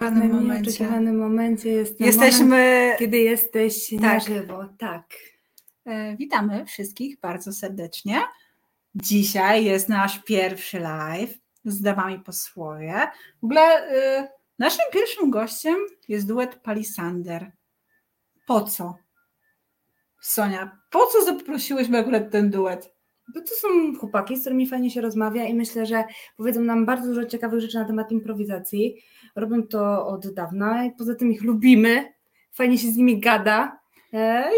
W nieoczekiwanym momencie jest ten Jesteśmy, moment, kiedy jesteś tak. na żywo. Tak. E, witamy wszystkich bardzo serdecznie. Dzisiaj jest nasz pierwszy live z damami po swoje. W ogóle y, naszym pierwszym gościem jest duet Palisander. Po co? Sonia, po co zaprosiłyśmy akurat ten duet? Bo to są chłopaki, z którymi fajnie się rozmawia i myślę, że powiedzą nam bardzo dużo ciekawych rzeczy na temat improwizacji. Robią to od dawna i poza tym ich lubimy. Fajnie się z nimi gada. Ej.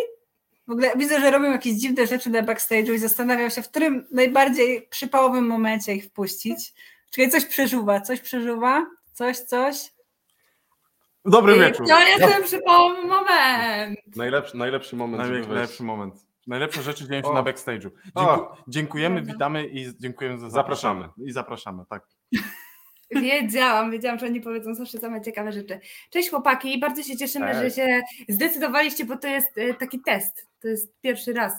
W ogóle widzę, że robią jakieś dziwne rzeczy na backstage'u i zastanawiam się, w którym najbardziej przypałowym momencie ich wpuścić. Czyli coś przeżuwa, coś przeżuwa, coś, coś. Dobry wieczór. To jest ten przypałowy moment. Najlepszy, najlepszy moment. najlepszy moment. Najlepsze rzeczy dzieją się na backstage'u. Dzięku, dziękujemy, witamy i dziękujemy za zapraszamy. I zapraszamy, tak. Wiedziałam, wiedziałam, że oni powiedzą zawsze same ciekawe rzeczy. Cześć chłopaki, bardzo się cieszymy, Cześć. że się zdecydowaliście, bo to jest e, taki test. To jest pierwszy raz.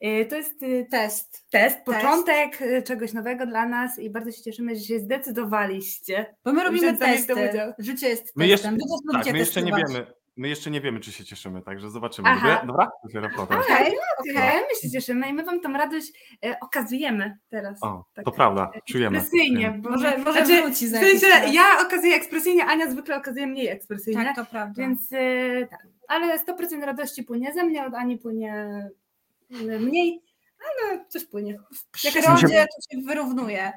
E, to jest e, test, test, początek czegoś nowego dla nas i bardzo się cieszymy, że się zdecydowaliście. Bo my robimy testy. Życie jest testem. My jeszcze, tak, my jeszcze nie wiemy, My jeszcze nie wiemy, czy się cieszymy, także zobaczymy. Aha. Dobra? Okej, okay, okay. my się cieszymy i my Wam tą radość e, okazujemy teraz. O, tak, to prawda, czujemy. Ekspresyjnie. Bo, może może znaczy, wróci za w sensie, Ja okazuję ekspresyjnie, Ania zwykle okazuje mniej ekspresyjnie. Tak, to prawda. Więc e, tak, ale 100% radości płynie ze mnie, od Ani płynie e, mniej, ale coś płynie. W przyrodzie to się wyrównuje.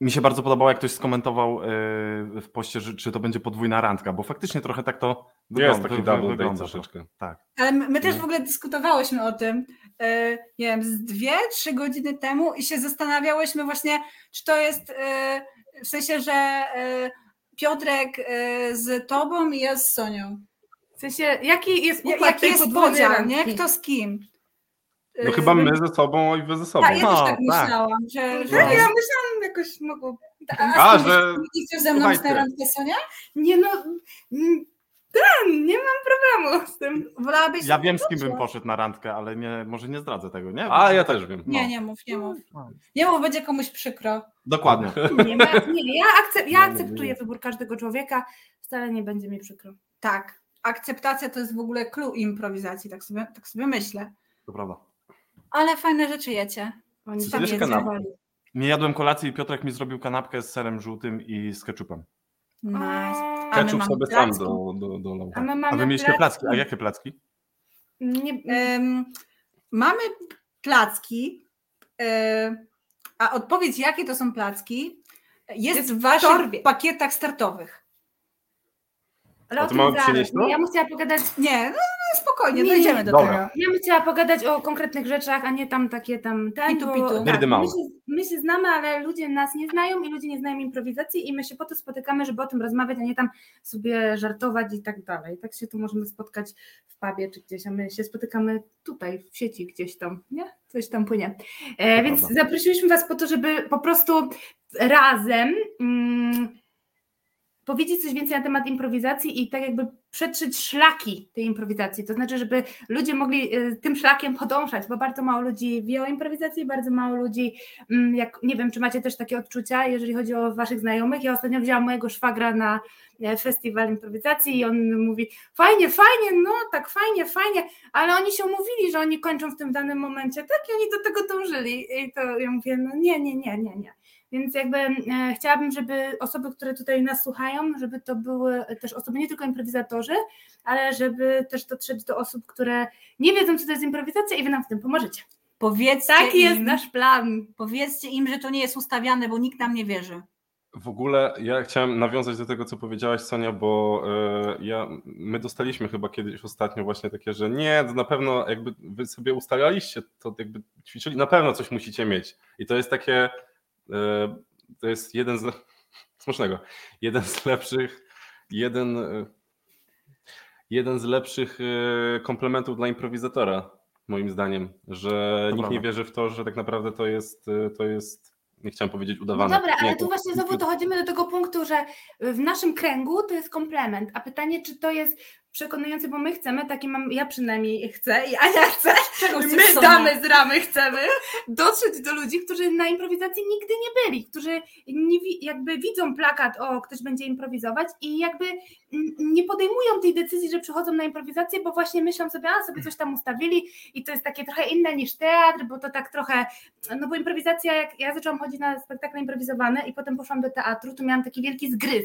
Mi się bardzo podobało, jak ktoś skomentował yy, w poście, że, czy to będzie podwójna randka, bo faktycznie trochę tak to wygląda. Jest taki double wygląda troszeczkę. Tak. Ale my też w ogóle dyskutowałyśmy o tym, yy, nie wiem, z dwie, trzy godziny temu i się zastanawiałyśmy właśnie, czy to jest yy, w sensie, że Piotrek z tobą i ja z Sonią. W sensie, jaki jest układ jaki jest podział, nie? Kto z kim? No chyba my ze sobą i wy ze sobą. Tak, ja też tak, tak myślałam, że, że... Tak, ja myślałam jakoś mogło... A, A że... Chcesz ze mną na randkę, Sonia? Nie no... Tak, nie mam problemu z tym. Wolałabyś ja wiem, z kim bym poszedł na randkę, ale nie, może nie zdradzę tego, nie? A, ja też wiem. No. Nie, nie mów, nie mów. No. Nie mów, będzie komuś przykro. Dokładnie. Nie, ma, nie ja, akcep, ja akceptuję wybór każdego człowieka, wcale nie będzie mi przykro. Tak, akceptacja to jest w ogóle clue improwizacji, tak sobie, tak sobie myślę. To prawda. Ale fajne rzeczy jecie. Oni Nie jadłem kolacji i Piotrek mi zrobił kanapkę z serem żółtym i z ketchupem. Nice. Ketchup sobie sam do, do, do A, my A wy mieliście placki. A jakie placki? Nie, um, mamy placki, um, a odpowiedź jakie to są placki jest, jest w waszych torbie. pakietach startowych. Ale a to mamy przynieść no? Ja bym chciała pogadać... Nie, no, spokojnie, nie, dojdziemy do Dobra. tego. Ja bym chciała pogadać o konkretnych rzeczach, a nie tam takie tam... Ten, pitu, pitu. Tak, my, się, my się znamy, ale ludzie nas nie znają i ludzie nie znają improwizacji i my się po to spotykamy, żeby o tym rozmawiać, a nie tam sobie żartować i tak dalej. Tak się tu możemy spotkać w pubie czy gdzieś, a my się spotykamy tutaj w sieci gdzieś tam, nie? Coś tam płynie. E, więc prawda. zaprosiliśmy Was po to, żeby po prostu razem... Mm, powiedzieć coś więcej na temat improwizacji i tak jakby przetrzeć szlaki tej improwizacji, to znaczy, żeby ludzie mogli y, tym szlakiem podążać, bo bardzo mało ludzi wie o improwizacji, bardzo mało ludzi, mm, jak nie wiem, czy macie też takie odczucia, jeżeli chodzi o waszych znajomych. Ja ostatnio wzięłam mojego szwagra na e, festiwal improwizacji i on mówi, fajnie, fajnie, no tak fajnie, fajnie, ale oni się umówili, że oni kończą w tym danym momencie, tak i oni do tego dążyli i to ja mówię, no nie, nie, nie, nie, nie. Więc jakby e, chciałabym, żeby osoby, które tutaj nas słuchają, żeby to były też osoby nie tylko improwizatorzy, ale żeby też dotrzeć do osób, które nie wiedzą, co to jest improwizacja i wy nam w tym pomożecie. Powiedzcie Taki im, jest nasz plan. Powiedzcie im, że to nie jest ustawiane, bo nikt nam nie wierzy. W ogóle ja chciałem nawiązać do tego, co powiedziałaś, Sonia, bo y, ja, my dostaliśmy chyba kiedyś ostatnio właśnie takie, że nie, to na pewno jakby wy sobie ustalaliście, to jakby ćwiczyli, na pewno coś musicie mieć. I to jest takie, to jest jeden z smacznego, jeden z lepszych, jeden, e, jeden z lepszych e, komplementów dla improwizatora, moim zdaniem, że to nikt prawda. nie wierzy w to, że tak naprawdę to jest, to jest nie chciałem powiedzieć udawane. No dobra, ale nie, tu właśnie znowu dochodzimy do tego punktu, że w naszym kręgu to jest komplement, a pytanie, czy to jest przekonujące, bo my chcemy, takie mam, ja przynajmniej chcę i Ania chce, Czego my damy z ramy chcemy dotrzeć do ludzi, którzy na improwizacji nigdy nie byli, którzy nie, jakby widzą plakat, o ktoś będzie improwizować i jakby nie podejmują tej decyzji, że przychodzą na improwizację, bo właśnie myślą sobie, a sobie coś tam ustawili i to jest takie trochę inne niż teatr, bo to tak trochę, no bo improwizacja, jak ja zaczęłam chodzić na spektakle improwizowane i potem poszłam do teatru, to miałam taki wielki zgryz,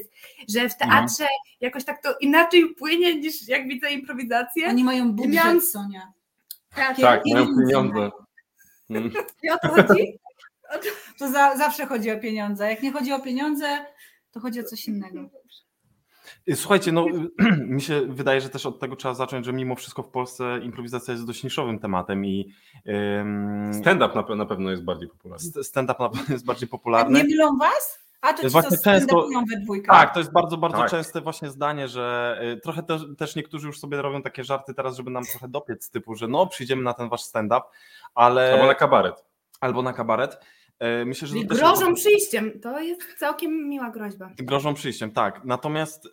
że w teatrze jakoś tak to inaczej płynie niż jak widzę improwizację. Oni mają budżet, Miałam- Sonia. Tak, Tak, mają pieniądze. pieniądze. Mm. I o to chodzi? To za, zawsze chodzi o pieniądze. Jak nie chodzi o pieniądze, to chodzi o coś innego. Y, Słuchajcie, no mi się wydaje, że też od tego trzeba zacząć, że mimo wszystko w Polsce improwizacja jest dość niszowym tematem i ym, Stand-up na, pe- na pewno jest bardziej popularny. st- stand-up na pewno jest bardziej popularny. nie mylą was? A to ci Właśnie to często- stand-upują we dwójkę. Tak, to jest bardzo, bardzo Tak. częste właśnie zdanie, że y, trochę też, też niektórzy już sobie robią takie żarty teraz, żeby nam trochę dopiec typu, że no przyjdziemy na ten wasz stand-up, ale Albo na kabaret. albo na kabaret. Y, Myślę, że grożą przyjściem. To jest całkiem miła groźba. Grożą przyjściem, tak. Natomiast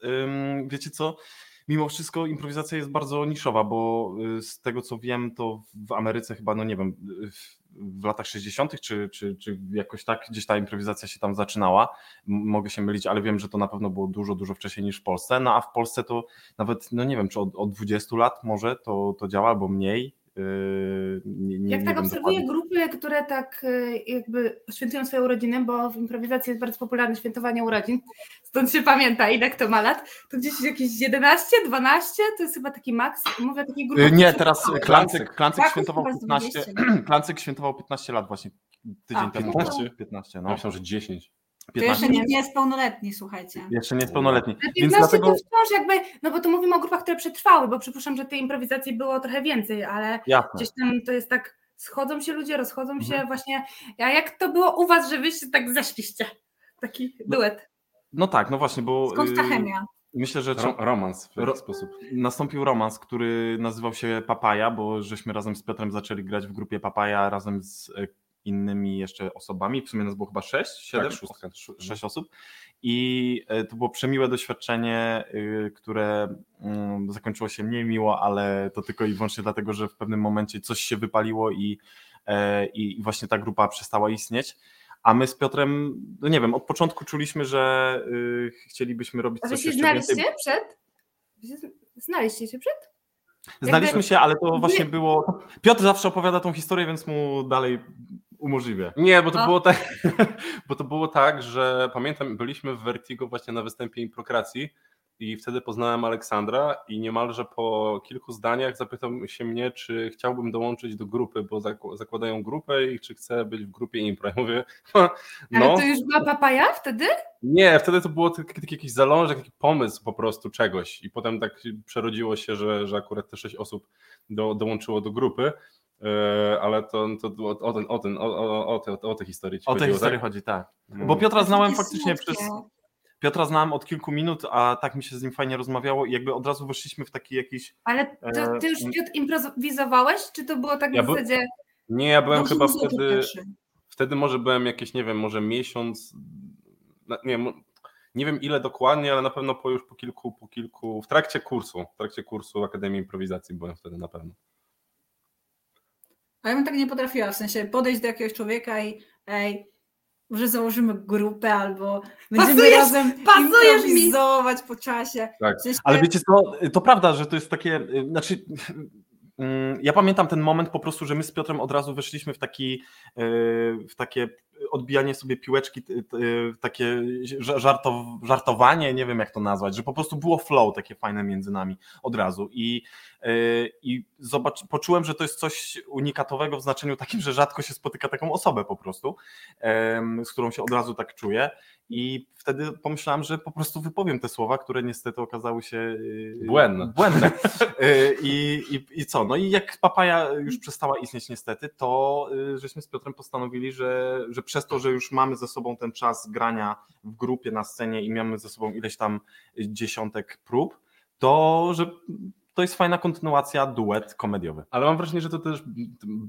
wiecie co? Mimo wszystko improwizacja jest bardzo niszowa, bo y, z tego co wiem, to w Ameryce chyba, no nie wiem, w, latach 60. Czy, czy, czy jakoś tak gdzieś ta improwizacja się tam zaczynała. Mogę się mylić, ale wiem, że to na pewno było dużo, dużo wcześniej niż w Polsce. No a w Polsce to nawet, no nie wiem, czy od, od 20 lat może to, to działa, albo mniej. Yy, nie, nie, Jak nie tak obserwuję dokładnie. grupy, które tak y, jakby świętują swoje urodziny, bo w improwizacji jest bardzo popularne świętowanie urodzin, stąd się pamięta ile kto ma lat, to gdzieś jakieś 11, 12, to jest chyba taki maks, mówię o takich grupach. Yy, Nie, teraz Klancyk. Klancyk, Klancyk Tak, świętował chyba z 15, 20. Klancyk świętował 15 lat właśnie tydzień A, temu. 15? 15, Ja no. myślałem, że 10. To jeszcze 15. nikt nie jest pełnoletni, słuchajcie. Jeszcze nie jest pełnoletni. Ale Więc 15 dlatego, to wciąż jakby, no bo tu mówimy o grupach, które przetrwały, bo przypuszczam, że tej improwizacji było trochę więcej, ale jasne. gdzieś tam to jest tak, schodzą się ludzie, rozchodzą się Mhm. właśnie, a jak to było u was, że wyście tak zeszliście? Taki duet. No tak, no właśnie, bo Skąd ta y, chemia? myślę, że Ro- romans w Ro- jakiś sposób. nastąpił romans, który nazywał się Papaja, bo żeśmy razem z Piotrem zaczęli grać w grupie Papaja razem z y, innymi jeszcze osobami. W sumie nas było chyba sześć, siedem, Tak, szóstka. Sz- sześć osób. I y, to było przemiłe doświadczenie, y, które mm, zakończyło się mniej miło, ale to tylko i wyłącznie dlatego, że w pewnym momencie coś się wypaliło i, e, i właśnie ta grupa przestała istnieć. A my z Piotrem, no nie wiem, od początku czuliśmy, że y, chcielibyśmy robić A wy coś się jeszcze znaliście więcej. przed? Znaliście się przed? Znaliśmy się, ale to Nie. właśnie było. Piotr zawsze opowiada tą historię, więc mu dalej umożliwię. Nie, bo to A? było tak, bo to było tak, że pamiętam, byliśmy w Vertigo właśnie na występie improkracji i wtedy poznałem Aleksandra i niemalże po kilku zdaniach zapytał się mnie, czy chciałbym dołączyć do grupy, bo zak- zakładają grupę i czy chcę być w grupie impro. Ja mówię, Ale no, to już była papaja wtedy? nie, wtedy to było taki, taki jakiś zalążek, taki pomysł po prostu czegoś i potem tak przerodziło się, że, że akurat te sześć osób do, dołączyło do grupy. E, Ale to, to o, o, ten, o, ten, o, o, o, te, o te historie ci O chodziło, historię tak? chodzi, tak. No. Bo Piotra znałem faktycznie przez. Piotra znałem od kilku minut, a tak mi się z nim fajnie rozmawiało i jakby od razu weszliśmy w taki jakiś. Ale to, ty już E, Piotr improwizowałeś, czy to było tak Ja w by- zasadzie... Nie, ja byłem chyba wtedy, wtedy może byłem jakieś, nie wiem, może miesiąc, nie wiem, nie wiem ile dokładnie, ale na pewno po już po kilku, po kilku, w trakcie kursu, w trakcie kursu Akademii Improwizacji byłem wtedy na pewno. A ja bym tak nie potrafiła, w sensie podejść do jakiegoś człowieka i ej, może założymy grupę albo będziemy Pasujesz- razem pasujesz mi. improwizować po czasie. Tak. W sensie, Ale wiecie co, to prawda, że to jest takie. y, Znaczy. mm, Ja pamiętam ten moment po prostu, że my z Piotrem od razu weszliśmy w taki, y, w takie odbijanie sobie piłeczki, takie ża- żartow, żartowanie, nie wiem jak to nazwać, że po prostu było flow takie fajne między nami od razu i, y, i zobacz, poczułem, że to jest coś unikatowego w znaczeniu takim, że rzadko się spotyka taką osobę po prostu, z którą się od razu tak czuję i wtedy pomyślałem, że po prostu wypowiem te słowa, które niestety okazały się y, Błędne. błędne. Y, I, i, I co? No i jak papaja już przestała istnieć niestety, to żeśmy z Piotrem postanowili, że, że przez to, że już mamy ze sobą ten czas grania w grupie na scenie i mamy ze sobą ileś tam dziesiątek prób, to że to jest fajna kontynuacja, duet komediowy. Ale mam wrażenie, że to też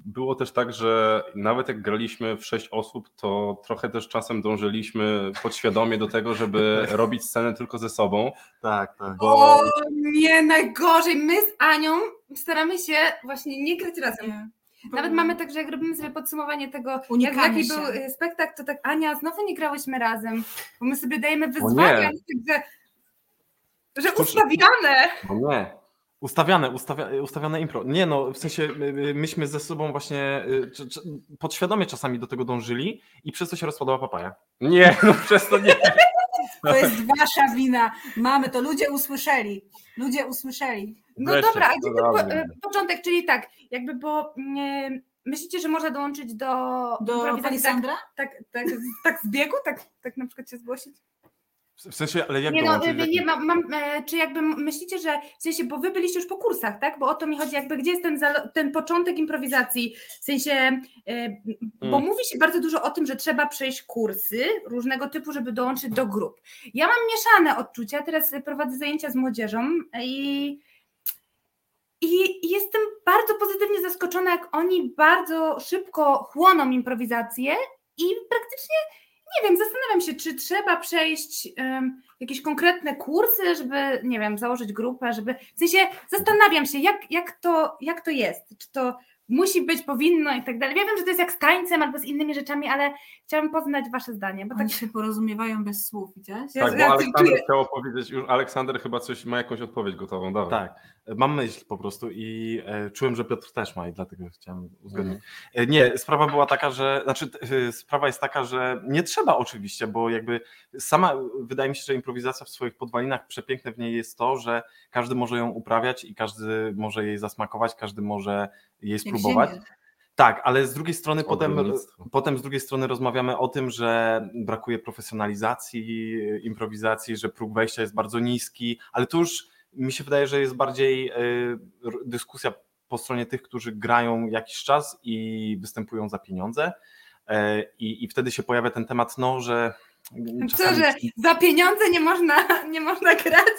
było też tak, że nawet jak graliśmy w sześć osób, to trochę też czasem dążyliśmy podświadomie do tego, żeby robić scenę tylko ze sobą. Tak, tak. Bo... O nie, najgorzej. My z Anią staramy się właśnie nie grać razem. Nawet mamy tak, że jak robimy sobie podsumowanie tego, jak, jaki się. był y, spektakl, to tak Ania, znowu nie grałyśmy razem, bo my sobie dajemy nie. wyzwania, że, że ustawiane. No nie. Ustawiane, ustawia, ustawiane impro. Nie no, w sensie myśmy ze sobą właśnie y, czy, czy, podświadomie czasami do tego dążyli i przez to się rozpadała papaja. Nie, no przez to nie. To jest wasza wina. Mamy to, ludzie usłyszeli. Ludzie usłyszeli. No Wreszcie, dobra, a gdzie ten po, y, początek, czyli tak, jakby bo nie, myślicie, że można dołączyć do Do pani tak, Sandra? tak, tak, tak z biegu, tak, tak na przykład się zgłosić? W sensie, ale jak Nie no, dołączyć? y, Jak- nie, mam, mam, e, czy jakby myślicie, że w sensie, bo wy byliście już po kursach, tak? Bo o to mi chodzi, jakby gdzie jest ten, ten początek improwizacji, w sensie, e, bo Mm. mówi się bardzo dużo o tym, że trzeba przejść kursy różnego typu, żeby dołączyć do grup. Ja mam mieszane odczucia, teraz prowadzę zajęcia z młodzieżą i i jestem bardzo pozytywnie zaskoczona, jak oni bardzo szybko chłoną improwizację i praktycznie, nie wiem, zastanawiam się, czy trzeba przejść em, jakieś konkretne kursy, żeby, nie wiem, założyć grupę, żeby, w sensie zastanawiam się, jak, jak, to, jak to jest, czy to musi być, powinno i tak dalej. Ja wiem, że to jest jak z tańcem albo z innymi rzeczami, ale chciałabym poznać wasze zdanie, bo tak Oni się porozumiewają bez słów, widziałeś? Ja- Tak, bo ja Aleksander czuję- chciał powiedzieć, już Aleksander chyba coś ma jakąś odpowiedź gotową, dawaj. Tak, mam myśl po prostu i e, czułem, że Piotr też ma i dlatego chciałem uzgodnić. E, Nie, sprawa była taka, że, znaczy e, sprawa jest taka, że nie trzeba oczywiście, bo jakby sama, wydaje mi się, że improwizacja w swoich podwalinach, przepiękne w niej jest to, że każdy może ją uprawiać i każdy może jej zasmakować, każdy może jej spróbować. Tak, ale z drugiej strony potem, potem z drugiej strony rozmawiamy o tym, że brakuje profesjonalizacji, improwizacji, że próg wejścia jest bardzo niski, ale to już mi się wydaje, że jest bardziej y, dyskusja po stronie tych, którzy grają jakiś czas i występują za pieniądze. E, I, I wtedy się pojawia ten temat, no, że. Co, czasami- że za pieniądze nie można, nie można grać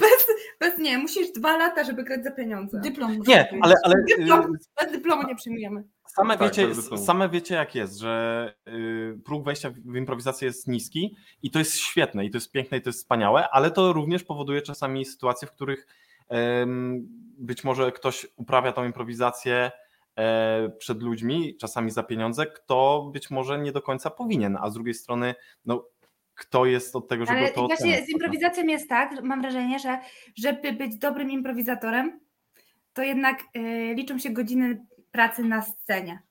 bez, bez, nie, musisz dwa lata, żeby grać za pieniądze. Dyplom Nie, ale, ale y, Dyplom. Bez dyplomu nie przyjmujemy. Same, Tak, wiecie, same wiecie, jak jest, że y, próg wejścia w- improwizację jest niski i to jest świetne, i to jest piękne, i to jest wspaniałe, ale to również powoduje czasami sytuacje, w których em, być może ktoś uprawia tą improwizację przed ludźmi, czasami za pieniądze, kto być może nie do końca powinien, a z drugiej strony, no, kto jest od tego, żeby Ale to właśnie oceniać? z improwizacją jest tak, mam wrażenie, że żeby być dobrym improwizatorem, to jednak y, liczą się godziny pracy na scenie.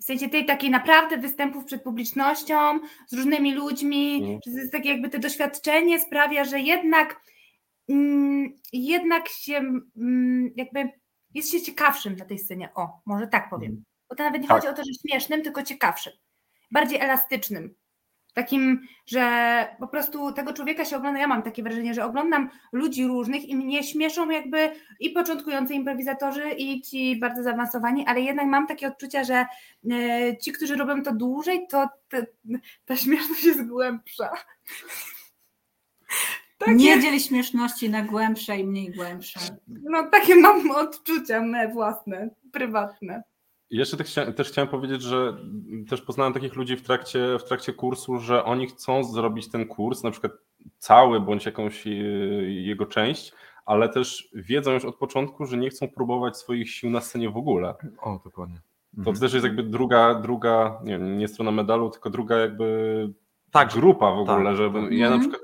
W sensie tej takiej naprawdę występów przed publicznością, z różnymi ludźmi, że to jest takie jakby to doświadczenie sprawia, że jednak mm, jednak się mm, jakby jest się ciekawszym na tej scenie. O, może tak powiem. Bo to nawet nie Tak. chodzi o to, że śmiesznym, tylko ciekawszym. Bardziej elastycznym. Takim, że po prostu tego człowieka się ogląda. Ja mam takie wrażenie, że oglądam ludzi różnych i mnie śmieszą jakby i początkujący improwizatorzy, i ci bardzo zaawansowani, ale jednak mam takie odczucia, że e, ci, którzy robią to dłużej, to te, ta śmieszność jest głębsza. Takie, Nie dziel śmieszności na głębsze i mniej głębsze. No takie mam odczucia me własne, prywatne. I Jeszcze tak chcia, też chciałem powiedzieć, że też poznałem takich ludzi w trakcie, w trakcie kursu, że oni chcą zrobić ten kurs, na przykład cały bądź jakąś e, jego część, ale też wiedzą już od początku, że nie chcą próbować swoich sił na scenie w ogóle. O, dokładnie. To Mhm. też jest jakby druga, druga nie, nie strona medalu, tylko druga jakby Tak, grupa w ogóle, tak, żeby tak. ja na przykład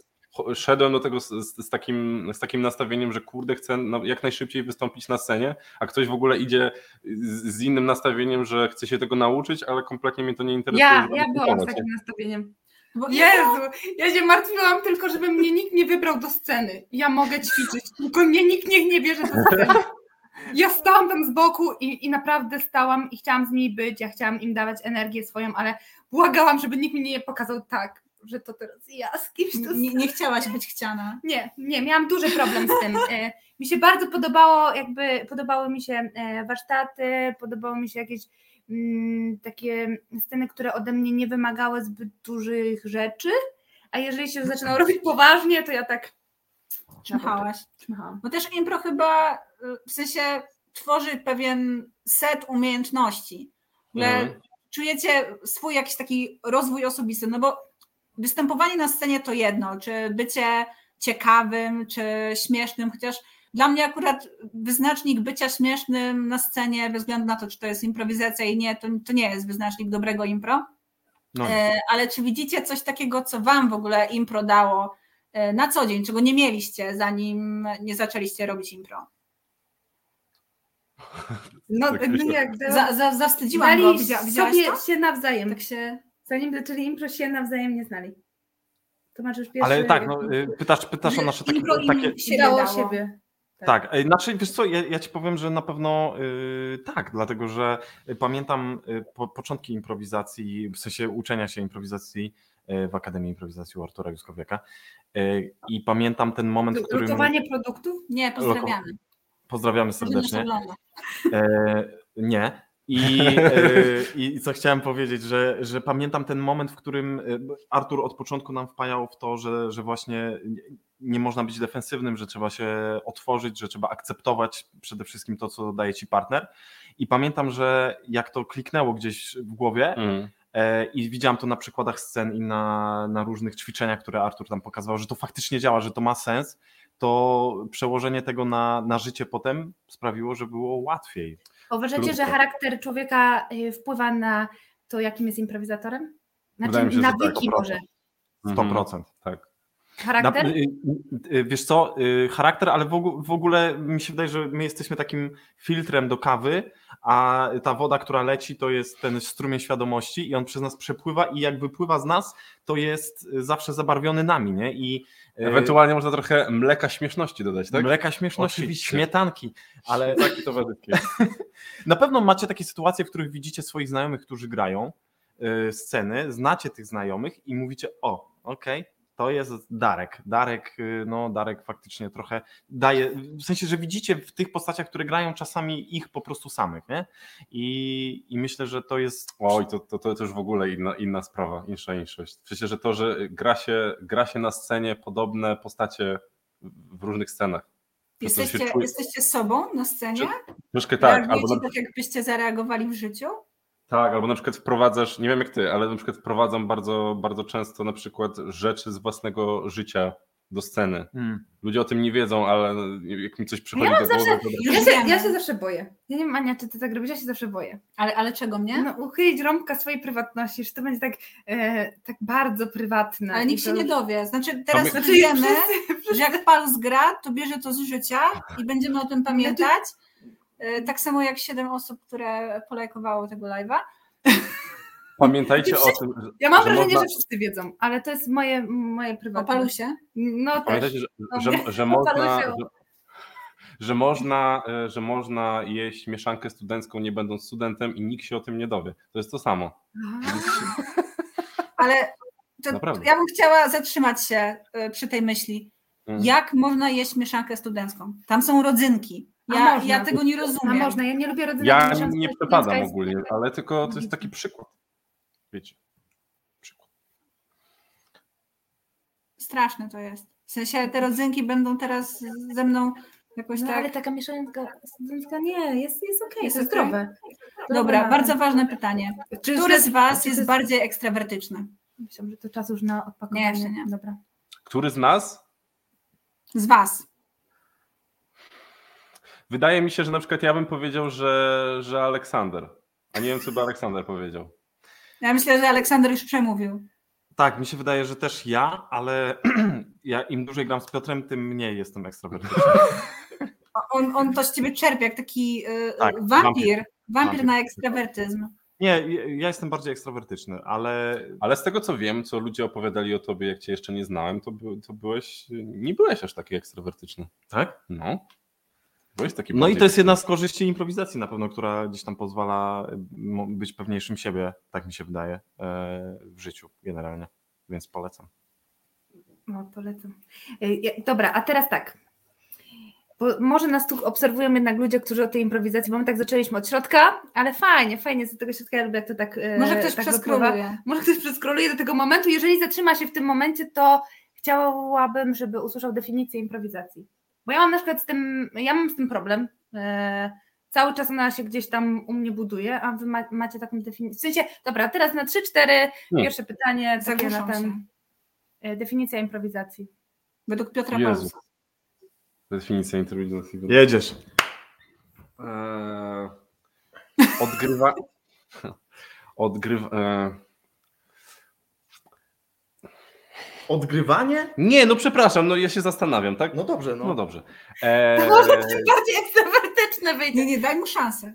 szedłem do tego z, z, z, takim, z takim nastawieniem, że kurde chcę jak najszybciej wystąpić na scenie, a ktoś w ogóle idzie z, z innym nastawieniem, że chce się tego nauczyć, ale kompletnie mnie to nie interesuje. Ja, ja byłam z takim nastawieniem. Bo Jezu, ja się martwiłam tylko, żeby mnie nikt nie wybrał do sceny. Ja mogę ćwiczyć, tylko mnie nikt niech nie bierze do sceny. Ja stałam tam z boku i, i naprawdę stałam i chciałam z nimi być, ja chciałam im dawać energię swoją, ale błagałam, żeby nikt mi nie pokazał tak, że to teraz ja z kimś to nie, nie chciałaś być chciana. nie, nie, miałam duży problem z tym. E, Mi się bardzo podobało, jakby podobały mi się e, warsztaty, podobały mi się jakieś mm, takie sceny, które ode mnie nie wymagały zbyt dużych rzeczy, a jeżeli się zaczynało robić poważnie, to ja tak Czmychałaś. Czmychałam. Bo też impro chyba w sensie tworzy pewien set umiejętności. Ogóle Mhm. czujecie swój jakiś taki rozwój osobisty, no bo występowanie na scenie to jedno, czy bycie ciekawym, czy śmiesznym, chociaż dla mnie akurat wyznacznik bycia śmiesznym na scenie, bez względu na to, czy to jest improwizacja i nie, to, to nie jest wyznacznik dobrego impro. No. E, ale czy widzicie coś takiego, co wam w ogóle impro dało e, na co dzień, czego nie mieliście, zanim nie zaczęliście robić impro? No, Tak tak myślę. jak Za, za, zawstydziłam go, Widzia, widziałaś sobie to? się nawzajem. Tak się... Zanim zaczęli impro, się nawzajem nie znali. To masz już pierwszy... Ale tak, no, y, pytasz, pytasz o nasze takie, Impro im takie, się dało dało. siebie. Tak, e, znaczy wiesz co, ja, ja ci powiem, że na pewno y, tak, dlatego że pamiętam y, po, początki improwizacji, w sensie uczenia się improwizacji y, w Akademii Improwizacji u Artura Juskowiaka y, i pamiętam ten moment, w którym... Lokowanie produktów? Nie, pozdrawiamy. Pozdrawiamy serdecznie. E, nie. I, e, I co chciałem powiedzieć, że, że pamiętam ten moment, w którym e, Artur od początku nam wpajał w to, że, że właśnie nie- można być defensywnym, że trzeba się otworzyć, że trzeba akceptować przede wszystkim to, co daje ci partner. I pamiętam, że jak to kliknęło gdzieś w głowie, Mhm. E, I widziałam to na przykładach scen i na, na różnych ćwiczeniach, które Artur tam pokazywał, że to faktycznie działa, że to ma sens. To przełożenie tego na, na życie potem sprawiło, że było łatwiej. Uważacie, że charakter człowieka y, wpływa na to, jakim jest improwizatorem? Znaczy się, tak, nawyki to może. 100%. Tak. Charakter? Na, y, y, wiesz co, charakter, ale w, ogó- w ogóle mi się wydaje, że my jesteśmy takim filtrem do kawy, a ta woda, która leci, to jest ten strumień świadomości i on przez nas przepływa i jak wypływa z nas, to jest zawsze zabarwiony nami, nie? I Ewentualnie można trochę mleka śmieszności dodać, tak? mleka śmieszności, Oczywiście. śmietanki, ale na pewno macie takie sytuacje, w których widzicie swoich znajomych, którzy grają y, sceny, znacie tych znajomych i mówicie, o, okej, to jest Darek. Darek, y, no Darek faktycznie trochę daje, w sensie, że widzicie w tych postaciach, które grają czasami ich po prostu samych, nie? I, i myślę, że to jest... Oj, to, to, to już w ogóle inna, inna sprawa, insza inszość. Przecież, że to, że gra się, gra się na scenie podobne postacie w różnych scenach. Jesteście, jesteście sobą na scenie? Troszkę tak, albo tak, jakbyście zareagowali w życiu? Tak, albo na przykład wprowadzasz, nie wiem jak ty, ale na przykład wprowadzam bardzo, bardzo często na przykład rzeczy z własnego życia do sceny. Hmm. Ludzie o tym nie wiedzą, ale jak mi coś przychodzi Ja do głowy, to... Już Ja się, ja się zawsze boję. Ja nie wiem, Ania, czy ty tak robisz, ja się zawsze boję. Ale, ale czego mnie? No, uchylić rąbka swojej prywatności, że to będzie tak, e, tak bardzo prywatne. ale nikt to się nie dowie. Znaczy teraz my- Znaczy, wiemy, że jak Palus gra, to bierze to z życia i będziemy o tym pamiętać. E, Tak samo jak siedem osób, które polajkowało tego live'a. Pamiętajcie o tym, że, Ja mam że wrażenie, można- że wszyscy wiedzą, ale to jest moje, moje O prywatne. Palusie. No też. Pamiętajcie, że, No że, nie, że, o można, że, że, można, że można jeść mieszankę studencką nie będąc studentem i nikt się o tym nie dowie. To jest to samo. Ale to, Naprawdę. ja bym chciała zatrzymać się e, przy tej myśli. Mm. Jak można jeść mieszankę studencką? Tam są rodzynki. A Ja, można. ja tego nie A rozumiem. można, ja nie lubię rodziny. Ja nie przepadam jest- ogólnie, ale tylko to jest taki przykład. Wiecie. Przykład. Straszne to jest. W sensie te rodzynki będą teraz ze mną jakoś No, tak. ale taka mieszanka nie, jest, jest okej, Jest jest, zdrowe. Dobra, bardzo ważne pytanie. Czy Który z Was jest bardziej ekstrawertyczny? Myślałam, że to czas już na odpakowanie. Nie, jeszcze nie. Dobra. Który z nas? Z Was. Wydaje mi się, że na przykład ja bym powiedział, że, że Aleksander. A nie wiem, co by Aleksander powiedział. Ja myślę, że Aleksander już przemówił. Tak, mi się wydaje, że też ja, ale ja im dłużej gram z Piotrem, tym mniej jestem ekstrawertyczny. On, on to z ciebie czerpie, jak taki y, Tak, wampir. wampir. Wampir na ekstrawertyzm. Nie, ja ja jestem bardziej ekstrawertyczny, ale Ale z tego co wiem, co ludzie opowiadali o tobie, jak cię jeszcze nie znałem, to, by, to byłeś, nie byłeś aż taki ekstrawertyczny. tak? No. No i to jest jedna z korzyści improwizacji na pewno, która gdzieś tam pozwala mo- być pewniejszym siebie, tak mi się wydaje, e, w życiu generalnie, więc polecam. No, polecam. Ja- Dobra, a teraz tak. Bo może nas tu obserwują jednak ludzie, którzy o tej improwizacji, bo my tak zaczęliśmy od środka, ale fajnie, fajnie z tego środka, ja lubię jak to tak e, Może ktoś tak przeskroluje. Może ktoś przeskroluje do tego momentu, jeżeli zatrzyma się w tym momencie, to chciałabym, żeby usłyszał definicję improwizacji. Bo ja mam na przykład z tym, ja mam z tym problem. E, cały czas ona się gdzieś tam u mnie buduje, a wy ma, macie taką definicję. W sensie, dobra, teraz na 3-4 pierwsze pytanie takie na ten. się. e, Definicja improwizacji. Według Piotra Jezu. Definicja improwizacji. Jedziesz. Eee, odgrywa. Odgrywa. Eee. Odgrywanie? Nie, no przepraszam, no ja się zastanawiam, tak? No dobrze, No no. dobrze. Eee, Może to bardziej ekstrawertyczne Nie, wyjdzie. nie, daj mu szansę.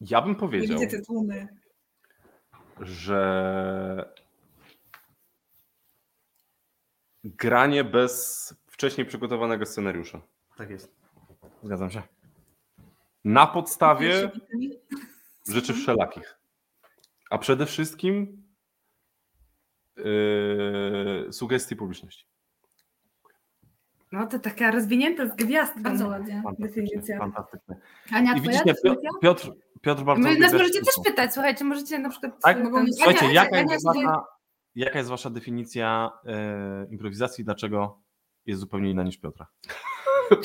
ja bym Nie powiedział, widzę te tłumy. że granie bez wcześniej przygotowanego scenariusza. Tak jest. Zgadzam się. Na podstawie rzeczy wszelakich. A przede wszystkim yy, sugestii publiczności. No to taka rozwinięta z gwiazdką. Bardzo ładnie. Definicja. fantastycznie. Ania, I widzicie, definicja? Pio- Piotr, Piotr bardzo My, nas możecie też pytać, słuchajcie, możecie na przykład... Tak? Mogą Słuchajcie, Ania- jaka Ania jest, sobie- wasza, jaka jest wasza definicja e, improwizacji? Dlaczego jest zupełnie inna niż Piotra?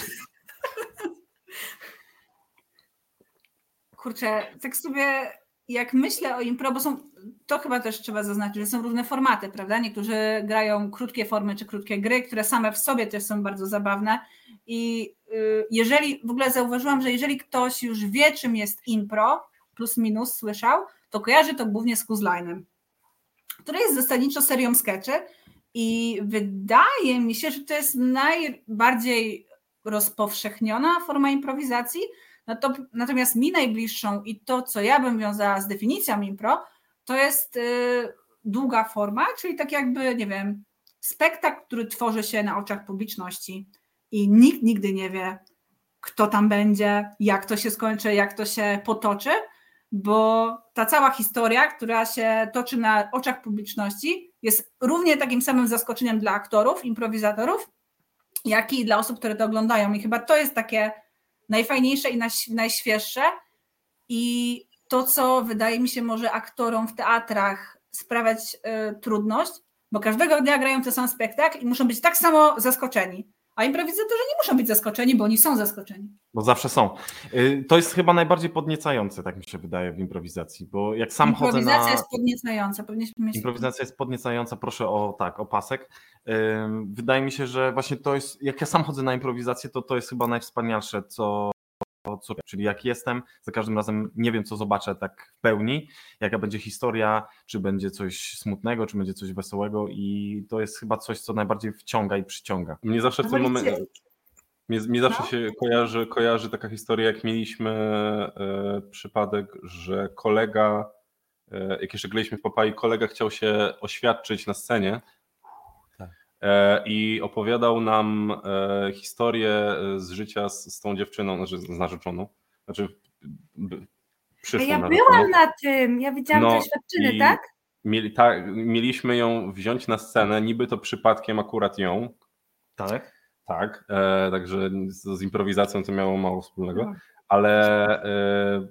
Kurczę, tak sobie jak myślę o impro, bo są, to chyba też trzeba zaznaczyć, że są różne formaty, prawda? Niektórzy grają krótkie formy czy krótkie gry, które same w sobie też są bardzo zabawne i y, jeżeli, w ogóle zauważyłam, że jeżeli ktoś już wie czym jest impro, plus minus słyszał, to kojarzy to głównie z Kuzlinem, który jest zasadniczo serią sketchy i wydaje mi się, że to jest najbardziej rozpowszechniona forma improwizacji, no to, natomiast mi najbliższą i to, co ja bym wiązała z definicją impro, to jest y, długa forma, czyli tak jakby, nie wiem, spektakl, który tworzy się na oczach publiczności i nikt nigdy nie wie, kto tam będzie, jak to się skończy, jak to się potoczy, bo ta cała historia, która się toczy na oczach publiczności, jest równie takim samym zaskoczeniem dla aktorów, improwizatorów, jak i dla osób, które to oglądają. I chyba to jest takie najfajniejsze i najś- najświeższe. I to, co wydaje mi się może aktorom w teatrach sprawiać y, trudność, bo każdego dnia grają ten sam spektakl i muszą być tak samo zaskoczeni. A improwizatorzy nie muszą być zaskoczeni, bo oni są zaskoczeni. Bo zawsze są. Y, To jest chyba najbardziej podniecające, tak mi się wydaje, w improwizacji, bo jak sam chodzę Improwizacja na... jest podniecająca. Improwizacja jest podniecająca, proszę o tak, o pasek. Wydaje mi się, że właśnie to jest, jak ja sam chodzę na improwizację, to to jest chyba najwspanialsze, co, co czyli jak jestem, za każdym razem nie wiem, co zobaczę tak w pełni, jaka będzie historia, czy będzie coś smutnego, czy będzie coś wesołego i to jest chyba coś, co najbardziej wciąga i przyciąga. Mnie zawsze w tym momencie. Mnie, mnie zawsze No. się kojarzy, kojarzy taka historia, jak mieliśmy e, przypadek, że kolega, e, jak jeszcze graliśmy w Papai, kolega chciał się oświadczyć na scenie i opowiadał nam e, historię e, z życia z, z tą dziewczyną, znaczy z narzeczoną, znaczy przyszłą ja narzeczoną. byłam na tym, ja widziałam No te oświadczyny, i- tak? Mieli, tak, mieliśmy ją wziąć na scenę, niby to przypadkiem akurat ją, Tak? tak, e, także z, z improwizacją to miało mało wspólnego, No. ale e,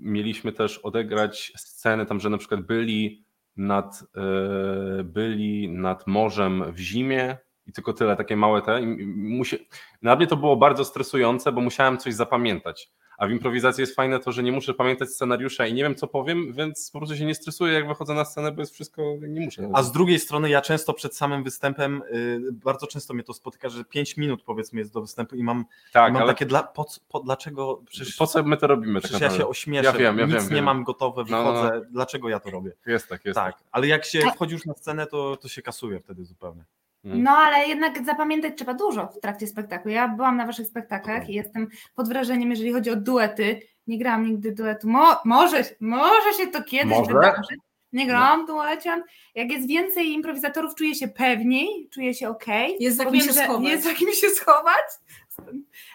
mieliśmy też odegrać sceny tam, że na przykład byli nad, e, byli nad morzem w zimie i tylko tyle, takie małe te. I musi... Dla mnie to było bardzo stresujące, bo musiałem coś zapamiętać. A w improwizacji jest fajne to, że nie muszę pamiętać scenariusza i nie wiem, co powiem, więc po prostu się nie stresuję, jak wychodzę na scenę, bo jest wszystko, nie muszę. A z drugiej strony ja często przed samym występem, y, bardzo często mnie to spotyka, że 5 minut powiedzmy jest do występu i mam, tak, mam ale takie, dla, po, co- po, dlaczego, przecież, po co my to robimy? tak przecież ja naprawdę? się ośmieszę, Ja wiem, ja nic wiem, nie wiem. mam gotowe, No, no, no. wychodzę, dlaczego ja to robię? Jest tak, jest Tak, ale jak się wchodzi już na scenę, to, to się kasuje wtedy zupełnie. Mm. No ale jednak zapamiętać trzeba dużo w trakcie spektaklu. Ja byłam na waszych spektaklach i jestem pod wrażeniem, jeżeli chodzi o duety. Nie grałam nigdy duetu. Mo, może, może się to kiedyś Może? wydarzy. Nie grałam w duecie. Jak jest więcej improwizatorów, czuję się pewniej, czuję się okej. Jest za kim się schować. Jest za kim się schować.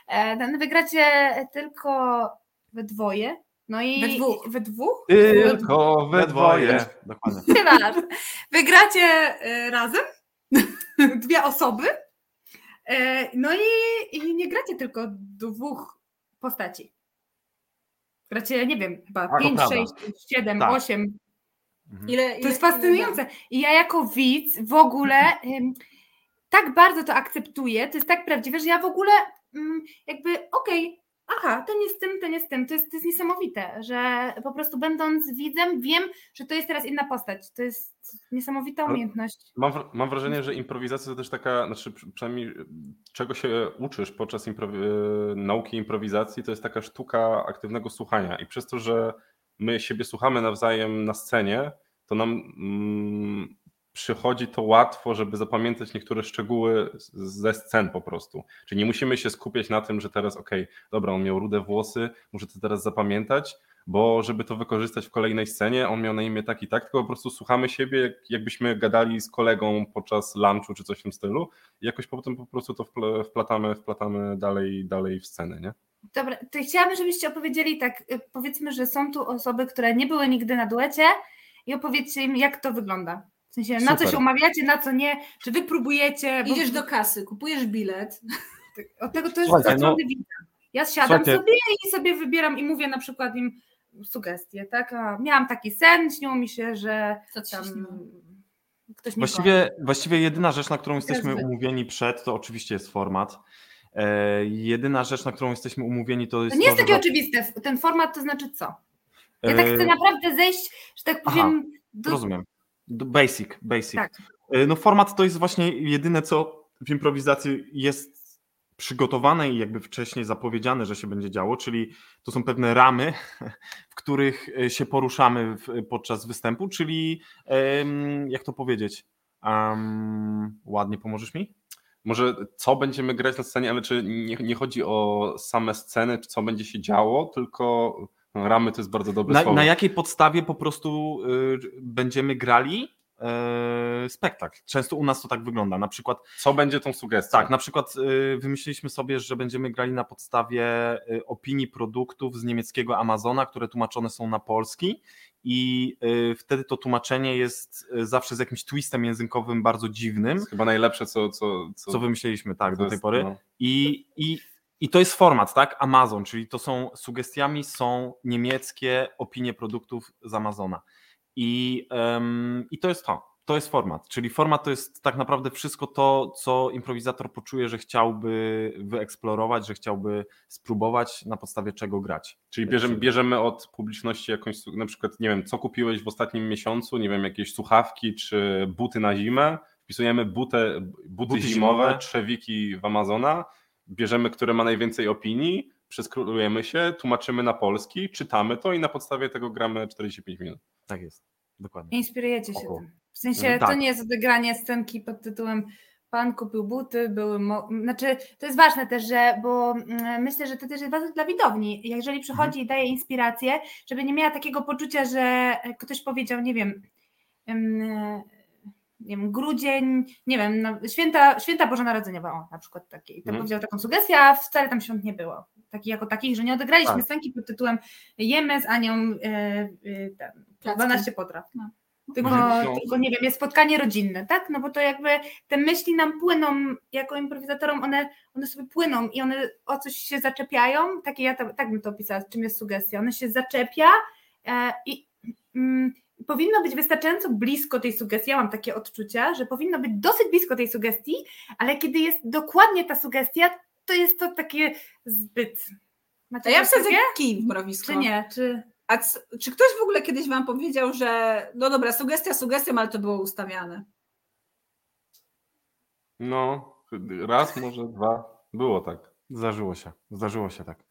E, Ten wygracie tylko we dwoje. No i We dwóch. We dwóch? Tylko we dwoje. Dokładnie. Wygracie e, razem, dwie osoby. E, No i, i nie gracie tylko dwóch postaci. gracie, nie wiem, chyba to 5, prawda. 6, 7, Tak. 8. Mhm. Ile, To jest fascynujące. I ja jako widz w ogóle ym, tak bardzo to akceptuję, to jest tak prawdziwe, że ja w ogóle ym, jakby okej, aha, ten jest tym, ten jest tym. To jest, to jest niesamowite, że po prostu będąc widzem wiem, że to jest teraz inna postać. To jest niesamowita umiejętność. Mam, mam wrażenie, że improwizacja to też taka, znaczy przy- przynajmniej y, czego się uczysz podczas improwi- y, nauki improwizacji, to jest taka sztuka aktywnego słuchania. I przez to, że my siebie słuchamy nawzajem na scenie, to nam mm, przychodzi to łatwo, żeby zapamiętać niektóre szczegóły ze scen po prostu. Czyli nie musimy się skupiać na tym, że teraz, okej, dobra, on miał rude włosy, muszę to teraz zapamiętać, bo żeby to wykorzystać w kolejnej scenie, on miał na imię tak i tak, tylko po prostu słuchamy siebie, jak, jakbyśmy gadali z kolegą podczas lunchu czy coś w tym stylu i jakoś potem po prostu to wpl- wplatamy, wplatamy dalej, dalej w scenę, nie? Dobra, to chciałabym, żebyście opowiedzieli tak, y, powiedzmy, że są tu osoby, które nie były nigdy na duecie i opowiedzcie im, jak to wygląda. W sensie, na co Super. się umawiacie, na co nie, czy wy próbujecie. bo- Idziesz do kasy, kupujesz bilet. Od tego to jest Słuchajcie, no-. Ja siadam Słuchajcie. sobie i sobie wybieram i mówię na przykład im sugestie, tak? A miałam taki sen, śniło mi się, że Co tam ktoś Właściwie, właściwie jedyna rzecz, na którą jesteśmy umówieni przed, to oczywiście jest format. E, jedyna rzecz, na którą jesteśmy umówieni, to jest To nie jest to, takie że- oczywiste. Ten format to znaczy co? Ja tak E, chcę naprawdę zejść, że tak aha, powiem. Do... Rozumiem. Basic, basic. Tak. E, No format to jest właśnie jedyne, co w improwizacji jest przygotowane i jakby wcześniej zapowiedziane, że się będzie działo, czyli to są pewne ramy, w których e, się poruszamy w, podczas występu, czyli jak to powiedzieć? Em, ładnie pomożesz mi? Może co będziemy grać na scenie, ale czy nie, nie chodzi o same sceny, czy co będzie się działo, tylko ramy to jest bardzo dobre Na, słowo. na jakiej podstawie po prostu y, będziemy grali y, spektakl? Często u nas to tak wygląda. Na przykład Co będzie tą sugestią? Tak, na przykład y, wymyśliliśmy sobie, że będziemy grali na podstawie y, opinii produktów z niemieckiego Amazona, które tłumaczone są na polski i y, wtedy to tłumaczenie jest y, zawsze z jakimś twistem językowym bardzo dziwnym, chyba najlepsze, co, co, co, co wymyśliliśmy tak do tej jest, pory. no. I, i, I to jest format, tak? Amazon, czyli to są sugestiami są niemieckie opinie produktów z Amazona. I, em, I to jest to. To jest format. Czyli format to jest tak naprawdę wszystko to, co improwizator poczuje, że chciałby wyeksplorować, że chciałby spróbować, na podstawie czego grać. Czyli bierzemy, bierzemy od publiczności jakąś, na przykład, nie wiem, co kupiłeś w ostatnim miesiącu, nie wiem, jakieś słuchawki czy buty na zimę, wpisujemy butę, buty, Buty zimowe, zimowe. trzewiki w Amazona, bierzemy, które ma najwięcej opinii, przeskrolujemy się, tłumaczymy na polski, czytamy to i na podstawie tego gramy 45 minut. Tak jest. Dokładnie. Inspirujecie się Oho. tym. W sensie Mhm, to tak. nie jest odegranie scenki pod tytułem Pan kupił buty, były. Mo... Znaczy, to jest ważne też, że, bo mm, myślę, że to też jest ważne dla widowni. Jeżeli przychodzi Mhm. i daje inspirację, żeby nie miała takiego poczucia, że ktoś powiedział, nie wiem, em, e, nie wiem, grudzień, nie wiem, no, święta, święta Bożonarodzeniowe, o, na przykład takie. I to Mhm. powiedział taką sugestię, a wcale tam świąt nie było. Takich jako takich, że nie odegraliśmy Tak. scenki pod tytułem Jemy z Anią e, e, ten, Placki. 12 potraw. No. Tylko, Mhm. tylko nie wiem, jest spotkanie rodzinne, tak? No bo to jakby te myśli nam płyną jako improwizatorom, one, one sobie płyną i one o coś się zaczepiają. Takie ja to, tak bym to opisała, czym jest sugestia. One się zaczepia e, i mm, powinno być wystarczająco blisko tej sugestii. Ja mam takie odczucia, że powinno być dosyć blisko tej sugestii, ale kiedy jest dokładnie ta sugestia, to jest to takie zbyt. Macie To ja wsadzę kij w mrowisko. Czy nie? Czy... A c- czy ktoś w ogóle kiedyś wam powiedział, że no dobra, sugestia sugestią, ale to było ustawiane? No, raz, może dwa, było tak. Zdarzyło się. Zdarzyło się tak.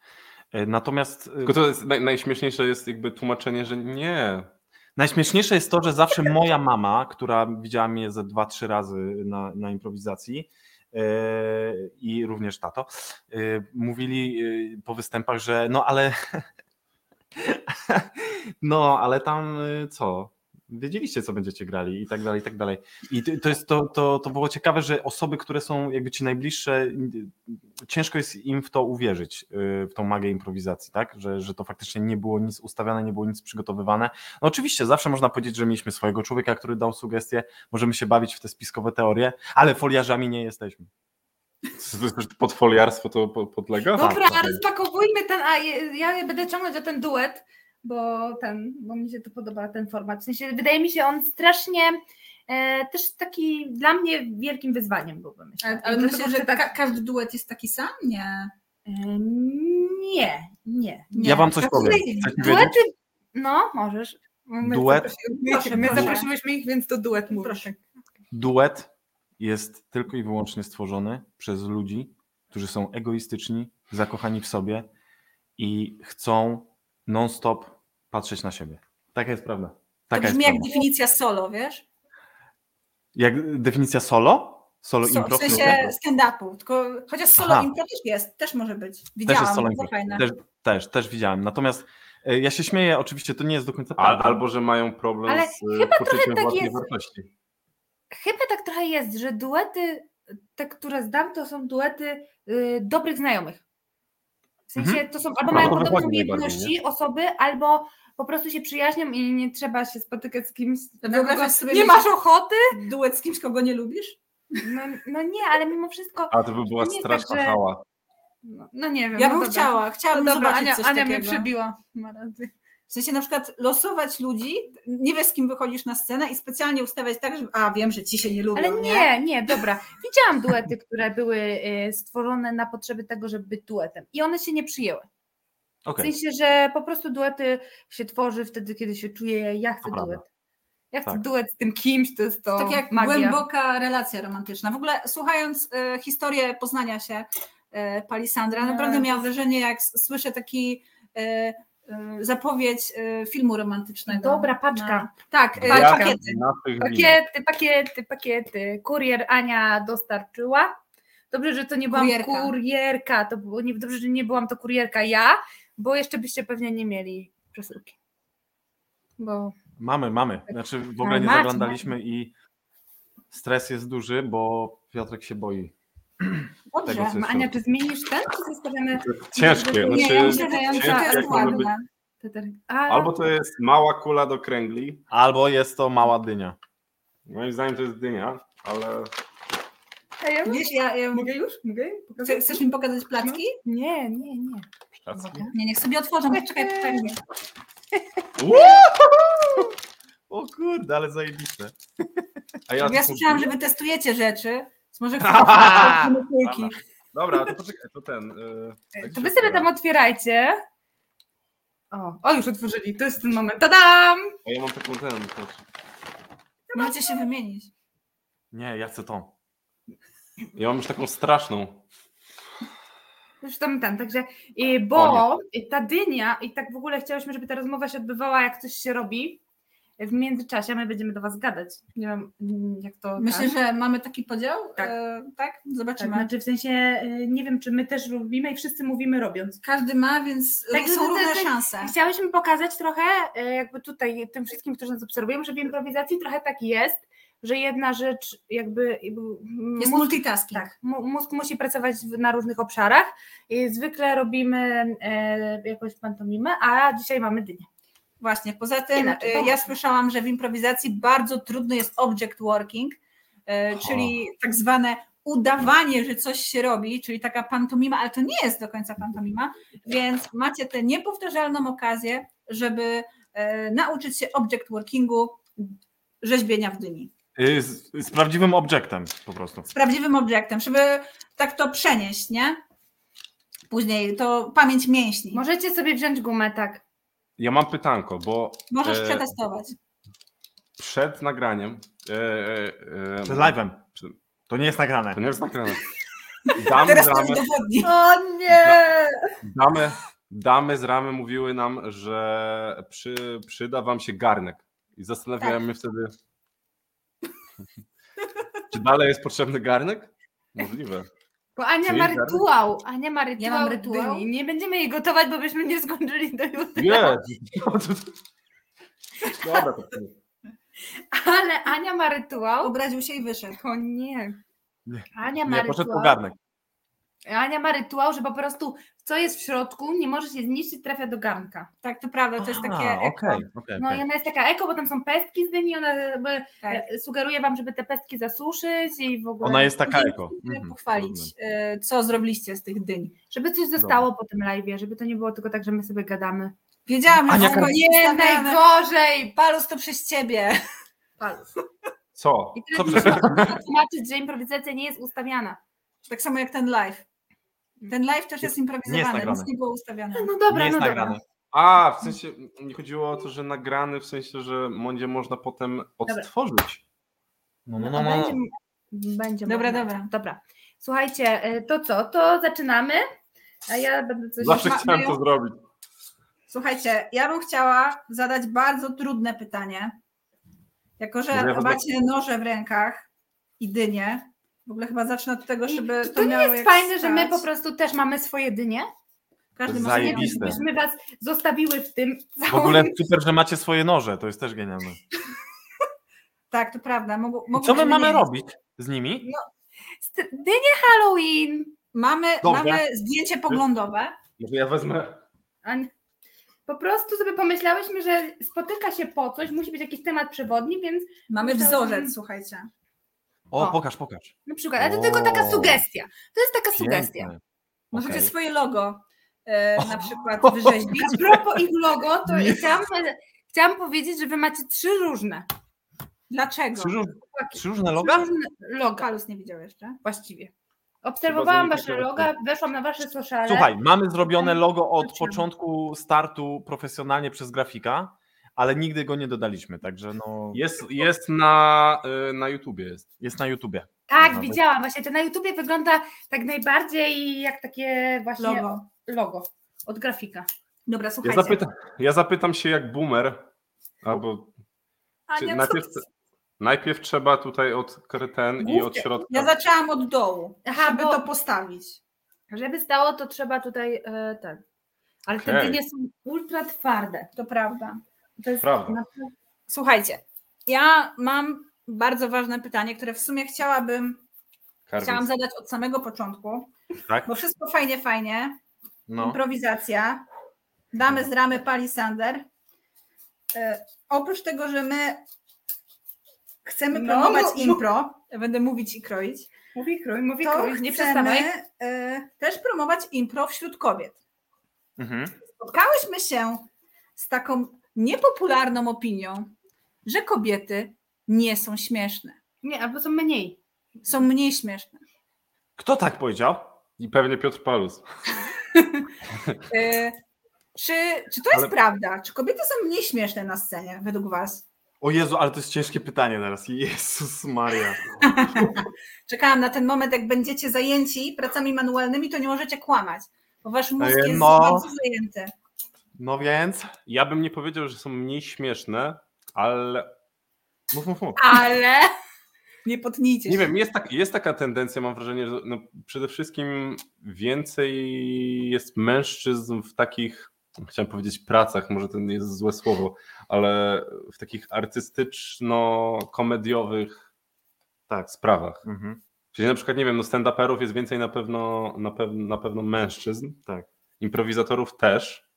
E, Natomiast e, Tylko to jest, naj, najśmieszniejsze jest jakby tłumaczenie, że nie, Najśmieszniejsze jest to, że zawsze moja mama, która widziała mnie ze dwa, trzy razy na, na improwizacji yy, i również tato, yy, mówili yy, po występach, że no ale no ale tam co? Wiedzieliście, co będziecie grali i tak dalej, i tak dalej. I to- jest, to, to, to było ciekawe, że osoby, które są jakby ci najbliższe, ciężko jest im w to uwierzyć, yy, w tą magię improwizacji, tak? Że, że to faktycznie nie było nic ustawiane, nie było nic przygotowywane. No oczywiście, zawsze można powiedzieć, że mieliśmy swojego człowieka, który dał sugestie, możemy się bawić w te spiskowe teorie, ale foliarzami nie jesteśmy. Pod foliarstwo to po- podlega? Dobra, Tak. rozpakowujmy ten, a ja będę ciągnąć o ten duet, bo ten, bo mi się to podoba ten format. W sensie wydaje mi się on strasznie e, też taki dla mnie wielkim wyzwaniem byłby. Myślę. Ale, ale myślę, że tak, ka- każdy duet jest taki sam? Nie. e, nie, nie. Nie. Ja wam coś powiem. Chcecie wiedzieć? Duety, no możesz. My Duet? zaprosiłyśmy- Proszę, my zaprosiłyśmy ich, więc to duet mówisz. Proszę. Duet jest tylko i wyłącznie stworzony przez ludzi, którzy są egoistyczni, zakochani w sobie i chcą non-stop patrzeć na siebie. Taka jest prawda. To Taka jest brzmi jak prawda. definicja solo, wiesz? Jak definicja solo? Solo So, impro? w sensie stand-upu. Tylko, chociaż solo Aha. impro też jest, też może być. Też Widziałam, jest solo bardzo impro. fajne. Też, też, też widziałem. Natomiast e, ja się śmieję, oczywiście to nie jest do końca Al, prawda. albo, że mają problem Ale z e, poczuciem tak własnej jest. wartości. Chyba tak trochę jest, że duety, te, które znam, to są duety y, dobrych znajomych. W sensie Mhm. to są albo mają podobne umiejętności osoby, albo po prostu się przyjaźnią i nie trzeba się spotykać z kimś. nie masz ochoty? Duet z kimś, kogo nie lubisz? No, no nie, ale mimo wszystko. A to by była Nie tak, straszna że- hała. No, no nie wiem. Ja no bym dobra. chciała, chciałabym No dobra, zobaczyć Ania, coś Ania mnie takiego. przebiła. Ma rację. W sensie na przykład losować ludzi, nie wiesz z kim wychodzisz na scenę i specjalnie ustawiać tak, że a wiem, że ci się nie lubią, Ale nie, nie, dobra. Widziałam duety, które były y, stworzone na potrzeby tego, żeby być duetem. I one się nie przyjęły. W Okej. sensie, że po prostu duety się tworzy wtedy, kiedy się czuje, ja chcę prawda. duet. Ja chcę Tak. duet z tym kimś, to jest to Tak jak magia. głęboka relacja romantyczna. W ogóle słuchając e, historię poznania się e, Palisandra, Nie. naprawdę miałam wrażenie, jak słyszę taki e, zapowiedź e, filmu romantycznego. Dobra, paczka. Na- tak, e, Paczka. pakiety. Pakiety, pakiety, pakiety. Kurier Ania dostarczyła. Dobrze, że to nie byłam Kurierka. kurierka. To było nie, dobrze, że nie byłam to kurierka ja, bo jeszcze byście pewnie nie mieli przesyłki. Bo Mamy, mamy. Znaczy w ogóle nie zaglądaliśmy i stres jest duży, bo Piotrek się boi. Dobrze. tego, Ania, czy zmienisz ten, czy zostawiamy Ciężkie. Nie, Znaczy, ja myślę, że ja ciężkie, jak jest może być. Albo to jest mała kula do kręgli. Albo jest to mała dynia. Moim zdaniem to jest dynia, ale a ja Wiesz, ja, ja, Mogę już? Mogę? Chce- chcesz mi pokazać placki? Nie, nie, nie. pszczacki. Nie, niech sobie otworzą. Czekaj, czekaj. O kurde, ale zajebiste. A Ja, to słyszałam, że wy testujecie rzeczy. Może Dobra. kulki. Dobra, to poczekaj, to ten. Yy, To wy sobie tam otwierajcie. O, o, już otworzyli, to jest ten moment. Tadam! A ja mam taką ten. Możecie się wymienić. Nie, ja chcę to. Ja mam już taką straszną. Już tam ten, także, i, bo ta dynia, i tak w ogóle chciałyśmy, żeby ta rozmowa się odbywała, jak coś się robi. W międzyczasie my będziemy do Was gadać. Nie wiem, mm, jak to. Myślę, tak. że mamy taki podział. Tak. E, tak? Tak, Zobaczymy. znaczy w sensie, y, nie wiem, czy my też robimy i wszyscy mówimy robiąc. Każdy ma, więc Tak, są to- to- równe to- szanse. Chciałyśmy pokazać trochę, y, jakby tutaj tym wszystkim, którzy nas obserwują, że w improwizacji trochę tak jest, że jedna rzecz jakby. Jest mózg- multitasking. Tak, mózg musi pracować na różnych obszarach. I zwykle robimy e, jakąś pantomimę, a dzisiaj mamy dynię. Właśnie, poza tym Inaczej, bo ja słyszałam, że w improwizacji bardzo trudny jest object working, e, czyli tak zwane udawanie, że coś się robi, czyli taka pantomima, ale to nie jest do końca pantomima, więc macie tę niepowtarzalną okazję, żeby e, nauczyć się object workingu rzeźbienia w dyni. Y, Z, z prawdziwym obiektem po prostu. Z prawdziwym obiektem, żeby tak to przenieść, nie? Później to pamięć mięśni. Możecie sobie wziąć gumę, tak. Ja mam pytanko, bo Możesz e, przetestować. przed nagraniem. E, e, Przed live'em. To nie jest nagrane. To nie jest nagrane. Damy Teraz z ramy. O nie! damy, damy z ramy mówiły nam, że przy, przyda wam się garnek. I zastanawiałem Tak. mnie wtedy, czy dalej jest potrzebny garnek? Możliwe. Bo Ania Czyli ma rytuał. Ania ma rytuał. mam rytuał? dyni. Nie będziemy jej gotować, bo byśmy nie skończyli do jutra. Nie! No, to- Dobra, to Ale Ania ma rytuał. Obraził się i wyszedł. O nie. Nie. Ania ma Nie, poszedł po rytuał. garnek. Ania ma rytuał, że po prostu co jest w środku, nie może się zniszczyć, trafia do garnka. Tak, to prawda, to jest A, takie. eko. Okej, okej, No i ona jest taka eko, bo tam są pestki z dyni, ona jakby Tak. e, sugeruje wam, żeby te pestki zasuszyć i w ogóle... Ona jest taka eko. Mhm, pochwalić, rozumiem. y, co zrobiliście z tych dyń. Żeby coś zostało po tym live'ie, żeby to nie było tylko tak, że my sobie gadamy. Wiedziałam, że Ania, jest Nie, najgorzej! Palus to przez ciebie. Palus. Co? I Co teraz przez- tłumaczyć, że improwizacja nie jest ustawiana. Tak samo jak ten live. Ten live też jest nie improwizowany, jest nic nagrany. nie było ustawiane. No dobra, Nie jest no dobra. nagrane. A, w sensie mi chodziło o to, że nagrany, w sensie, że będzie można potem odtworzyć. No, no, No, no, no. będzie, będzie Dobra, można. dobra. Dobra. Słuchajcie, e, to co? To zaczynamy. A ja będę coś. Zawsze ma- chciałem to zrobić. Słuchajcie, ja bym chciała zadać bardzo trudne pytanie. Jako, że macie noże w rękach i dynie, w ogóle chyba zacznę od tego, I żeby to to, nie jest jak fajne, że my stać. po prostu też mamy swoje dynie. Każdy ma swoje dynie. Żebyśmy was zostawiły w tym. W ogóle super, że macie swoje noże, to jest też genialne. Tak, to prawda. Mogą, I mogą co my mamy wymienić. robić z nimi? St- Dynie Halloween. Mamy, mamy zdjęcie poglądowe. Może ja wezmę. Po prostu sobie pomyślałyśmy, że spotyka się po coś, musi być jakiś temat przewodni, więc Mamy wzorzec, słuchajcie. O, O. pokaż, pokaż. na przykład, ale to tylko taka O. sugestia. To jest taka sugestia. Piękne. Możecie Okej. swoje logo e, na przykład wyrzeźbić. A propos ich logo, to ja chciałam, chciałam powiedzieć, że wy macie trzy różne. Dlaczego? Trzy, róż- trzy różne Trzy loga? różne loga Kalus nie widział jeszcze. właściwie. Obserwowałam wasze loga, weszłam na wasze sociale. Słuchaj, mamy zrobione logo od początku startu profesjonalnie przez grafika, ale nigdy go nie dodaliśmy, także no Jest, jest na, y, na YouTubie. Jest. jest na YouTubie. Tak, widziałam. Właśnie to na YouTubie wygląda tak najbardziej jak takie właśnie Logo. logo od grafika. Dobra, Ja słuchajcie. zapytam, ja zapytam się jak boomer, albo czy Ania, najpierw, najpierw trzeba tutaj od ten i od środka. Ja zaczęłam od dołu, Aha, żeby bo- to postawić. Żeby stało, to trzeba tutaj e, ten. Ale te Okej. dynie są ultra twarde. To prawda. To jest Prawda. Słuchajcie, ja mam bardzo ważne pytanie, które w sumie chciałabym, Karwis. chciałam zadać od samego początku, Tak? bo wszystko fajnie, fajnie, No. improwizacja, damy z ramy palisander. E, oprócz tego, że my chcemy No, promować no, no. impro, ja będę mówić i kroić, Mówi krój, mówi to krój, nie przestawaj. chcemy e, też promować impro wśród kobiet. Mhm. spotkałyśmy się z taką niepopularną opinią, że kobiety nie są śmieszne. Nie, albo są mniej. Są mniej śmieszne. Kto tak powiedział? I pewnie Piotr Palus. E, czy, czy to jest Ale- prawda? Czy kobiety są mniej śmieszne na scenie, według Was? O Jezu, ale to jest ciężkie pytanie teraz. Jezus Maria. Czekałam na ten moment, jak będziecie zajęci pracami manualnymi, to nie możecie kłamać, bo Wasz mózg E, jest no. bardzo zajęty. No więc. Ja bym nie powiedział, że są mniej śmieszne, ale. Mów, mów, mów. Ale nie potnijcie Nie się. wiem, jest, tak, jest taka tendencja, mam wrażenie, że no, przede wszystkim więcej jest mężczyzn w takich, chciałem powiedzieć pracach, może to nie jest złe słowo, ale w takich artystyczno-komediowych tak, sprawach. Mhm. Czyli na przykład, nie wiem, no stand-uperów jest więcej na pewno, na, pew, na pewno mężczyzn, Tak. improwizatorów też.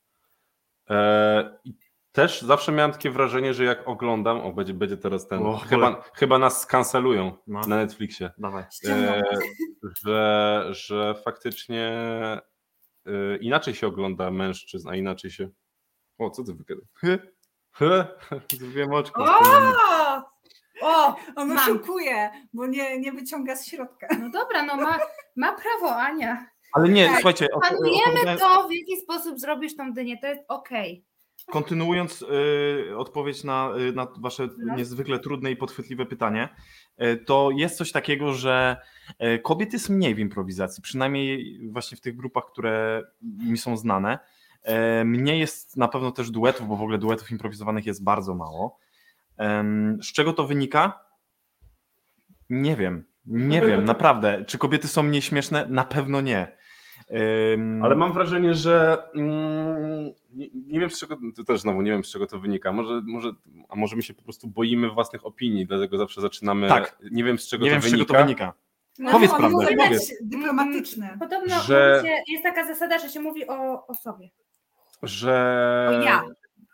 E, I też zawsze miałem takie wrażenie, że jak oglądam, o będzie, będzie teraz ten, O, chyba, chyba nas skancelują No. na Netflixie, Dawaj. E, że, że faktycznie e, inaczej się ogląda mężczyzn, a inaczej się... O, co ty wygadasz? Zrobiłem oczko. O! O! On Mam. oszukuje, bo nie, nie wyciąga z środka. No dobra, no ma, ma prawo Ania. Ale nie, Tak, słuchajcie, odpowiadając- to, w jaki sposób zrobisz tą dynię, to jest okej. Kontynuując y, odpowiedź na, y, na wasze No. niezwykle trudne i podchwytliwe pytanie, y, to jest coś takiego, że y, kobiet jest mniej w improwizacji, przynajmniej właśnie w tych grupach, które mi są znane. Y, Mniej jest na pewno też duetów, bo w ogóle duetów improwizowanych jest bardzo mało. Z czego to wynika? Nie wiem. Nie wiem, naprawdę. Czy kobiety są mniej śmieszne? Na pewno nie. Ale mam wrażenie, że mm, nie, nie wiem z czego, to też znowu nie wiem z czego to wynika. Może, może, a może my się po prostu boimy własnych opinii, dlatego zawsze zaczynamy. Tak. Nie wiem z czego nie to wiem, z wynika. czego to wynika. No, Powiedz on prawdę, powiedz. być dyplomatyczny. Podobno Że- jest taka zasada, że się mówi o, o sobie. Że... O ja.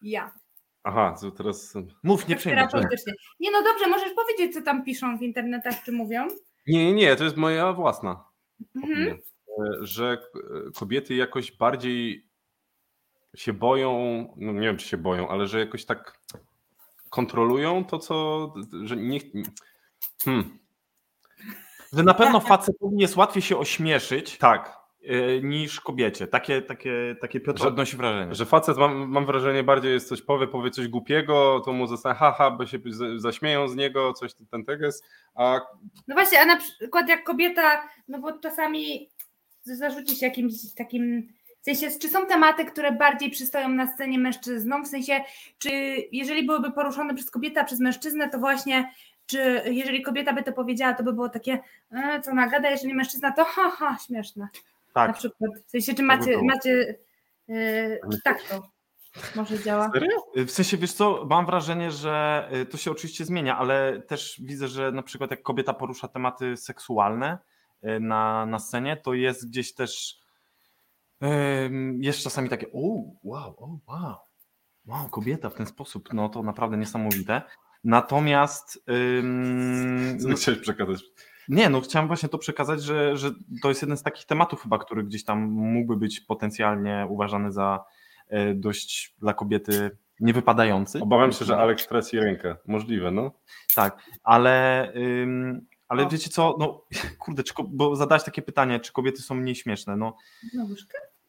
Ja. Aha, to teraz... Mów, nie przejmuj. Nie no dobrze, możesz powiedzieć, co tam piszą w internetach, czy mówią. Nie, nie, nie, to jest moja własna Mhm. opinia. E, Że kobiety jakoś bardziej się boją, no nie wiem czy się boją, ale że jakoś tak kontrolują to, co, że nie... Hmm, Że na pewno facetowi jest łatwiej się ośmieszyć tak, y, niż kobiecie. Takie, takie, takie Piotr Że- odnosi wrażenie. że facet mam, mam wrażenie bardziej jest coś powie, powie coś głupiego, to mu zostanie haha, bo się zaśmieją z niego, coś ten tego jest, a No właśnie, a na przykład jak kobieta, no bo czasami zarzuci się jakimś takim, w sensie, czy są tematy, które bardziej przystoją na scenie mężczyznom, w sensie, czy jeżeli byłyby poruszone przez kobietę, a przez mężczyznę, to właśnie, czy jeżeli kobieta by to powiedziała, to by było takie, e, co ona gada, jeżeli mężczyzna, to ha, ha, śmieszne. Na Tak. przykład, w sensie, czy by macie, macie e, czy tak to może działa? Y, W sensie, wiesz co, mam wrażenie, że y, to się oczywiście zmienia, ale też widzę, że na przykład jak kobieta porusza tematy seksualne na, na scenie, to jest gdzieś też jest czasami takie, o wow, o wow, wow, kobieta w ten sposób, no to naprawdę niesamowite. Natomiast ym, chciałeś przekazać? nie, no chciałem właśnie to przekazać, że, że to jest jeden z takich tematów chyba, który gdzieś tam mógłby być potencjalnie uważany za e, dość dla kobiety niewypadający. Obawiam się, że Alek traci rękę. Możliwe, no. Tak, ale, ym, ale O. wiecie co, no kurde, czy, bo zadałeś takie pytanie, czy kobiety są mniej śmieszne, no,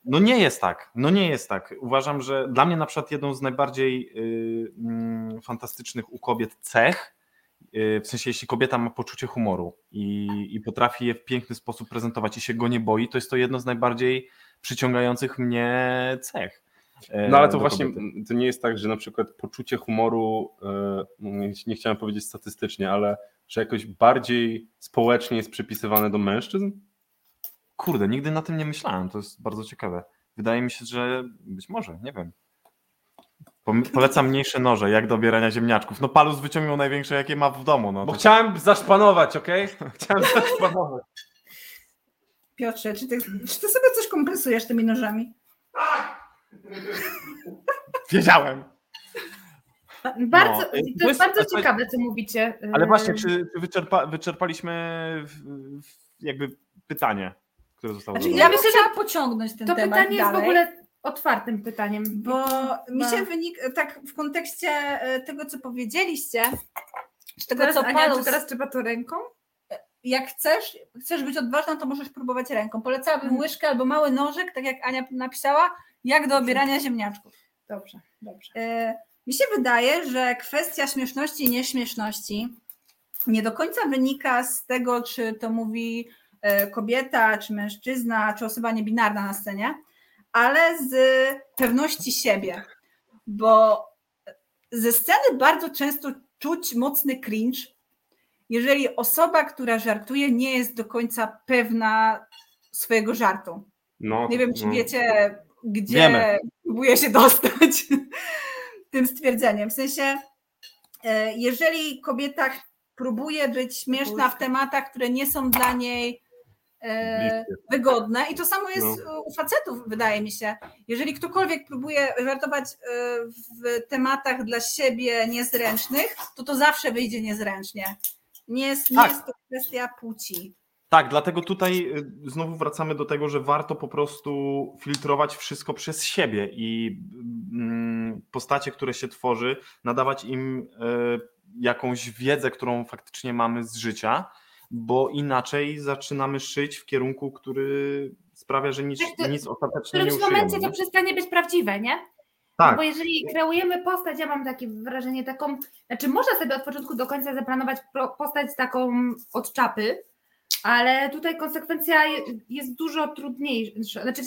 no nie jest tak, no nie jest tak. Uważam, że dla mnie na przykład jedną z najbardziej y, mm, fantastycznych u kobiet cech, y, w sensie jeśli kobieta ma poczucie humoru i, i potrafi je w piękny sposób prezentować i się go nie boi, to jest to jedno z najbardziej przyciągających mnie cech. e, No ale to właśnie kobiety. to nie jest tak, że na przykład poczucie humoru, e, nie chciałem powiedzieć statystycznie, ale że jakoś bardziej społecznie jest przypisywane do mężczyzn? Kurde, nigdy na tym nie myślałem, to jest bardzo ciekawe. Wydaje mi się, że być może, nie wiem. Polecam mniejsze noże, jak do obierania ziemniaczków. No Palus wyciągnął największe, jakie ma w domu. No, Bo to- chciałem zaszpanować, okej? Chciałem zaszpanować. Piotrze, czy ty, czy ty sobie coś kompensujesz tymi nożami? Wiedziałem. Bardzo, No, to to jest, jest- bardzo to- ciekawe, co mówicie. Ale E, właśnie, czy, czy wyczerpa, wyczerpaliśmy w- w- jakby pytanie, które zostało Znaczy, ja bym myślę, że chciała pociągnąć ten To temat pytanie jest w dalej, ogóle otwartym pytaniem. Bo mi się wynik, tak w kontekście e, tego, co powiedzieliście, czy tego, Teraz, co Ania, Paulus, czy teraz trzeba to ręką? jak chcesz, chcesz być odważna, to możesz próbować ręką. Polecałabym Mhm. łyżkę albo mały nożyk, tak jak Ania napisała, jak do obierania ziemniaczków. Dobrze, dobrze. E, Mi się wydaje, że kwestia śmieszności i nieśmieszności nie do końca wynika z tego, czy to mówi e, kobieta, czy mężczyzna, czy osoba niebinarna na scenie, ale z pewności siebie. Bo ze sceny bardzo często czuć mocny cringe, jeżeli osoba, która żartuje, nie jest do końca pewna swojego żartu. No, Nie wiem, czy no. wiecie, gdzie Wiemy. próbuje się dostać tym stwierdzeniem. W sensie, e, jeżeli kobieta próbuje być śmieszna w tematach, które nie są dla niej e, wygodne, i to samo jest No. u facetów, wydaje mi się. Jeżeli ktokolwiek próbuje żartować e, w tematach dla siebie niezręcznych, to to zawsze wyjdzie niezręcznie. Nie jest, nie Tak. jest to kwestia płci. Tak, dlatego tutaj y, znowu wracamy do tego, że warto po prostu filtrować wszystko przez siebie i mm, postacie, które się tworzy, nadawać im y, jakąś wiedzę, którą faktycznie mamy z życia, bo inaczej zaczynamy szyć w kierunku, który sprawia, że nic, Tak, nic W ostatecznie nie którymś uszyjemy. momencie to nie? przestanie być prawdziwe, nie? Tak, Bo jeżeli kreujemy postać, ja mam takie wrażenie, taką, znaczy można sobie od początku do końca zaplanować postać taką od czapy, ale tutaj konsekwencja je- jest dużo trudniejsza. Znaczy,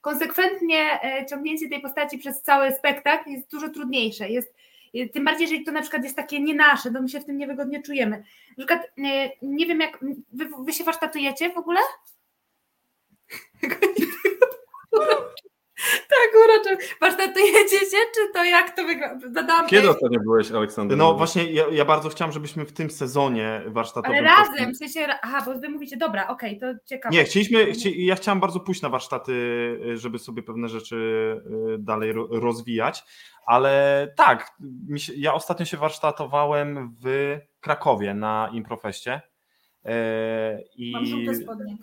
konsekwentnie e, ciągnięcie tej postaci przez cały spektakl jest dużo trudniejsze. Jest, e, tym bardziej, jeżeli to na przykład jest takie nie nasze, to my się w tym niewygodnie czujemy. Na przykład, e, nie wiem jak, wy, wy się warsztatujecie w ogóle? Tak, uroczo. Warsztaty jedziecie, czy to jak to wygląda? Kiedy tej- ostatnio byłeś, Aleksander? No właśnie, ja, ja bardzo chciałem, żebyśmy w tym sezonie warsztatowym... Ale poszli. razem, w sensie, aha, bo wy mówicie, dobra, okej, to ciekawe. Nie, chcieliśmy, chci, ja chciałem bardzo pójść na warsztaty, żeby sobie pewne rzeczy y, dalej ro, rozwijać, ale tak, się, ja ostatnio się warsztatowałem w Krakowie na Improfeście e, i Mam żółte spodnie.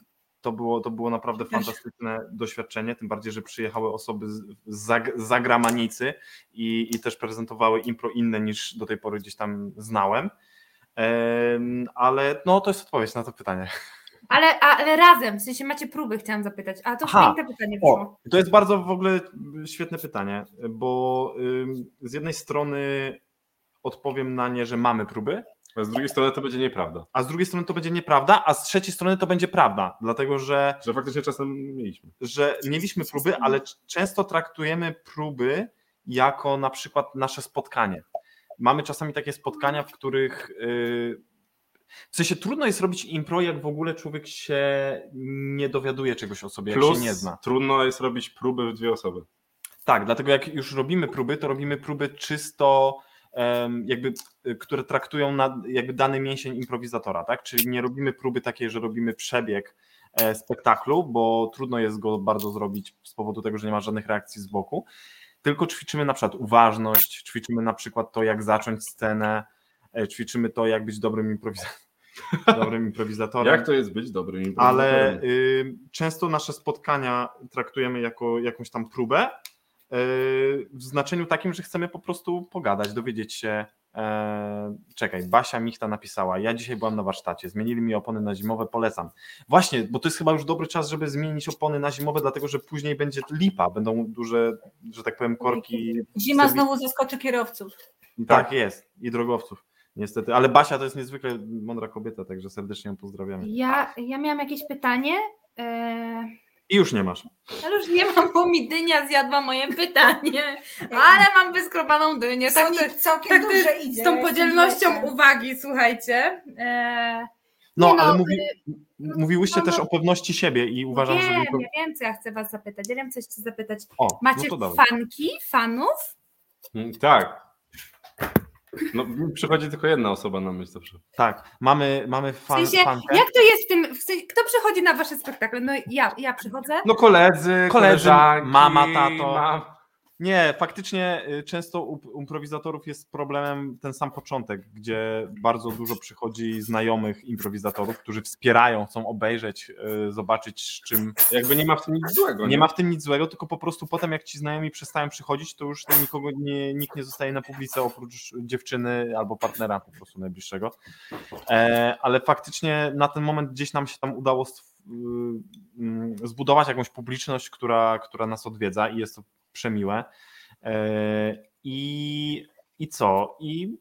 To było, to było naprawdę fantastyczne doświadczenie, tym bardziej, że przyjechały osoby z, z zag- z zagranicy i, i też prezentowały impro inne niż do tej pory gdzieś tam znałem. Em, Ale no to jest odpowiedź na to pytanie. Ale, ale razem, w sensie macie próby, chciałam zapytać. A to Aha. piękne pytanie wyszło. O, to jest bardzo w ogóle świetne pytanie, bo ym, z jednej strony odpowiem na nie, że mamy próby, A z drugiej strony to będzie nieprawda. a z drugiej strony to będzie nieprawda, a z trzeciej strony to będzie prawda, dlatego że, Że faktycznie czasem mieliśmy. że mieliśmy próby, ale często traktujemy próby jako na przykład nasze spotkanie. Mamy czasami takie spotkania, w których yy, w sensie trudno jest robić impro, jak w ogóle człowiek się nie dowiaduje czegoś o sobie, jak Plus się nie zna. trudno jest robić próby w dwie osoby. Tak, dlatego jak już robimy próby, to robimy próby czysto jakby, y, które traktują na jakby dany mięsień improwizatora, tak? Czyli nie robimy próby takiej, że robimy przebieg e, spektaklu, bo trudno jest go bardzo zrobić z powodu tego, że nie ma żadnych reakcji z boku, tylko ćwiczymy na przykład uważność, ćwiczymy na przykład to, jak zacząć scenę, e, ćwiczymy to, jak być dobrym, improwizatorem. dobrym improwizatorem. Jak to jest być dobrym Ale improwizatorem? y, często nasze spotkania traktujemy jako jakąś tam próbę, w znaczeniu takim, że chcemy po prostu pogadać, dowiedzieć się. E, czekaj, Basia Michta napisała, ja dzisiaj byłam na warsztacie, zmienili mi opony na zimowe, polecam. Właśnie, bo to jest chyba już dobry czas, żeby zmienić opony na zimowe, dlatego że później będzie lipa, będą duże, że tak powiem, korki. Zima serwis- znowu zaskoczy kierowców. Tak jest, i drogowców, niestety. Ale Basia to jest niezwykle mądra kobieta, także serdecznie ją pozdrawiamy. Ja, ja miałam jakieś pytanie, e, I już nie masz. ale już nie mam, bo mi dynia zjadła moje pytanie, ale mam wyskrobaną dynię. Tak, to, całkiem tak to dobrze idzie. z tą podzielnością uwagi, słuchajcie. E, No, no, ale mówi, y, mówiłyście no, też no. o pewności siebie i uważam, że... wiem, tylko- ja wiem, co ja chcę was zapytać. Ja wiem, co chcę zapytać. O, Macie no to dawaj. fanki, fanów? Mm, Tak. No, mi przychodzi tylko jedna osoba na myśl zawsze. Tak, mamy, mamy W fan, sensie, fankę. jak to jest w tym, w sensie, kto przychodzi na wasze spektakle? No ja, ja przychodzę. No koledzy, Koledzy, koleżanki, mama, tato. Mam... Nie, faktycznie y, często u improwizatorów jest problemem ten sam początek, gdzie bardzo dużo przychodzi znajomych improwizatorów, którzy wspierają, chcą obejrzeć, y, zobaczyć z czym... Jakby nie ma w tym nic złego. Nie ma w tym nic złego, tylko po prostu potem jak ci znajomi przestają przychodzić, to już nikogo nie, nikt nie zostaje na publice oprócz dziewczyny albo partnera po prostu najbliższego. E, ale faktycznie na ten moment gdzieś nam się tam udało stw- y, mm, zbudować jakąś publiczność, która, która nas odwiedza i jest to przemiłe. E, I, I co? I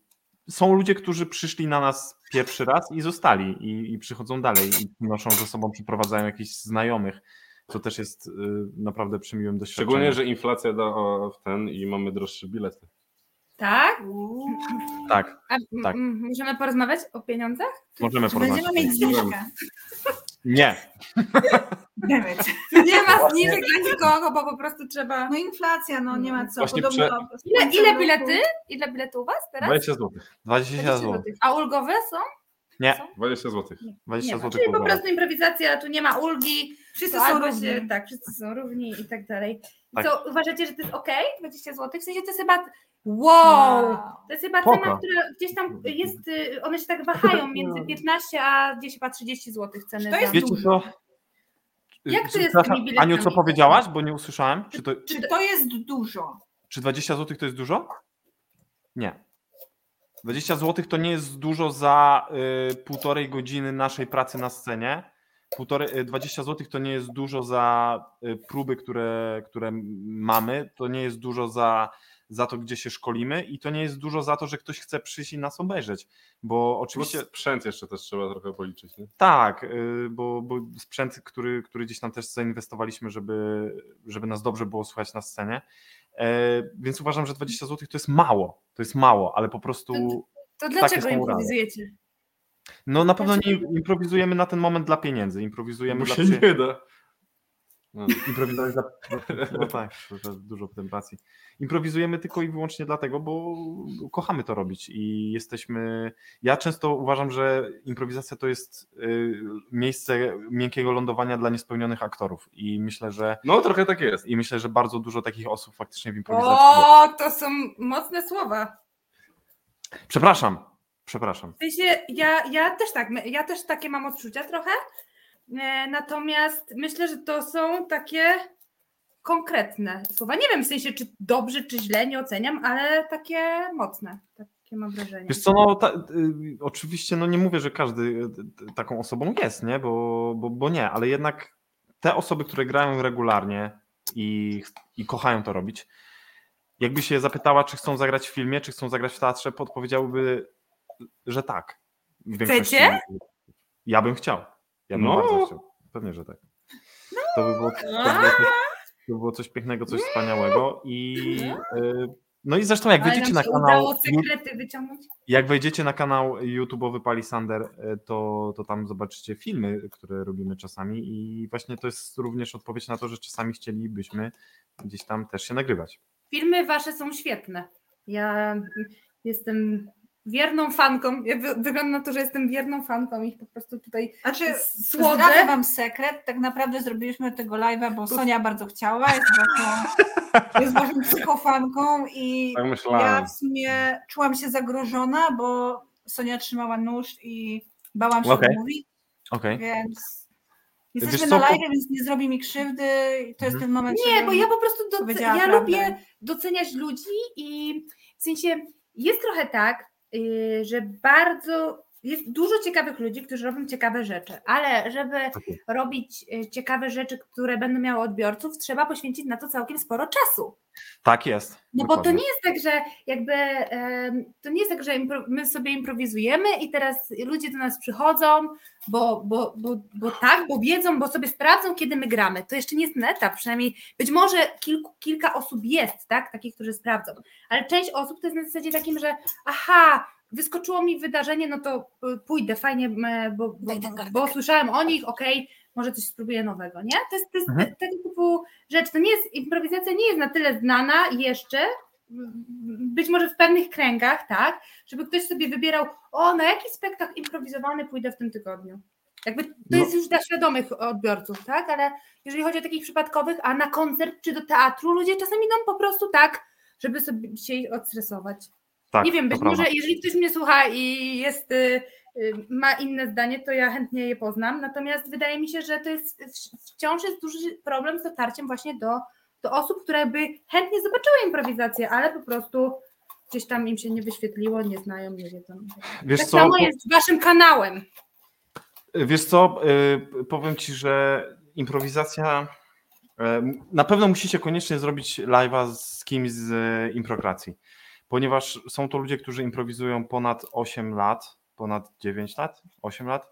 są ludzie, którzy przyszli na nas pierwszy raz i zostali i, i przychodzą dalej i noszą ze sobą, przyprowadzają jakichś znajomych, co też jest y, naprawdę przemiłym doświadczeniem. Szczególnie, że inflacja da w ten i mamy droższe bilety. Tak? Tak, Tak. możemy porozmawiać o pieniądzach? możemy Czy porozmawiać. będziemy mieć zniżkę? Nie. Nie ma zniżek dla nikogo, bo po prostu trzeba... No inflacja, no nie ma co. Właśnie Podobno Ile, ile bilety? Ile biletów u was teraz? 20 zł. 20 zł. złotych. A ulgowe są? Nie, 20 zł. 20 Nie ma. zł. Czyli po prostu improwizacja, tu nie ma ulgi, Wszyscy są równi. się, tak, wszyscy są równi i tak dalej. I Tak. Co, uważacie, że to jest ok? 20 zł? W sensie to jest chyba... Wow! Wow. To jest chyba Spoko. cena, która gdzieś tam jest, y, one się tak wahają między 15 a gdzieś chyba 30 zł ceny To jest za... Wiecie co? Jak to jest z tymi biletami? Aniu, co powiedziałaś, bo nie usłyszałem? Czy, to, Czy to jest dużo? czy 20 zł to jest dużo? Nie. 20 zł to nie jest dużo za y, półtorej godziny naszej pracy na scenie. Półtorej, y, 20 zł to nie jest dużo za y, próby, które, które mamy. To nie jest dużo za, za to, gdzie się szkolimy i to nie jest dużo za to, że ktoś chce przyjść i nas obejrzeć. Bo oczywiście Plus sprzęt jeszcze też trzeba trochę policzyć. Nie? Tak, y, bo, bo sprzęt, który, który gdzieś tam też zainwestowaliśmy, żeby, żeby nas dobrze było słychać na scenie. E, Więc uważam, że 20 zł to jest mało. To jest mało, ale po prostu. To Takie dlaczego są rady. improwizujecie? No na pewno nie Dlaczego? improwizujemy na ten moment dla pieniędzy. Improwizujemy Bo dla się przy... nie da. No. Improwizować za... No tak, to, dużo potem pracy. Improwizujemy tylko i wyłącznie dlatego, bo kochamy to robić i jesteśmy... Ja często uważam, że improwizacja to jest y, miejsce miękkiego lądowania dla niespełnionych aktorów i myślę, że no trochę tak jest. i myślę, że bardzo dużo takich osób faktycznie w improwizacji. O, to są mocne słowa. Przepraszam, przepraszam. W sensie, ja, ja też tak, ja też takie mam odczucia trochę, natomiast myślę, że to są takie konkretne słowa. Nie wiem w sensie, czy dobrze, czy źle, nie oceniam, ale takie mocne, takie mam wrażenie. Wiesz co, no ta, y, oczywiście no nie mówię, że każdy y, taką osobą jest, nie? Bo, bo, bo nie, ale jednak te osoby, które grają regularnie i, i kochają to robić, jakby się zapytała, czy chcą zagrać w filmie, czy chcą zagrać w teatrze, podpowiedziałyby, że tak. Chcecie? Ja bym chciał. Ja bym No. bardzo chciał. Pewnie, że tak. To by było, to by było, coś, to by było coś pięknego, coś wspaniałego i y, no i zresztą jak wejdziecie na kanał udało sekrety wyciągnąć. jak wejdziecie na kanał YouTube'owy Palisander, e, to, to tam zobaczycie filmy, które robimy czasami i właśnie to jest również odpowiedź na to, że czasami chcielibyśmy gdzieś tam też się nagrywać. Filmy wasze są świetne. Ja jestem wierną fanką. Ja wy- wygląda na to, że jestem wierną fanką ich po prostu tutaj Znaczy, słodzę. zdradzę wam sekret, tak naprawdę zrobiliśmy tego live'a, bo Sonia bardzo chciała, jest waszą, jest waszą psychofanką i Tak ja w sumie czułam się zagrożona, bo Sonia trzymała nóż i bałam się Okej. mówić, Okej. więc Wiesz jesteśmy co, na live, więc nie zrobi mi krzywdy i to jest Mhm. ten moment, Nie, bo ja po prostu powiedziała ja prawdę. lubię doceniać ludzi i w sensie jest trochę tak, że bardzo jest dużo ciekawych ludzi, którzy robią ciekawe rzeczy, ale żeby Okej. robić yy, ciekawe rzeczy, które będą miały odbiorców, trzeba poświęcić na to całkiem sporo czasu. Tak jest. No bo to Dokładnie. nie jest tak, że jakby to nie jest tak, że my sobie improwizujemy i teraz ludzie do nas przychodzą, bo, bo, bo, bo tak, bo wiedzą, bo sobie sprawdzą, kiedy my gramy. To jeszcze nie jest ten etap, przynajmniej być może kilku, kilka osób jest, tak, takich, którzy sprawdzą, ale część osób to jest na zasadzie takim, że aha, wyskoczyło mi wydarzenie, no to y, pójdę, fajnie, bo, bo, bo słyszałem o nich, okej, może coś spróbuję nowego, nie? To jest, to jest Mhm. te- tego typu rzecz. To nie jest, improwizacja nie jest na tyle znana jeszcze, być może w pewnych kręgach, tak, żeby ktoś sobie wybierał, o, na jaki spektakl improwizowany pójdę w tym tygodniu. Jakby to No. jest już dla świadomych odbiorców, tak, ale jeżeli chodzi o takich przypadkowych, a na koncert czy do teatru, ludzie czasami idą po prostu tak, żeby sobie się odstresować. Tak, Nie wiem, być prawda. może jeżeli ktoś mnie słucha i jest, y, y, ma inne zdanie, to ja chętnie je poznam. Natomiast wydaje mi się, że to jest wciąż jest duży problem z dotarciem właśnie do, do osób, które by chętnie zobaczyły improwizację, ale po prostu gdzieś tam im się nie wyświetliło, nie znają, nie wiedzą. Wiesz tak co, samo jest z waszym kanałem. Wiesz co, y, powiem ci, że improwizacja. Na pewno musicie koniecznie zrobić live'a z kimś z improkracji, ponieważ są to ludzie, którzy improwizują ponad 8 lat, ponad 9 lat, 8 lat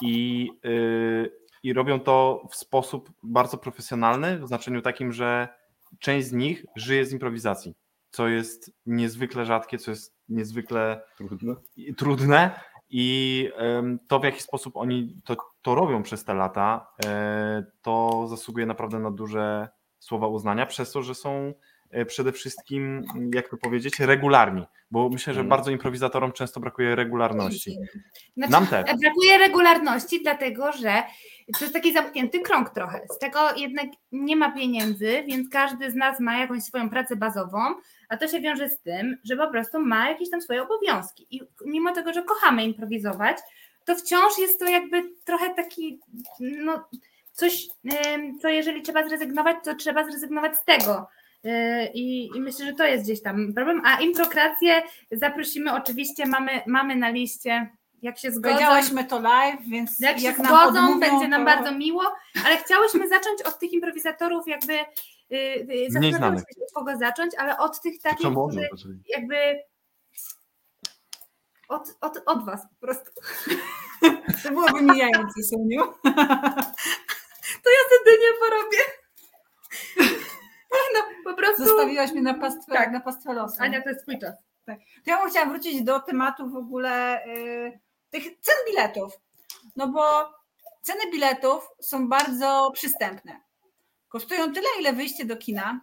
i, y, i robią to w sposób bardzo profesjonalny, w znaczeniu takim, że część z nich żyje z improwizacji, co jest niezwykle rzadkie, co jest niezwykle Trudno. i- trudne i to, w jaki sposób oni to, to robią przez te lata, e, to zasługuje naprawdę na duże słowa uznania, przez to, że są przede wszystkim, jak to powiedzieć, regularni, bo myślę, że Mhm. bardzo improwizatorom często brakuje regularności. Znaczy, Nam też. Brakuje regularności, dlatego że to jest taki zamknięty krąg trochę. Z tego jednak nie ma pieniędzy, więc każdy z nas ma jakąś swoją pracę bazową, a to się wiąże z tym, że po prostu ma jakieś tam swoje obowiązki. I mimo tego, że kochamy improwizować, to wciąż jest to jakby trochę taki, no coś, co jeżeli trzeba zrezygnować, to trzeba zrezygnować z tego. Yy, I, I myślę, że to jest gdzieś tam problem. A improkrację zaprosimy oczywiście, mamy, mamy na liście, jak się zgodzą. Powiedziałyśmy to live, więc Jak się jak nam zgodzą, odmówią, będzie nam to... bardzo miło, ale chciałyśmy zacząć od tych improwizatorów, jakby. Yy, zastanawiałyśmy się, od kogo zacząć, ale od tych takich, którzy jakby. Od, od, od Was po prostu. To byłoby mijające, Soniu. To ja wtedy nie porobię. No, po prostu. Zostawiłaś mnie na pastwę, Tak. na pastwę losu. Ania, to jest twój czas. To ja bym chciała wrócić do tematu w ogóle y, tych cen biletów. No bo ceny biletów są bardzo przystępne. kosztują tyle, ile wyjście do kina,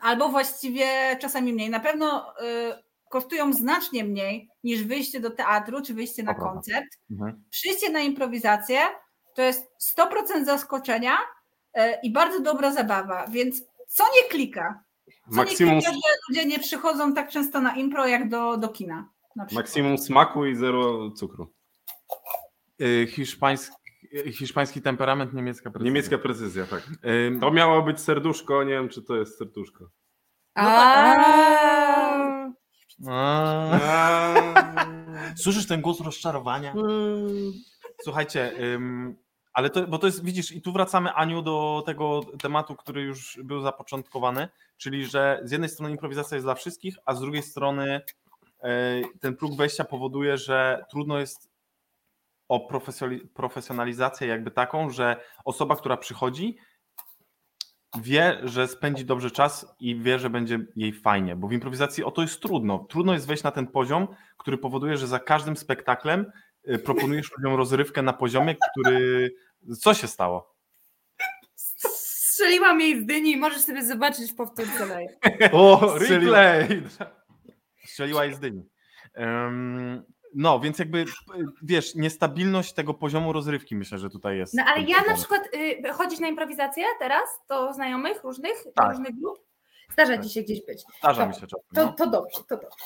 albo właściwie czasami mniej. Na pewno y, kosztują znacznie mniej niż wyjście do teatru czy wyjście na koncert. Mhm. Przyjście na improwizację to jest 100% zaskoczenia y, i bardzo dobra zabawa, więc co nie klika? Co Maksimum, nie klika, że ludzie nie przychodzą tak często na impro jak do, do kina. Maksimum smaku i zero cukru. Y, Hiszpański, y, hiszpański temperament, niemiecka precyzja. Niemiecka precyzja, tak. To miało być serduszko, nie wiem czy to jest serduszko. A. a. Słyszysz ten głos rozczarowania? Słuchajcie, ym, ale to, bo to jest, widzisz, i tu wracamy, Aniu, do tego tematu, który już był zapoczątkowany, czyli że z jednej strony improwizacja jest dla wszystkich, a z drugiej strony e, ten próg wejścia powoduje, że trudno jest o profesjonali- profesjonalizację jakby taką, że osoba, która przychodzi, wie, że spędzi dobrze czas i wie, że będzie jej fajnie, bo w improwizacji o to jest trudno. Trudno jest wejść na ten poziom, który powoduje, że za każdym spektaklem y, proponujesz ludziom rozrywkę na poziomie, który... Co się stało? Strzeliłam jej z dyni, możesz sobie zobaczyć w powtórce live. O, replay! Strzeliła jej z dyni. Ym, no, więc jakby, wiesz, niestabilność tego poziomu rozrywki myślę, że tutaj jest. No ale ja na problem. przykład y, chodzić na improwizację teraz do znajomych różnych, Tak. różnych grup. Zdarza Tak. ci się gdzieś być. Zdarza to- mi się czasem. To, No. to dobrze, to dobrze.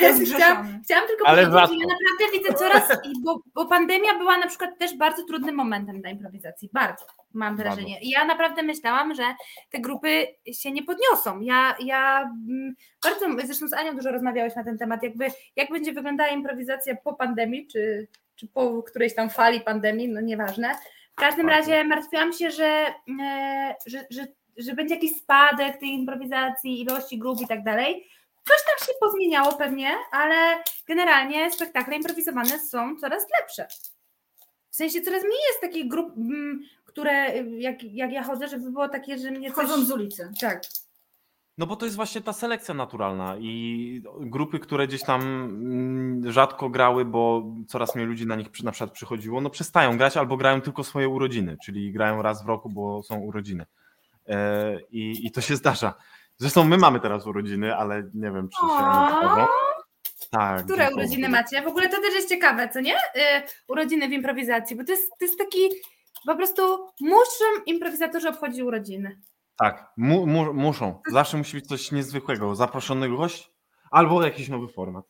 Jest chciałam, chciałam tylko Ale powiedzieć, że ja naprawdę widzę coraz, bo, bo pandemia była na przykład też bardzo trudnym momentem dla improwizacji, bardzo mam wrażenie. I ja naprawdę myślałam, że te grupy się nie podniosą. Ja, ja mm, bardzo, zresztą z Anią dużo rozmawiałeś na ten temat, jakby jak będzie wyglądała improwizacja po pandemii, czy, czy po którejś tam fali pandemii, no nieważne. W każdym razie martwiłam się, że, e, że, że, że będzie jakiś spadek tej improwizacji, ilości grup i tak dalej. Coś tam się pozmieniało pewnie, ale generalnie spektakle improwizowane są coraz lepsze. W sensie coraz mniej jest takich grup, mm, które jak, jak ja chodzę, żeby było takie, że mnie coś... Wchodzą z ulicy. Tak. No bo to jest właśnie ta selekcja naturalna i grupy, które gdzieś tam mm, rzadko grały, bo coraz mniej ludzi na nich na przykład przychodziło, no przestają grać albo grają tylko swoje urodziny, czyli grają raz w roku, bo są urodziny. E, I, I to się zdarza. Zresztą my mamy teraz urodziny, ale nie wiem, czy się Tak. Które dziękuję. urodziny macie? W ogóle to też jest ciekawe, co nie? Y, urodziny w improwizacji, bo to jest, to jest taki po prostu muszą improwizatorzy obchodzić urodziny. Tak, mu, mu, muszą. Zawsze musi być coś niezwykłego. Zaproszony gość albo jakiś nowy format.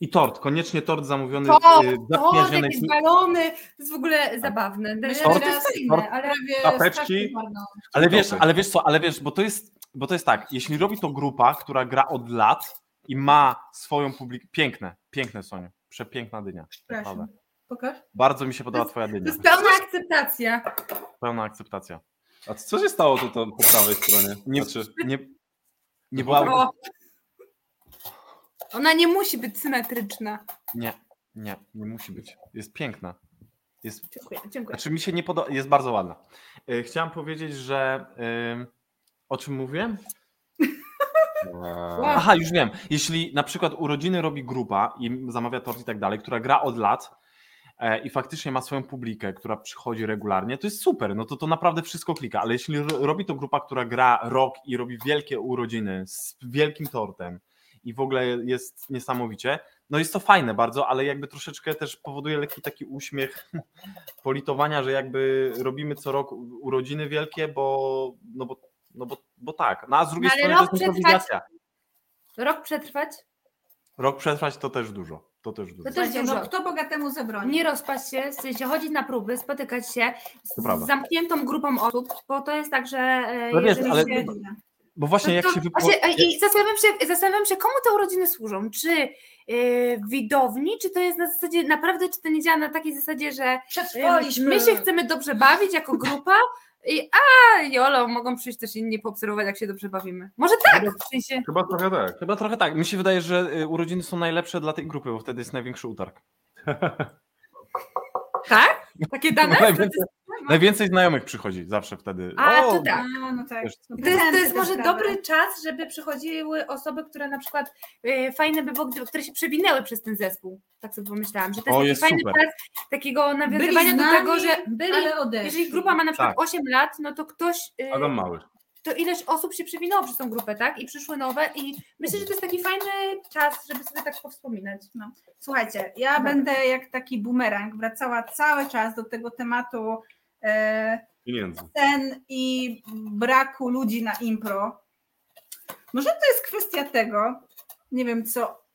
I tort, koniecznie tort zamówiony To, w to, zaprzyjaźnionej jakieś balony, to jest w ogóle zabawne. To jest teraz fajne, ale strasznie marno. Ale wiesz, ale wiesz co, ale wiesz, bo to jest, bo to jest tak, jeśli robi to grupa, która gra od lat i ma swoją publikę, piękne, piękne Soniu, przepiękna dynia, Przepraszam. Pokaż. Bardzo mi się podoba To twoja to dynia, jest pełna akceptacja. pełna akceptacja. A co się stało tu to po prawej stronie? Nie, Znaczy, nie, nie była. Ona nie musi być symetryczna. nie, nie, nie musi być, jest piękna. Jest Dziękuję, dziękuję. Znaczy mi się nie podoba, jest bardzo ładna. Y, Chciałem powiedzieć, że y, o czym mówiłem? Wow. Aha, już wiem. Jeśli na przykład urodziny robi grupa i zamawia tort i tak dalej, która gra od lat e, i faktycznie ma swoją publikę, która przychodzi regularnie, to jest super, no to to naprawdę wszystko klika, ale jeśli ro- robi to grupa, która gra rok i robi wielkie urodziny z wielkim tortem i w ogóle jest niesamowicie, no jest to fajne bardzo, ale jakby troszeczkę też powoduje lekki taki uśmiech politowania, że jakby robimy co rok urodziny wielkie, bo no bo, no bo, bo tak. No a z drugiej No ale strony to rok jest przetrwać- improwizacja. Rok przetrwać, Rok przetrwać to też dużo. To też dużo. To też no dużo. kto bogatemu zabroni? nie rozpaść się, w sensie chodzić na próby, spotykać się z zamkniętą grupą osób, bo to jest tak, że No wiesz, jeżeli ale- się... Bo właśnie jak to, się to, wypo... właśnie, e, I zastanawiam się, zastanawiam się, komu te urodziny służą? Czy e, widowni, czy to jest na zasadzie, naprawdę, czy to nie działa na takiej zasadzie, że Przetrwaliśmy. my się chcemy dobrze bawić jako grupa i a jolo, mogą przyjść też inni poobserwować, jak się dobrze bawimy. Może tak, w sensie, Chyba trochę tak. Chyba trochę tak. Mi się wydaje, że y, urodziny są najlepsze dla tej grupy, bo wtedy jest największy utarg. tak? Takie dane? Najwięcej, Najwięcej znajomych przychodzi zawsze wtedy. A, O, to tak. A, no tak. No, To jest, to jest te może sprawy. dobry czas, żeby przychodziły osoby, które na przykład e, fajne by było, gdyby- które się przewinęły przez ten zespół. Tak sobie pomyślałam, że to jest O, taki jest fajny super. czas takiego nawiązywania do tego, że byli, jeżeli grupa ma na przykład Tak. 8 lat, no to ktoś, e, Adam Mały. to ileś osób się przewinęło przez tą grupę, tak? I przyszły nowe i myślę, że to jest taki fajny czas, żeby sobie tak powspominać. Słuchajcie, ja Dobra. będę jak taki bumerang wracała cały czas do tego tematu Pieniędzy. scen i braku ludzi na impro. Może to jest kwestia tego, nie wiem co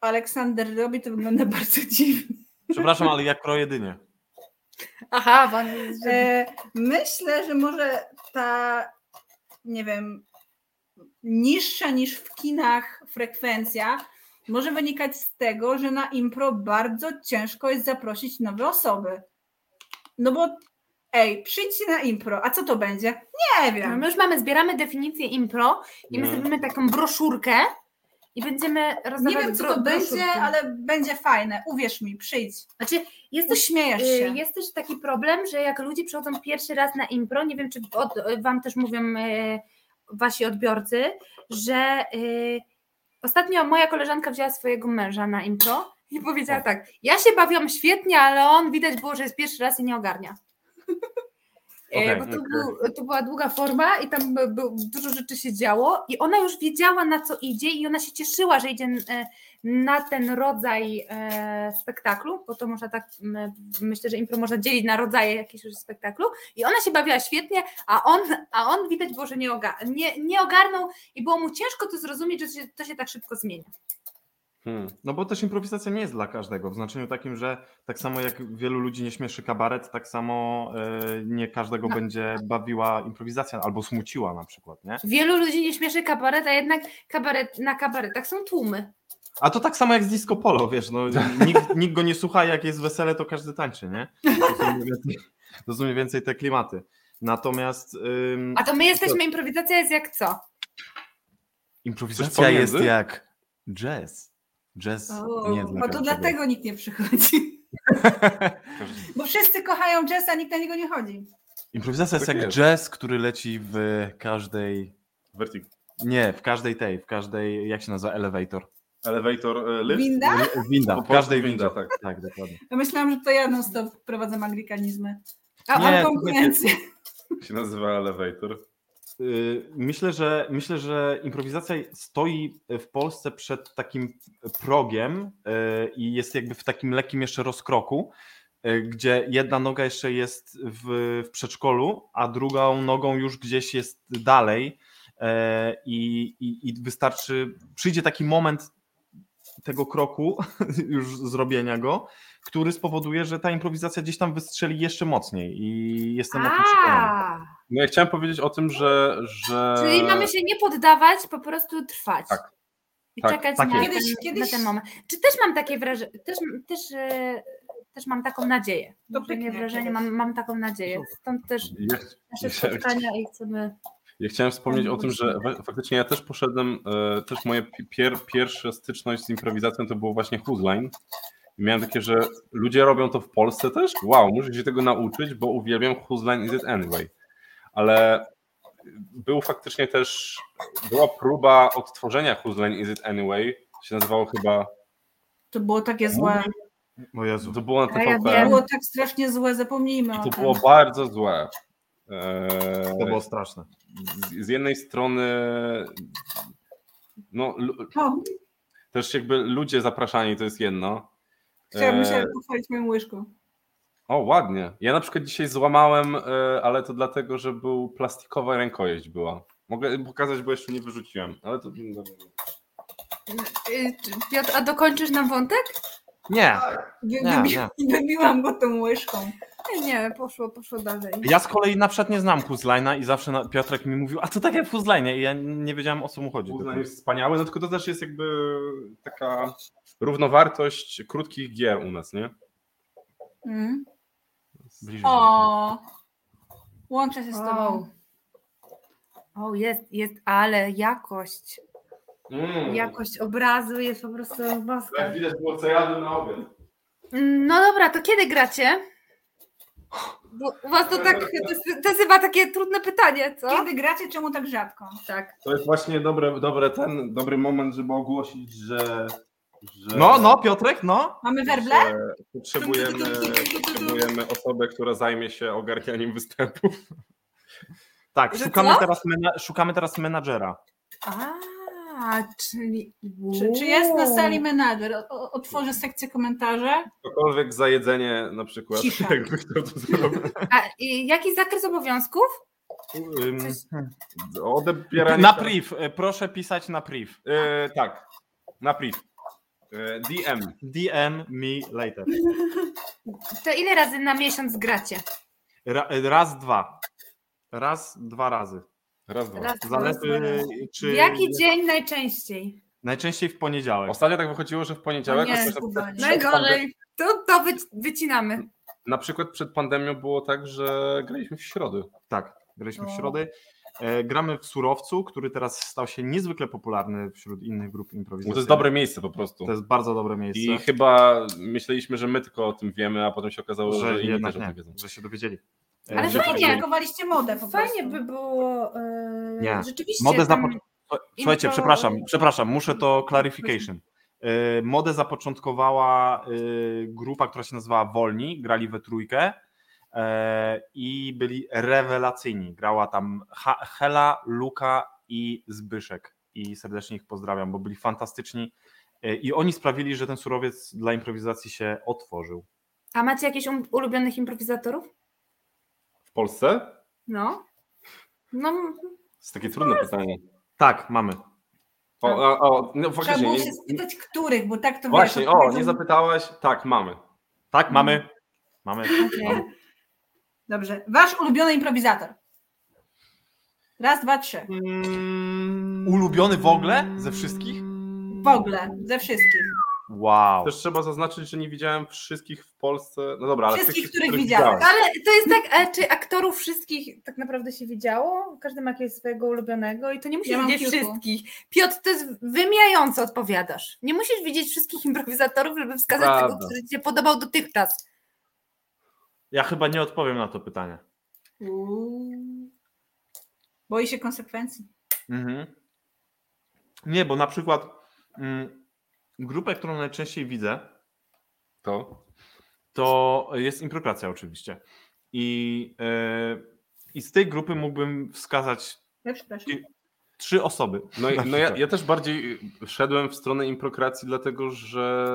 Aleksander robi, to wygląda bardzo dziwnie. Przepraszam, ale jak pro jedynie. Aha, pan. E, myślę, że może ta, nie wiem, niższa niż w kinach frekwencja może wynikać z tego, że na impro bardzo ciężko jest zaprosić nowe osoby. No bo ej, przyjdźcie na impro, a co to będzie? Nie No, wiem. my już mamy, zbieramy definicję impro i my No. zrobimy taką broszurkę i będziemy rozdawać Nie wiem, co bro- to będzie, ale będzie fajne. Uwierz mi, przyjdź. Znaczy, jest też, Uśmiejesz y, się. jest też taki problem, że jak ludzie przychodzą pierwszy raz na impro, nie wiem, czy od, wam też mówią y, wasi odbiorcy, że y, ostatnio moja koleżanka wzięła swojego męża na impro i powiedziała tak, ja się bawiłam świetnie, ale on widać było, że jest pierwszy raz i nie ogarnia. E, Okej, bo to, okej. był, to była długa forma i tam by- był, dużo rzeczy się działo i ona już wiedziała na co idzie i ona się cieszyła, że idzie e, na ten rodzaj e, spektaklu, bo to można tak, myślę, że impro można dzielić na rodzaje jakiegoś już spektaklu i ona się bawiła świetnie, a on, a on widać było, że nie, oga, nie, nie ogarnął i było mu ciężko to zrozumieć, że się, to się tak szybko zmienia. Hmm. No bo też improwizacja nie jest dla każdego, w znaczeniu takim, że tak samo jak wielu ludzi nie śmieszy kabaret, tak samo e, nie każdego No. będzie bawiła improwizacja albo smuciła na przykład, nie? Wielu ludzi nie śmieszy kabaret, a jednak kabaret, na kabaretach są tłumy. A to tak samo jak z disco polo, wiesz, no, nikt, nikt go nie słucha, jak jest wesele, to każdy tańczy, nie? To są mniej więcej, to te klimaty. Natomiast ym, A to my jesteśmy, improwizacja jest jak co? improwizacja jest jak jazz. Jazz O, nie dla bo to dlatego nikt nie przychodzi. Bo wszyscy kochają jazz, a nikt na niego nie chodzi. Improwizacja jest Tak jak jest. jazz, który leci w każdej. Vertic. Nie, w każdej tej, w każdej, jak się nazywa, elevator. Elevator, e, lift? Winda? Winda, w każdej winda, tak. Tak, dokładnie. Ja myślałam, że to ja non stop wprowadzam anglikanizmy. A, Nie, to konkurencję. się nazywa elevator. Y, Myślę, że myślę, że improwizacja stoi w Polsce przed takim progiem y, i jest jakby w takim lekkim jeszcze rozkroku, y, gdzie jedna noga jeszcze jest w, w przedszkolu, a drugą nogą już gdzieś jest dalej i, i, i wystarczy, przyjdzie taki moment tego kroku, już zrobienia go, który spowoduje, że ta improwizacja gdzieś tam wystrzeli jeszcze mocniej i jestem o tym przekonany. No ja chciałem powiedzieć o tym, że... że... czyli mamy się nie poddawać, po prostu trwać. Tak. I Tak, czekać tak na, jest. ten, Kiedyś- na kiedyś- ten moment. Czy też mam takie wrażenie, też, też, e, też mam taką nadzieję. To nie wrażenie, kiedyś. mam, mam taką nadzieję. Stąd też Ja, nasze ja- spotkania i chcemy... Ja chciałem wspomnieć o tym, że faktycznie ja też poszedłem, e, też moje pi- pier, pierwsza styczność z improwizacją to było właśnie Huzline. I miałem takie, że ludzie robią to w Polsce też? Wow, muszę się tego nauczyć, bo uwielbiam Huzline is it anyway. Ale był faktycznie też, była próba odtworzenia Huzline is it anyway, się nazywało chyba, To było takie złe. O Jezu. to było na ja TVP wiem. Było tak strasznie złe, zapomnijmy i o to tym. było bardzo złe. E, To było straszne. z, z jednej strony no, też jakby ludzie zapraszani to jest jedno. chciałabym E, się pochwalić moją łyżką. O, ładnie. Ja na przykład dzisiaj złamałem, e, ale to dlatego, że był plastikowa rękojeść była. Mogę pokazać, bo jeszcze nie wyrzuciłem, ale to... Y, Piotr, a dokończysz nam wątek? Nie, Wy, nie, wybi- nie. Wybiłam go tą łyżką. Nie, nie, poszło, poszło dalej. Ja z kolei na przykład nie znam Huzlina i zawsze na, Piotrek mi mówił, a to tak jak w i ja nie wiedziałem o co mu chodzi. Uznanie jest wspaniały, no tylko to też jest jakby taka równowartość krótkich gier u nas, nie? Mm. Bliżej. O, łączę się z tobą. o jest, jest, ale jakość, Mm. jakość obrazu jest po prostu boska. Jak widać było, co jadłem na obiad. No dobra, to kiedy gracie? Bo u was to tak, to jest, to jest chyba takie trudne pytanie, co? Kiedy gracie, czemu tak rzadko? Tak. To jest właśnie dobre, dobre ten, dobry moment, żeby ogłosić, że... że No, no, Piotrek, no. Mamy werble? potrzebujemy, potrzebujemy osobę, która zajmie się ogarnianiem występów. Tak, szukamy teraz, mena- szukamy teraz menadżera. A, czyli... Czy, czy jest na sali menadżer? Otworzę sekcję komentarzy. Cokolwiek za jedzenie na przykład, Cisza. jakby chciał to zrobić. A i jaki zakres obowiązków? Odebieranie... Na priv, e, proszę pisać na priv. E, tak, na priv. DM. DM me later. To ile razy na miesiąc gracie? Ra, raz, dwa. Raz, dwa razy. Raz, dwa. Raz, Zależy, dwa. czy. W jaki dzień najczęściej? Najczęściej w poniedziałek. Ostatnio tak wychodziło, że w poniedziałek, nie, Najgorzej. To, to wy, wycinamy. Na przykład przed pandemią było tak, że graliśmy w środę. Tak, graliśmy w O. środy. E, gramy w Surowcu, który teraz stał się niezwykle popularny wśród innych grup improwizacyjnych. to jest dobre miejsce po prostu. To jest bardzo dobre miejsce. I chyba myśleliśmy, że my tylko o tym wiemy, a potem się okazało, że, że inni też o nie, tym wiedzą. że się dowiedzieli. E, Ale że- fajnie. Zaaplikowaliście modę po Fajnie prostu. by było e, Nie. rzeczywiście Modę tam, zapo- Słuchajcie, Impro- przepraszam, przepraszam, muszę to clarification. E, Modę zapoczątkowała e, grupa, która się nazywała Wolni, grali we trójkę e, i byli rewelacyjni. Grała tam Hela, Luka i Zbyszek i serdecznie ich pozdrawiam, bo byli fantastyczni e, i oni sprawili, że ten surowiec dla improwizacji się otworzył. A macie jakichś um- ulubionych improwizatorów? W Polsce? No. No, To jest takie trudne pytanie. Tak, mamy. O, o, o no Trzeba było się spytać, których, bo tak to właśnie, wiesz, o, nie zapytałaś? Tak, mamy. Tak, mamy. Mamy. okej. Dobrze. Wasz ulubiony improwizator. Raz, dwa, trzy. Mm. Ulubiony w ogóle ze wszystkich? W ogóle, ze wszystkich. Wow. Też trzeba zaznaczyć, że nie widziałem wszystkich w Polsce. No dobra, ale Wszystkich, których których widziałeś. widziałem. Ale to jest tak, czy aktorów wszystkich tak naprawdę się widziało? Każdy ma jakiegoś swojego ulubionego i to nie musisz Ja widzieć wszystkich. Piotr, to jest wymijająco odpowiadasz. Nie musisz widzieć wszystkich improwizatorów, żeby wskazać Prawda. tego, który ci się podobał dotychczas. Ja chyba nie odpowiem na to pytanie. Uuu. Boi się konsekwencji. Mhm. Nie, bo na przykład mm, grupę, którą najczęściej widzę, To. to jest improkracja oczywiście. I, e, I z tej grupy mógłbym wskazać Ja trzy osoby. No, i- no ja, ja też bardziej szedłem w stronę improkracji, dlatego że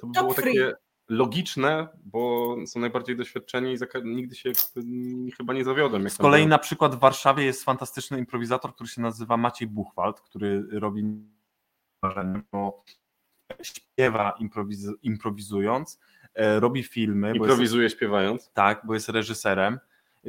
to Top było three. takie logiczne, bo są najbardziej doświadczeni i nigdy się chyba nie zawiodłem. Z kolei na przykład w Warszawie jest fantastyczny improwizator, który się nazywa Maciej Buchwald, który robi bo śpiewa improwiz- improwizując, e, robi filmy, bo jest, Improwizuje śpiewając. tak, bo jest reżyserem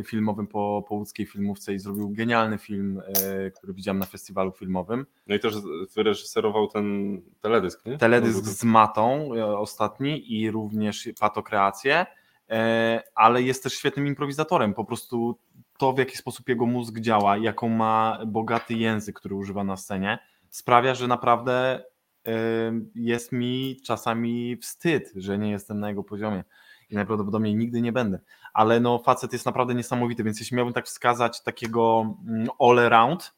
filmowym po, po łódzkiej filmówce i zrobił genialny film, e, który widziałem na festiwalu filmowym. No i też wyreżyserował ten teledysk, nie? Teledysk z Matą e, ostatni i również patokreację, e, ale jest też świetnym improwizatorem. Po prostu to, w jaki sposób jego mózg działa, jaką ma bogaty język, który używa na scenie, sprawia, że naprawdę jest mi czasami wstyd, że nie jestem na jego poziomie i najprawdopodobniej nigdy nie będę. Ale no, facet jest naprawdę niesamowity, więc jeśli miałbym tak wskazać takiego mm, all around,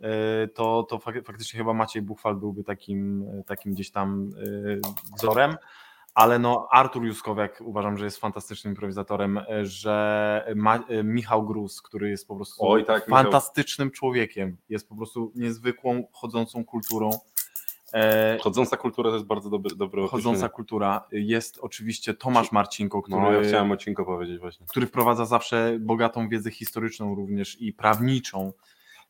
e, to, to fak- faktycznie chyba Maciej Buchwald byłby takim, e, takim gdzieś tam e, wzorem. Ale no, Artur Juskowiak uważam, że jest fantastycznym improwizatorem, że Ma, Michał Gruz, który jest po prostu Oj, tak, Michał. fantastycznym człowiekiem, jest po prostu niezwykłą, chodzącą kulturą. E, Chodząca kultura to jest bardzo dobry, dobre chodząca określenie. kultura. Jest oczywiście Tomasz Marcinko, który, No, ja chciałem odcinko powiedzieć właśnie. który wprowadza zawsze bogatą wiedzę historyczną również i prawniczą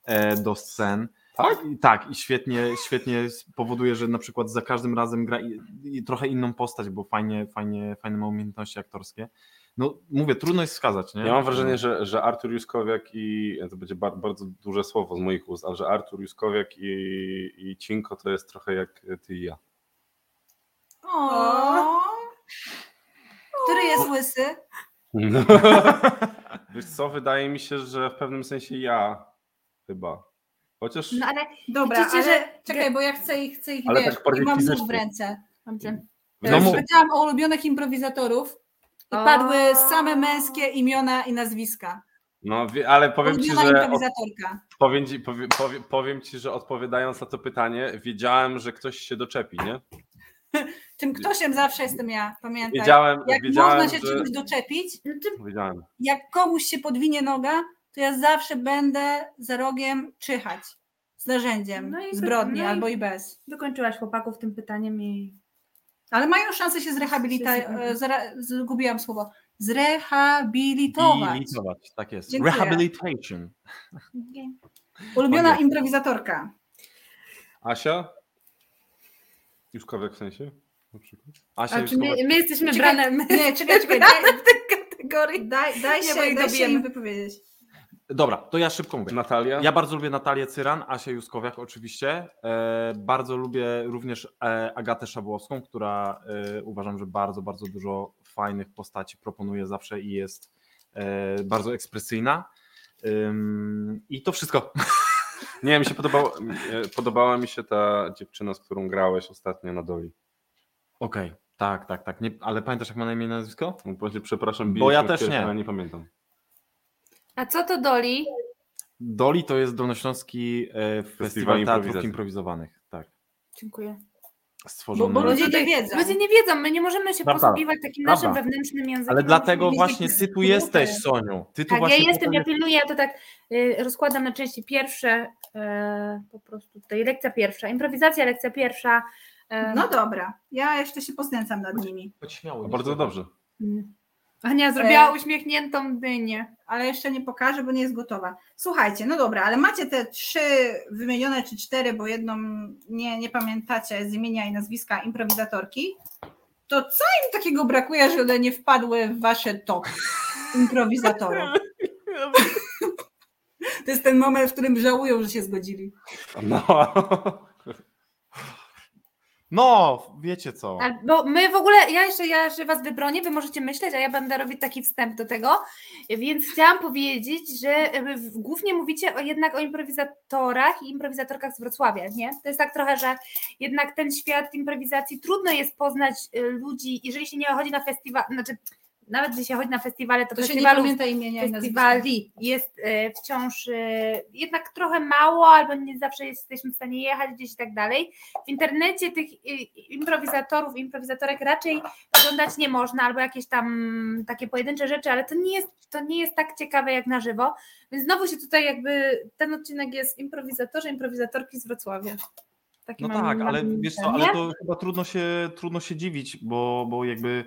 e, do scen. Tak? I, tak, i świetnie, świetnie powoduje, że na przykład za każdym razem gra i, i trochę inną postać, bo fajnie, fajnie, fajne ma umiejętności aktorskie. No mówię, trudno jest wskazać, nie? Ja mam wrażenie, że, że Artur Juskowiak i to będzie bar, bardzo duże słowo z moich ust, ale że Artur Juskowiak i, i Cinko to jest trochę jak ty i ja. O. Który jest łysy? Wiesz co, wydaje mi się, że w pewnym sensie ja chyba. Chociaż No ale Dobra, Widzicie, ale że- czekaj, bo ja chcę ich, chcę ich Ale wiesz, tak bardziej mam fizycznie. w ręce. dobrze. No Pytałam o ulubionych improwizatorów. O. padły same męskie imiona i nazwiska. No, ale powiem ci, że powiem, ci, powie, powie, powiem ci, że odpowiadając na to pytanie, wiedziałem, że ktoś się doczepi, nie? Tym ktośem zawsze jestem ja, pamiętaj. Wiedziałem, Jak wiedziałem, można się że... czegoś doczepić, Wiedziałem. jak komuś się podwinie noga, to ja zawsze będę za rogiem czyhać z narzędziem No i- zbrodni no i- albo i bez. Wykończyłaś chłopaków tym pytaniem i Ale mają szansę się zrehabilitować. Się Zgubiłam słowo. Zrehabilitować. Bilitować, tak jest. Dziękuję. Rehabilitation. Ulubiona improwizatorka. Asia? Juszkowiak w sensie? Na przykład. Asia A czy my, my jesteśmy Czekaj, brane my, Nie, czekaj, czekaj. Daj, w tej kategorii. daj, daj, się, daj się im wypowiedzieć. Dobra, to ja szybko mówię. Natalia? Ja bardzo lubię Natalię Cyran, Asię Juskowiak oczywiście. E, bardzo lubię również e, Agatę Szabłowską, która e, uważam, że bardzo, bardzo dużo fajnych postaci proponuje zawsze i jest e, bardzo ekspresyjna. I to wszystko. Nie, mi się podobało, e, podobała mi się ta dziewczyna, z którą grałeś ostatnio na Doli. Okej, tak, tak, tak. Nie, ale pamiętasz jak ma na imię nazwisko? No, Przepraszam, Bo ja też nie. nie pamiętam. A co to Doli? Doli to jest Dolnośląski e, Festiwal Teatrów Improwizacji. Improwizowanych. Tak. Dziękuję. Stworzony. Bo- bo ludzie nie wiedzą. Ludzie nie wiedzą, my nie możemy się Prawda, posługiwać takim prawda. naszym wewnętrznym językiem. Ale dlatego właśnie ty tu jesteś, Soniu. Ty tu Tak, ja właśnie jestem, ja pilnuję, ja to tak y, rozkładam na części pierwsze, e, po prostu tutaj lekcja pierwsza, improwizacja, lekcja pierwsza. e, No dobra, ja jeszcze się poznęcam nad nimi, Chodź śmiało, No, bardzo dobrze. mm. Ania zrobiła E. uśmiechniętą dynię. ale jeszcze nie pokażę, bo nie jest gotowa. Słuchajcie, no dobra, ale macie te trzy wymienione, czy cztery, bo jedną nie, nie pamiętacie z imienia i nazwiska improwizatorki. To co im takiego brakuje, że one nie wpadły w wasze top improwizatorów? To jest ten moment, w którym żałują, że się zgodzili. No. No, wiecie co. Bo my w ogóle, ja jeszcze, ja jeszcze was wybronię, wy możecie myśleć, a ja będę robić taki wstęp do tego, więc chciałam powiedzieć, że e, głównie mówicie o, jednak o improwizatorach i improwizatorkach z Wrocławia, nie? To jest tak trochę, że jednak ten świat improwizacji trudno jest poznać e, ludzi, jeżeli się nie chodzi na festiwal, znaczy nawet jeśli się chodzi na festiwale, to, To się nie pamięta imienia festiwali jest e, wciąż e, jednak trochę mało, albo nie zawsze jesteśmy w stanie jechać gdzieś i tak dalej. W internecie tych improwizatorów, improwizatorek raczej oglądać nie można, albo jakieś tam takie pojedyncze rzeczy, ale to nie jest, to nie jest tak ciekawe jak na żywo. Więc znowu się tutaj jakby ten odcinek jest improwizatorzy, improwizatorki z Wrocławia. Taki No mam- tak, mam ale wiesz co, ale to chyba trudno się, trudno się dziwić, bo, bo jakby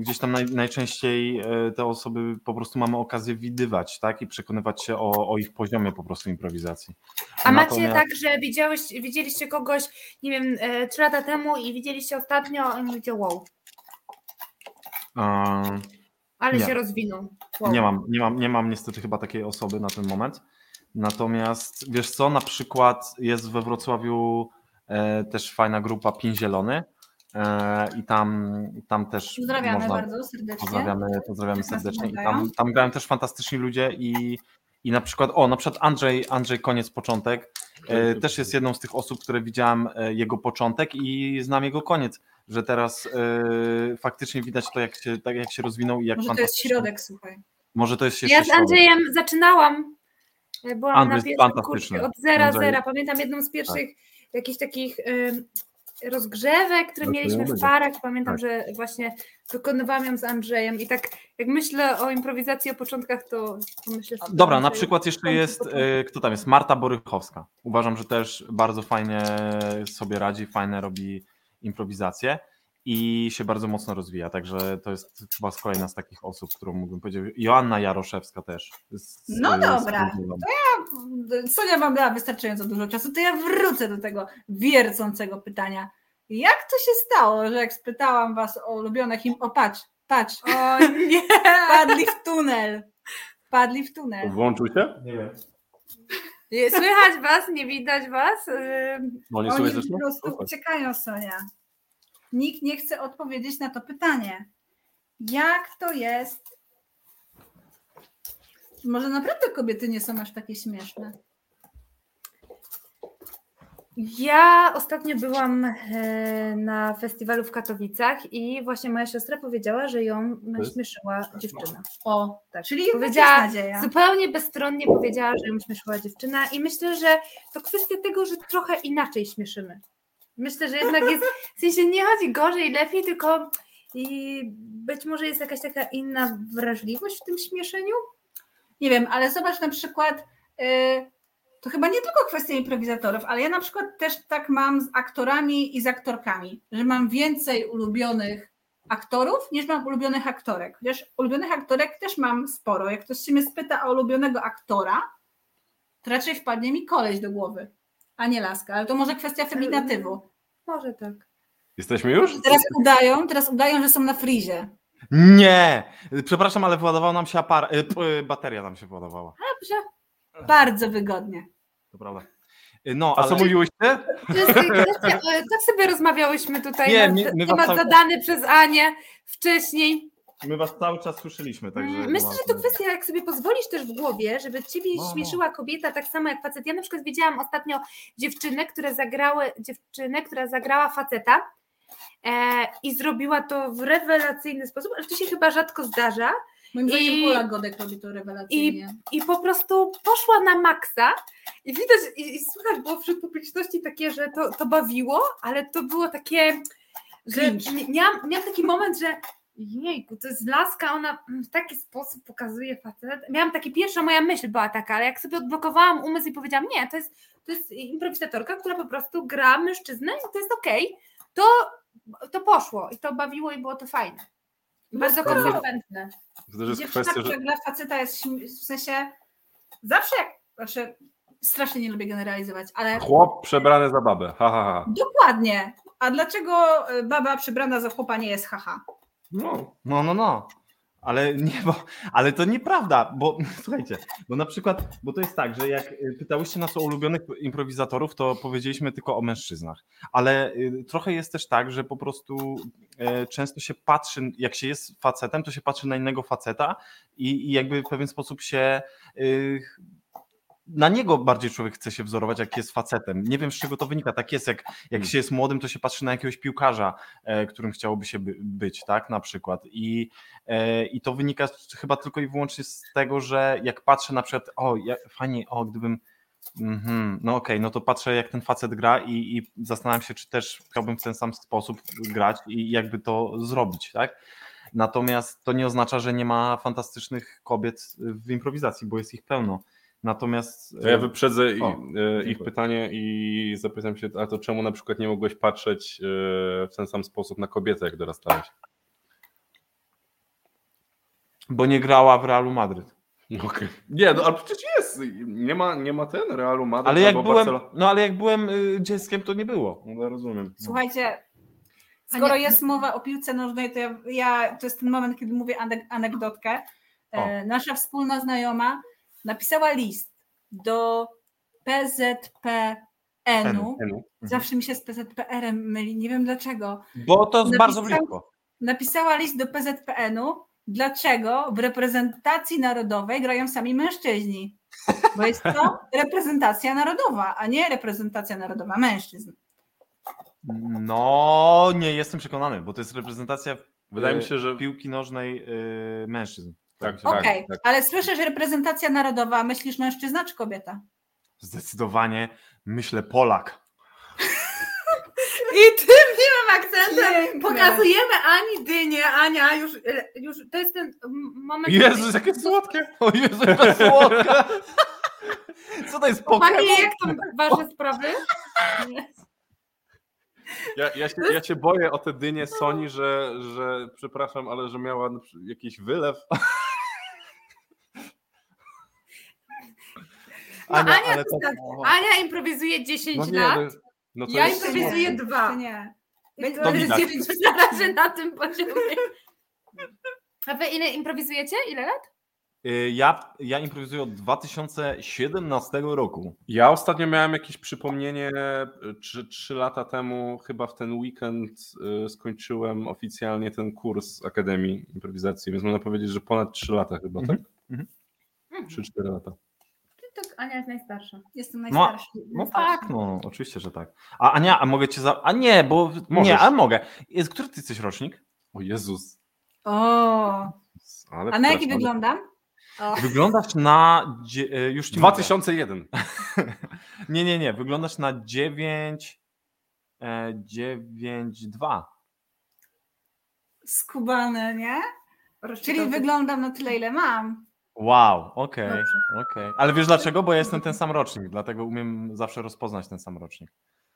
gdzieś tam naj, najczęściej e, te osoby po prostu mamy okazję widywać, tak? I przekonywać się o, o ich poziomie po prostu improwizacji. A macie Natomiast- tak, że widziałeś, widzieliście kogoś, nie wiem, e, trzy lata temu i widzieliście ostatnio i mówicie wow, Ehm, ale Nie. się rozwinął. Wow. Nie mam, nie mam, nie mam niestety chyba takiej osoby na ten moment. Natomiast wiesz co, na przykład jest we Wrocławiu e, też fajna grupa Pin Zielony i tam, tam też Pozdrawiamy można, bardzo serdecznie. Pozdrawiamy, pozdrawiamy serdecznie. I tam, tam grają też fantastyczni ludzie i, i na przykład, o, na przykład Andrzej, Andrzej Koniec Początek e, też jest jedną z tych osób, które widziałem e, jego początek i znam jego koniec, że teraz e, faktycznie widać to, jak się, tak jak się rozwinął i jak Może to jest środek, słuchaj. Może to jest jeszcze Ja z środek. Andrzejem zaczynałam. e, Byłam Andrzej na pierwszym kursie od zera, Andrzej- zera. Pamiętam jedną z pierwszych jakichś takich ym, rozgrzewek, które No mieliśmy w parach. Pamiętam, Tak. że właśnie wykonywałam ją z Andrzejem i tak jak myślę o improwizacji o początkach, to, to myślę Dobra, na przykład jeszcze jest, początku. e, kto tam jest? Marta Borychowska. Uważam, że też bardzo fajnie sobie radzi, fajne robi improwizację i się bardzo mocno rozwija, także to jest chyba z kolejna z takich osób, którą mógłbym powiedzieć. Joanna Jaroszewska też. Z, No z- dobra, z- Sonia wam dała wystarczająco dużo czasu, to ja wrócę do tego wiercącego pytania. Jak to się stało, że jak spytałam was o ulubione him... O patrz, patrz, O nie! padli w tunel. Padli w tunel. Włączył się? Nie wiem. Słychać was, nie widać was. No nie Oni słuchaj po prostu uciekają, Sonia. Nikt nie chce odpowiedzieć na to pytanie. Jak to jest? Może naprawdę kobiety nie są aż takie śmieszne. Ja ostatnio byłam e, na festiwalu w Katowicach i właśnie moja siostra powiedziała, że ją śmieszyła dziewczyna. O, Tak. czyli powiedziała zupełnie bezstronnie powiedziała, że ją śmieszyła dziewczyna i myślę, że to kwestia tego, że trochę inaczej śmieszymy. Myślę, że jednak jest, w sensie nie chodzi gorzej, lepiej, tylko i być może jest jakaś taka inna wrażliwość w tym śmieszeniu. Nie wiem, ale zobacz na przykład, y, to chyba nie tylko kwestia improwizatorów, ale ja na przykład też tak mam z aktorami i z aktorkami, że mam więcej ulubionych aktorów niż mam ulubionych aktorek. Chociaż ulubionych aktorek też mam sporo. Jak ktoś się mnie spyta o ulubionego aktora, to raczej wpadnie mi koleś do głowy, a nie laska. Ale to może kwestia feminatywu. Może tak. Jesteśmy już? Teraz udają, teraz udają, że są na frizie. Nie! Przepraszam, ale władował nam się apar... y, y, bateria nam się władowała. Dobrze. Bardzo wygodnie. To prawda. Y, No, A ale... co mówiłyście? E, tak sobie rozmawiałyśmy tutaj. Nie, na my- my temat zadany przez Anię wcześniej. My was cały czas słyszeliśmy, także... Mm, Myślę, że to kwestia, jak sobie pozwolisz też w głowie, żeby ciebie No, no. śmieszyła kobieta tak samo jak facet. Ja na przykład widziałam ostatnio dziewczynę, które zagrały, dziewczynę, która zagrała faceta e, i zrobiła to w rewelacyjny sposób, ale to się chyba rzadko zdarza. Moim zdaniem I- Pola Godek robi to rewelacyjnie. I po prostu poszła na maksa i widać, i, i słychać było wśród publiczności takie, że to, to bawiło, ale to było takie, że miałam, miałam taki moment, że jejku, to jest laska, ona w taki sposób pokazuje facet. Miałam taki, pierwsza moja myśl była taka, ale jak sobie odblokowałam umysł i powiedziałam, nie, to jest, to jest improwizatorka, która po prostu gra mężczyznę i to jest okej, to, to poszło i to bawiło i było to fajne. Bardzo konsekwentne. To też jest Dziewczyna, kwestia, że gra faceta jest w sensie zawsze jak, znaczy strasznie nie lubię generalizować, ale chłop przebrany za babę. Ha, ha, ha. dokładnie. A dlaczego baba przebrana za chłopa nie jest haha? No. No, no, no. Ale nie, bo, ale to nieprawda, bo słuchajcie, bo na przykład, bo to jest tak, że jak y, pytałyście nas o ulubionych improwizatorów, to powiedzieliśmy tylko o mężczyznach, ale y, trochę jest też tak, że po prostu e, często się patrzy, jak się jest facetem, to się patrzy na innego faceta i, i jakby w pewien sposób się y, na niego bardziej człowiek chce się wzorować, jak jest facetem. Nie wiem, z czego to wynika. Tak jest, jak, jak się jest młodym, to się patrzy na jakiegoś piłkarza, e, którym chciałoby się by, być, tak, na przykład. I, e, I to wynika chyba tylko i wyłącznie z tego, że jak patrzę na przykład, o, ja, fajnie, o, gdybym, mhm, no okej, no to patrzę, jak ten facet gra i, i zastanawiam się, czy też chciałbym w ten sam sposób grać i jakby to zrobić, tak. Natomiast to nie oznacza, że nie ma fantastycznych kobiet w improwizacji, bo jest ich pełno. Natomiast. To ja wyprzedzę i- O, e, ich dziękuję. pytanie i zapytam się, a to czemu na przykład nie mogłeś patrzeć e, w ten sam sposób na kobietę, jak dorastałeś? Bo nie grała w Realu Madryt. Okej. Nie, no ale przecież jest. Nie ma, nie ma ten Realu Madryt Ale jak albo byłem, Barcelona. no ale jak byłem y, dzieckiem, to nie było. No, rozumiem. Słuchajcie, skoro jest mowa o piłce nożnej, to ja, ja to jest ten moment, kiedy mówię anegdotkę. E, nasza wspólna znajoma napisała list do PZPN-u. Enu. Zawsze mi się z PZPR-em myli, nie wiem dlaczego. Bo to jest Napisał- bardzo blisko. Napisała list do PZPN-u, dlaczego w reprezentacji narodowej grają sami mężczyźni. Bo jest to reprezentacja narodowa, a nie reprezentacja narodowa mężczyzn. No, nie jestem przekonany, bo to jest reprezentacja Wydaje mi y, się, że piłki nożnej y, mężczyzn. Tak, mi się wydaje. Okej, tak. ale słyszysz reprezentacja narodowa, myślisz mężczyzna czy kobieta? Zdecydowanie myślę Polak. I tym miłym akcentem Piękne. pokazujemy Ani dynię. Ania, już, już to jest ten moment. Jezus, jakie słodkie! O Jezu, jaka słodka! Co to jest Chłopaki, Pokémon? jak tam wasze sprawy? Ja, ja, się, ja się boję o te dynie Soni, że, że przepraszam, ale że miała jakiś wylew. No, Ania, ale to tak. Ania improwizuje 10 No nie, lat. no, no to ja jest, improwizuję Czy dwa. nie? I To widać. dziewięć na razie na tym poziomie. A wy ile improwizujecie? Ile lat? Y, Ja, ja improwizuję od 2017 roku. Ja ostatnio miałem jakieś przypomnienie, czy trzy lata temu, chyba w ten weekend y, skończyłem oficjalnie ten kurs Akademii Improwizacji, więc można powiedzieć, że ponad trzy lata chyba, Mhm. tak? Mhm. Mhm. Trzy, cztery lata. Tak Ania jest najstarsza. Jestem No, najstarsza. No najstarsza. tak, no oczywiście, że tak. A Ania, a mogę cię za... A nie, bo... Możesz. Nie, a mogę. Jest, który ty jesteś rocznik? O Jezus. O, Ale a na jaki wyglądam? O, Wyglądasz na... e, Już ci mówię. 2001. Nie, nie, nie. Wyglądasz na 9... E, 9-2. skubane, nie? Czyli wyglądam na tyle, ile mam. Wow, okej, Dobrze. okej. Ale wiesz dlaczego? Bo ja jestem ten sam rocznik, dlatego umiem zawsze rozpoznać ten sam rocznik.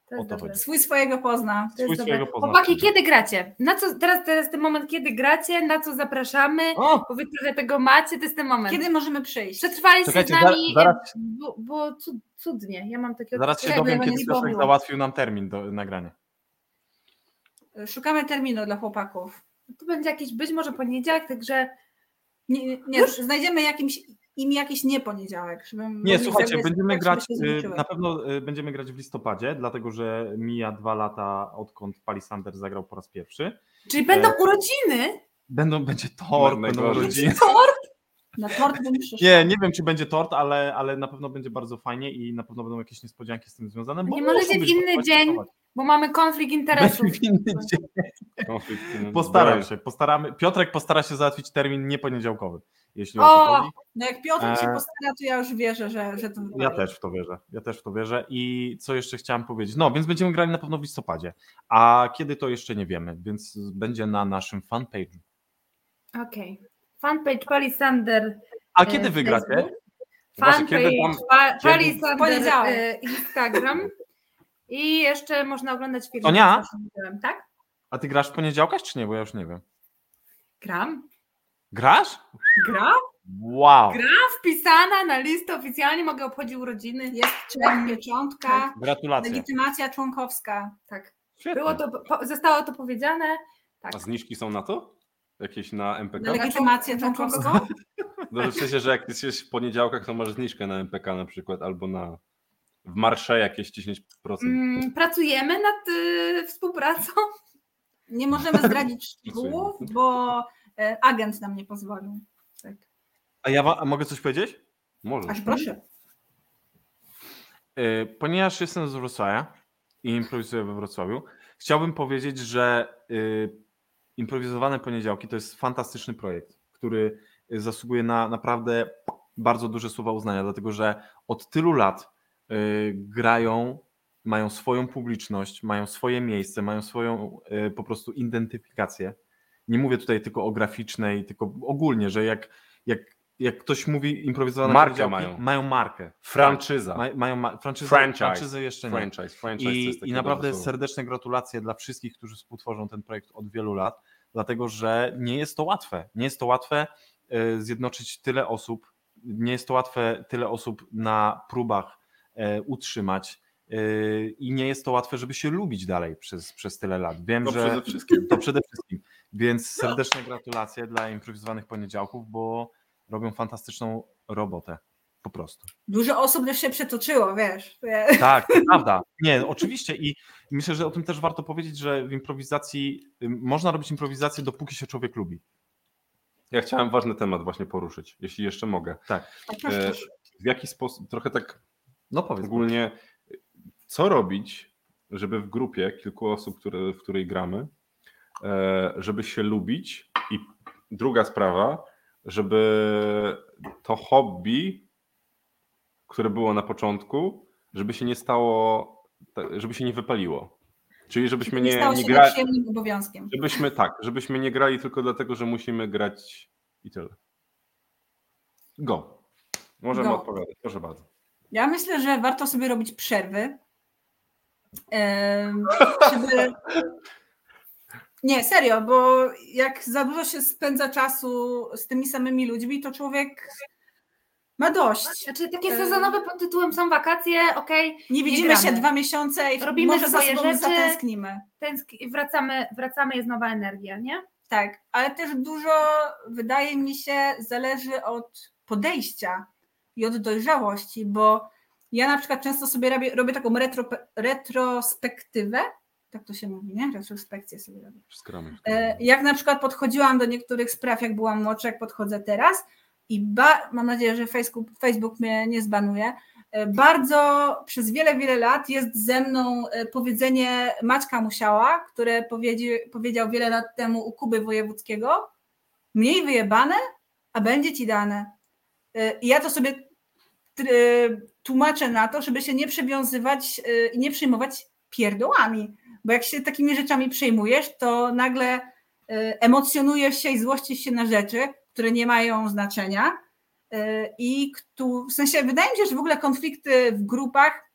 To jest o to dobre. chodzi. Swój swojego pozna. To jest Swój swojego dobre. poznawcy. Chłopaki, kiedy gracie? Na co, teraz, teraz ten moment, kiedy gracie, na co zapraszamy, O, bo wy trochę tego macie, to jest ten moment. Kiedy możemy przyjść? Przetrwaliście Czekajcie, z nami, zaraz- było, było cud, cudnie. Ja mam takie zaraz się odczucie, dowiem, jakby kiedy Piotrek było. załatwił nam termin do nagrania. Szukamy terminu dla chłopaków. To będzie jakiś być może poniedziałek, także Nie, nie znajdziemy jakimś, im jakiś nieponiedziałek. Żeby Nie, słuchajcie, będziemy spać, grać, y, na pewno y, będziemy grać w listopadzie, dlatego że mija dwa lata, odkąd Palisander zagrał po raz pierwszy. czyli będą E, urodziny. Będą, będzie tort, będą urodziny. Na tort bym przyszła. Nie, nie wiem, czy będzie tort, ale, ale na pewno będzie bardzo fajnie i na pewno będą jakieś niespodzianki z tym związane. Bo Nie możecie w inny dzień, testować. Bo mamy konflikt interesów. Będzie w inny dzień. Konflikt, mm, Postaram się, postaramy. Piotrek postara się załatwić termin nieponiedziałkowy, jeśli O! o. No jak Piotr się E, postara, to ja już wierzę, że, że to Ja też w to wierzę. Ja też w to wierzę. I co jeszcze chciałem powiedzieć? No, więc będziemy grali na pewno w listopadzie. A kiedy to jeszcze nie wiemy, więc będzie na naszym fanpage'u. Okej. Fanpage Palisander. A e, kiedy wy gracie? Facebook. Właśnie, kiedy Fanpage tam- pa, kiedy- Palisander Poniedziałek. e, Instagram. I jeszcze można oglądać film. Sonia? Tak? A ty grasz w poniedziałkach, czy nie? Bo ja już nie wiem. Gram. Grasz? Gra? Wow. Gra wpisana na listę oficjalnie, mogę obchodzić urodziny. Jest członek pieczątka, Gratulacje. legitymacja członkowska. Tak. Świetnie. Było to, po, zostało to powiedziane. Tak. A zniżki są na to? Jakieś na MPK? Na legitymację Na członkowską. No, w sensie, że jak jesteś w poniedziałkach, to masz zniżkę na MPK na przykład, albo na w marsze jakieś 10%. Mm, pracujemy nad y, współpracą. Nie możemy zdradzić szczegółów, bo e, agent nam nie pozwolił. Tak. A ja a mogę coś powiedzieć? Może. Aż proszę. Y, Ponieważ jestem z Wrocławia i improwizuję we Wrocławiu, chciałbym powiedzieć, że y, improwizowane poniedziałki to jest fantastyczny projekt, który zasługuje na naprawdę bardzo duże słowa uznania, dlatego że od tylu lat y, grają, mają swoją publiczność, mają swoje miejsce, mają swoją y, po prostu identyfikację. Nie mówię tutaj tylko o graficznej, tylko ogólnie, że jak, jak, jak ktoś mówi improwizowane Markę mają. mają markę. Franczyza. Ma, mają ma, franczyzę, Franchise. franczyzę jeszcze nie. Franchise. Franchise I, I naprawdę serdeczne gratulacje dla wszystkich, którzy współtworzą ten projekt od wielu lat, dlatego że nie jest to łatwe. Nie jest to łatwe e, zjednoczyć tyle osób, nie jest to łatwe tyle osób na próbach e, utrzymać e, i nie jest to łatwe, żeby się lubić dalej przez, przez tyle lat. Wiem, To że przede wszystkim. to przede wszystkim. Więc serdeczne gratulacje dla improwizowanych poniedziałków, bo robią fantastyczną robotę. Po prostu. Dużo osób też się przetoczyło, wiesz. Tak, to prawda. Nie, oczywiście i myślę, że o tym też warto powiedzieć, że w improwizacji można robić improwizację, dopóki się człowiek lubi. Ja chciałem ważny temat właśnie poruszyć, jeśli jeszcze mogę. Tak. Proszę, E, w jaki sposób, trochę tak No powiedz. ogólnie, co robić, żeby w grupie kilku osób, które, w której gramy, e, żeby się lubić i druga sprawa, żeby to hobby, które było na początku, żeby się nie stało, ta- żeby się nie wypaliło. Czyli żebyśmy nie nie, nie grali, obowiązkiem. żebyśmy tak, żebyśmy nie grali tylko dlatego, że musimy grać i tyle. Go. Możemy Go. odpowiadać, proszę bardzo. Ja myślę, że warto sobie robić przerwy. żeby... Nie, serio, bo jak za dużo się spędza czasu z tymi samymi ludźmi, to człowiek ma dość. Znaczy takie E. sezonowe pod tytułem są wakacje, okej, Nie widzimy gramy. się dwa miesiące i Robimy może za swoje sobą rzeczy. zatęsknimy. tęsk- wracamy, wracamy, jest nowa energia, nie? Tak, ale też dużo, wydaje mi się, zależy od podejścia i od dojrzałości, bo ja na przykład często sobie robię, robię taką retro, retrospektywę, tak to się mówi, nie? Retrospekcję sobie robię. Skramy. E, Jak na przykład podchodziłam do niektórych spraw, jak byłam młodsza, jak podchodzę teraz i ba- mam nadzieję, że Facebook, Facebook mnie nie zbanuje. E, Bardzo przez wiele, wiele lat jest ze mną e, powiedzenie Maćka Musiała, które powiedzi, powiedział wiele lat temu u Kuby Wojewódzkiego. Mniej wyjebane, a będzie ci dane. I ja to sobie tłumaczę na to, żeby się nie przywiązywać i nie przejmować pierdołami. Bo jak się takimi rzeczami przejmujesz, to nagle e, emocjonujesz się i złościsz się na rzeczy, które nie mają znaczenia. E, I w sensie wydaje mi się, że w ogóle konflikty w grupach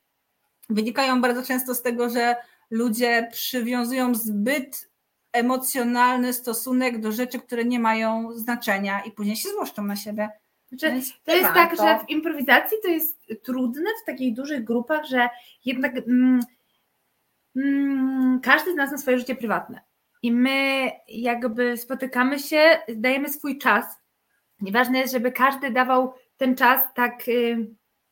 wynikają bardzo często z tego, że ludzie przywiązują zbyt emocjonalny stosunek do rzeczy, które nie mają znaczenia i później się złoszczą na siebie. Znaczy, to jest tak, że w improwizacji to jest trudne w takich dużych grupach, że jednak mm, każdy z nas ma swoje życie prywatne. I my jakby spotykamy się, dajemy swój czas. Nieważne jest, żeby każdy dawał ten czas tak, y,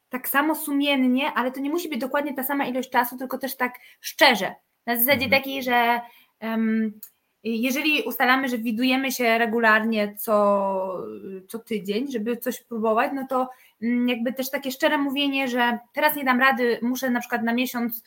tak samo sumiennie, ale to nie musi być dokładnie ta sama ilość czasu, tylko też tak szczerze. Na zasadzie Mhm. takiej, że em, jeżeli ustalamy, że widujemy się regularnie co, co tydzień, żeby coś próbować, no to mm, jakby też takie szczere mówienie, że teraz nie dam rady, muszę na przykład na miesiąc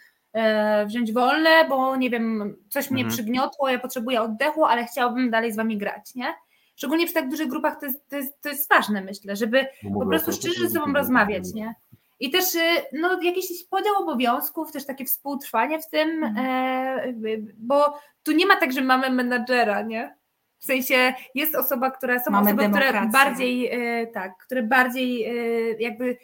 wziąć wolne, bo nie wiem, coś mnie Mhm. przygniotło, ja potrzebuję oddechu, ale chciałabym dalej z wami grać, nie? Szczególnie przy tak dużych grupach to jest, to jest, to jest ważne, myślę, żeby po prostu szczerze ze sobą rozmawiać, nie? I też y, no, jakiś podział obowiązków, też takie współtrwanie w tym, e, bo tu nie ma tak, że mamy menadżera, nie? W sensie jest osoba, która są Mamy osoby, które demokrację. bardziej e, tak, które bardziej e, jakby e,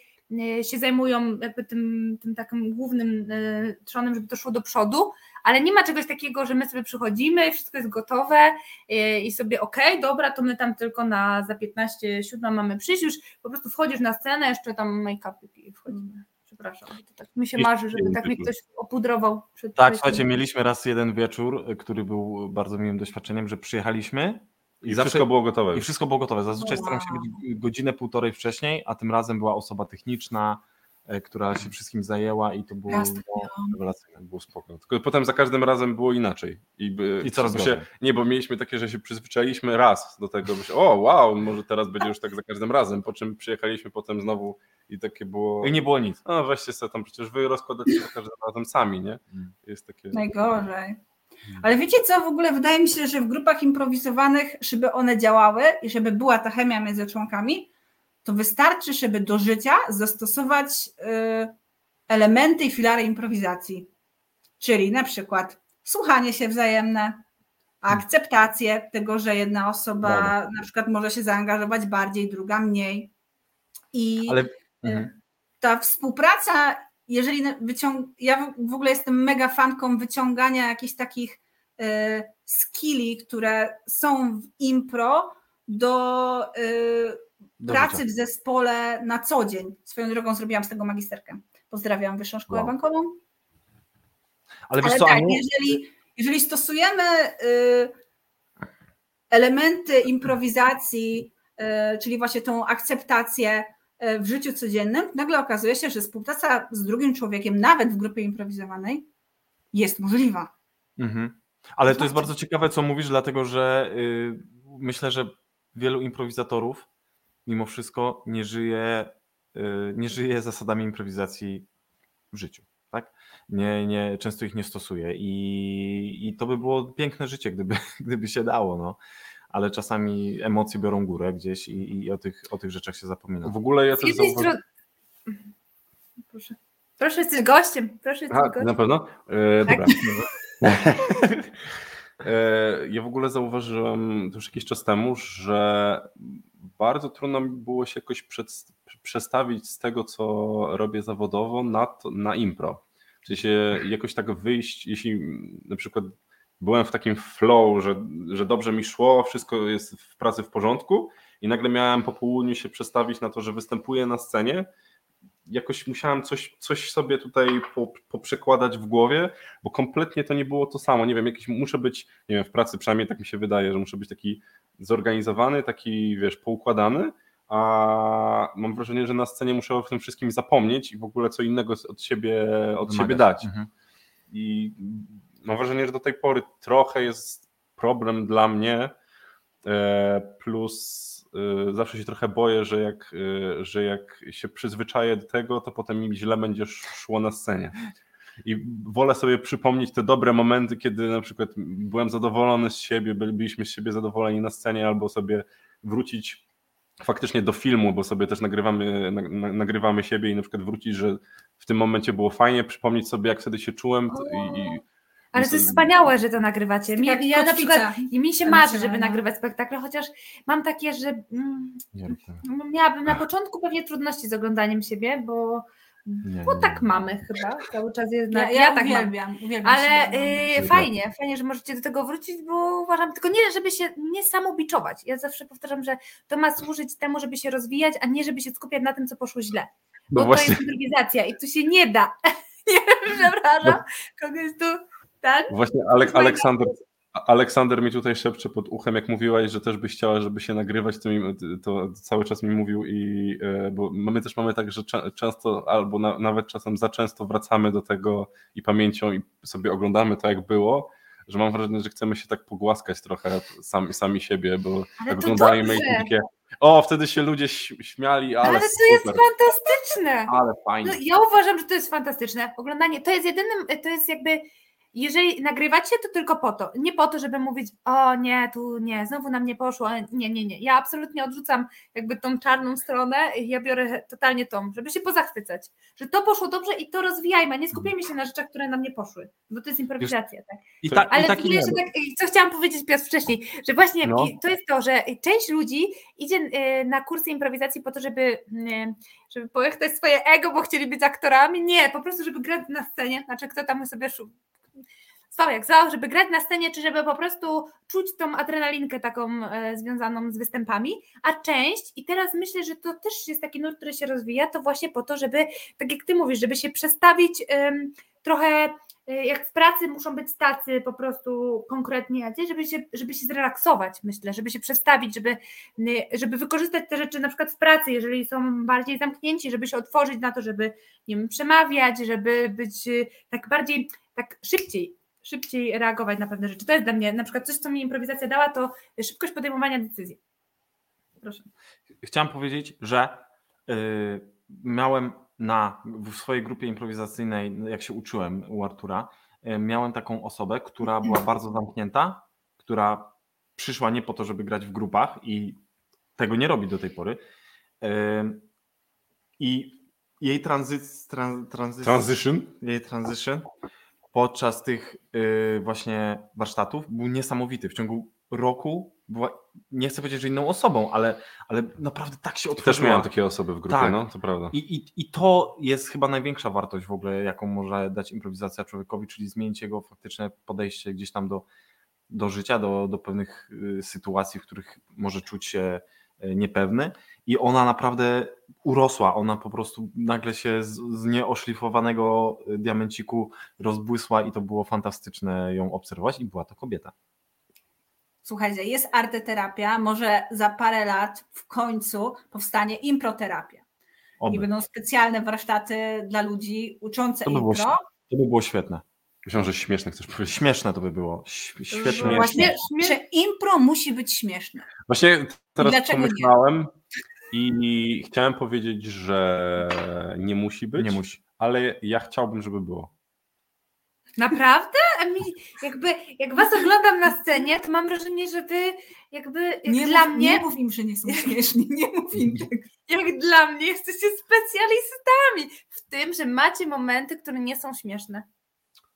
się zajmują jakby tym, tym takim głównym e, trzonem, żeby to szło do przodu, ale nie ma czegoś takiego, że my sobie przychodzimy, wszystko jest gotowe e, i sobie okej, dobra, to my tam tylko na za 15, 7 mamy przyjść, już po prostu wchodzisz na scenę, jeszcze tam make-up i wchodzimy. Przepraszam, to tak mi się marzy, żeby tak jeden ktoś opudrował przed Tak, przed- słuchajcie, mieliśmy raz jeden wieczór, który był bardzo miłym doświadczeniem, że przyjechaliśmy I zawsze- wszystko było gotowe. i wszystko było gotowe. Zazwyczaj Wow. staram się być godzinę, półtorej wcześniej, a tym razem była osoba techniczna, e, która się wszystkim zajęła i to było no. Rewelacyjne, było spoko. Tylko potem za każdym razem było inaczej. I, by, I coraz się, gorzej. Nie, bo mieliśmy takie, że się przyzwyczailiśmy raz do tego, że o wow, może teraz będzie już tak za każdym razem, po czym przyjechaliśmy potem znowu i takie było... i nie było nic. No weźcie sobie tam, przecież wy rozkładacie za każdym razem sami, nie? Mm. Jest takie... Najgorzej. Ale wiecie co, w ogóle wydaje mi się, że w grupach improwizowanych, żeby one działały i żeby była ta chemia między członkami, to wystarczy, żeby do życia zastosować y, elementy i filary improwizacji. Czyli na przykład słuchanie się wzajemne, akceptację tego, że jedna osoba Brawo. na przykład może się zaangażować bardziej, druga mniej. I Ale Y, Mhm. ta współpraca, jeżeli wyciąg... ja w- ogóle jestem mega fanką wyciągania jakichś takich y, skilli, które są w impro do y, do pracy życia. w zespole na co dzień. Swoją drogą zrobiłam z tego magisterkę. Pozdrawiam Wyższą Szkołę Wow. Bankową. Ale Ale co, tak, Aniu? jeżeli, jeżeli stosujemy y, elementy improwizacji, y, czyli właśnie tą akceptację w życiu codziennym, nagle okazuje się, że współpraca z drugim człowiekiem, nawet w grupie improwizowanej, jest możliwa. Mhm. Ale to jest bardzo ciekawe, co mówisz, dlatego że y, myślę, że wielu improwizatorów mimo wszystko nie żyje, y, nie żyje zasadami improwizacji w życiu. Tak? Nie, nie, często ich nie stosuje i, i to by było piękne życie, gdyby, gdyby się dało, no. Ale czasami emocje biorą górę gdzieś i, i o, tych, o tych rzeczach się zapomina. W ogóle ja też zauważyłem... strony. Proszę. Proszę, jesteś gościem. Proszę, jesteś gościem. na pewno? E, Tak. Dobra. E, ja w ogóle zauważyłem to już jakiś czas temu, że bardzo trudno mi było się jakoś przed, przestawić z tego, co robię zawodowo na, to, na impro. W sensie jakoś tak wyjść, jeśli na przykład byłem w takim flow, że, że dobrze mi szło, wszystko jest w pracy w porządku i nagle miałem po południu się przestawić na to, że występuję na scenie, jakoś musiałem coś, coś sobie tutaj po, poprzekładać w głowie, bo kompletnie to nie było to samo. Nie wiem, jakiś muszę być, nie wiem, w pracy przynajmniej tak mi się wydaje, że muszę być taki zorganizowany, taki, wiesz, poukładany, a mam wrażenie, że na scenie muszę o tym wszystkim zapomnieć i w ogóle co innego od siebie, od siebie dać. Mhm. I mam wrażenie, że do tej pory trochę jest problem dla mnie, e, plus y, zawsze się trochę boję, że jak, y, że jak się przyzwyczaję do tego, to potem mi źle będzie szło na scenie. I wolę sobie przypomnieć te dobre momenty, kiedy na przykład byłem zadowolony z siebie, byliśmy z siebie zadowoleni na scenie, albo sobie wrócić faktycznie do filmu, bo sobie też nagrywamy, na, nagrywamy siebie i na przykład wrócić, że w tym momencie było fajnie, przypomnieć sobie, jak wtedy się czułem i, i Ale to jest wspaniałe, że to nagrywacie. Mi, Tak, ja na przykład, i mi się marzy, żeby emocjonalna. nagrywać spektakle, chociaż mam takie, że mm, no, miałabym na początku pewnie trudności z oglądaniem siebie, bo, Nie, bo tak mamy chyba. Cały czas jest Ja, na, ja, ja, tak mam. uwielbiam, uwielbiam Ale siebie oglądać. y, fajnie, fajnie, że możecie do tego wrócić, bo uważam, tylko nie, żeby się nie samobiczować. Ja zawsze powtarzam, że to ma służyć temu, żeby się rozwijać, a nie żeby się skupiać na tym, co poszło źle. Bo No to jest improwizacja i tu się nie da. nie, przepraszam, kogoś tu, tak? właśnie Ale, Aleksander, Aleksander mi tutaj szepcze pod uchem, jak mówiłaś, że też byś chciała, żeby się nagrywać, to, mi, to cały czas mi mówił i e, bo my też mamy tak, że często albo na, nawet czasem za często wracamy do tego i pamięcią i sobie oglądamy to, jak było, że mam wrażenie, że chcemy się tak pogłaskać trochę sami, sami siebie, bo Ale tak i dobrze. takie o, wtedy się ludzie śmiali, ale, Ale, to jest super, fantastyczne. ale fajnie. No, ja uważam, że to jest fantastyczne. Oglądanie to jest jedynym, to jest jakby, jeżeli nagrywacie, to tylko po to. Nie po to, żeby mówić, o nie, tu nie, znowu nam nie poszło. Nie, nie, nie. Ja absolutnie odrzucam jakby tą czarną stronę. Ja biorę totalnie tą, żeby się pozachwycać. Że to poszło dobrze i to rozwijajmy, nie skupiajmy się na rzeczach, które nam nie poszły. Bo to jest improwizacja, tak? I, ta, Ale i taki wiesz, że tak, co chciałam powiedzieć Piotr wcześniej, że właśnie No. to jest to, że część ludzi idzie y, na kursy improwizacji po to, żeby, y, żeby połechtać swoje ego, bo chcieli być aktorami. Nie, po prostu, żeby grać na scenie. Znaczy, kto tam sobie zwał jak zwał, żeby grać na scenie, czy żeby po prostu czuć tą adrenalinkę taką e, związaną z występami, a część, i teraz myślę, że to też jest taki nurt, który się rozwija, to właśnie po to, żeby, tak jak ty mówisz, żeby się przestawić trochę y, jak w pracy muszą być tacy po prostu konkretnie żeby się, żeby się zrelaksować, myślę, żeby się przestawić, żeby, żeby wykorzystać te rzeczy na przykład w pracy, jeżeli są bardziej zamknięci, żeby się otworzyć na to, żeby nie wiem, przemawiać, żeby być y, tak bardziej, tak szybciej, szybciej reagować na pewne rzeczy. To jest dla mnie na przykład coś, co mi improwizacja dała, to szybkość podejmowania decyzji. Proszę. Chciałem powiedzieć, że y, miałem na, w swojej grupie improwizacyjnej, jak się uczyłem u Artura, y, miałem taką osobę, która była bardzo zamknięta, która przyszła nie po to, żeby grać w grupach i tego nie robi do tej pory. Y, I jej Transition? jej transition podczas tych y, właśnie warsztatów był niesamowity. W ciągu roku była, nie chcę powiedzieć, że inną osobą, ale, ale naprawdę tak się otworzyła. Też miałem takie osoby w grupie, Tak. no, to prawda. I, i, I to jest chyba największa wartość w ogóle, jaką może dać improwizacja człowiekowi, czyli zmienić jego faktyczne podejście gdzieś tam do, do życia, do, do pewnych y, sytuacji, w których może czuć się y, niepewny. I ona naprawdę urosła, ona po prostu nagle się z, z nieoszlifowanego y, diamenciku rozbłysła i to było fantastyczne ją obserwować i była to kobieta. Słuchajcie, jest arteterapia, może za parę lat w końcu powstanie improterapia. I Oby. będą specjalne warsztaty dla ludzi uczące To by było impro. To by było świetne. Myślałem, że śmieszne chcesz powiedzieć. Śmieszne to by było. Świetnie. Właśnie, że impro musi być śmieszne. Właśnie teraz dlaczego nie? I chciałem powiedzieć, że nie musi być, Nie musi. ale ja chciałbym, żeby było. Naprawdę? A mi, jakby, jak was oglądam na scenie, to mam wrażenie, że wy jakby jak Nie dla mów, mnie, nie mów im, że nie są śmieszni. Nie mów im tego. jak dla mnie jesteście specjalistami w tym, że macie momenty, które nie są śmieszne.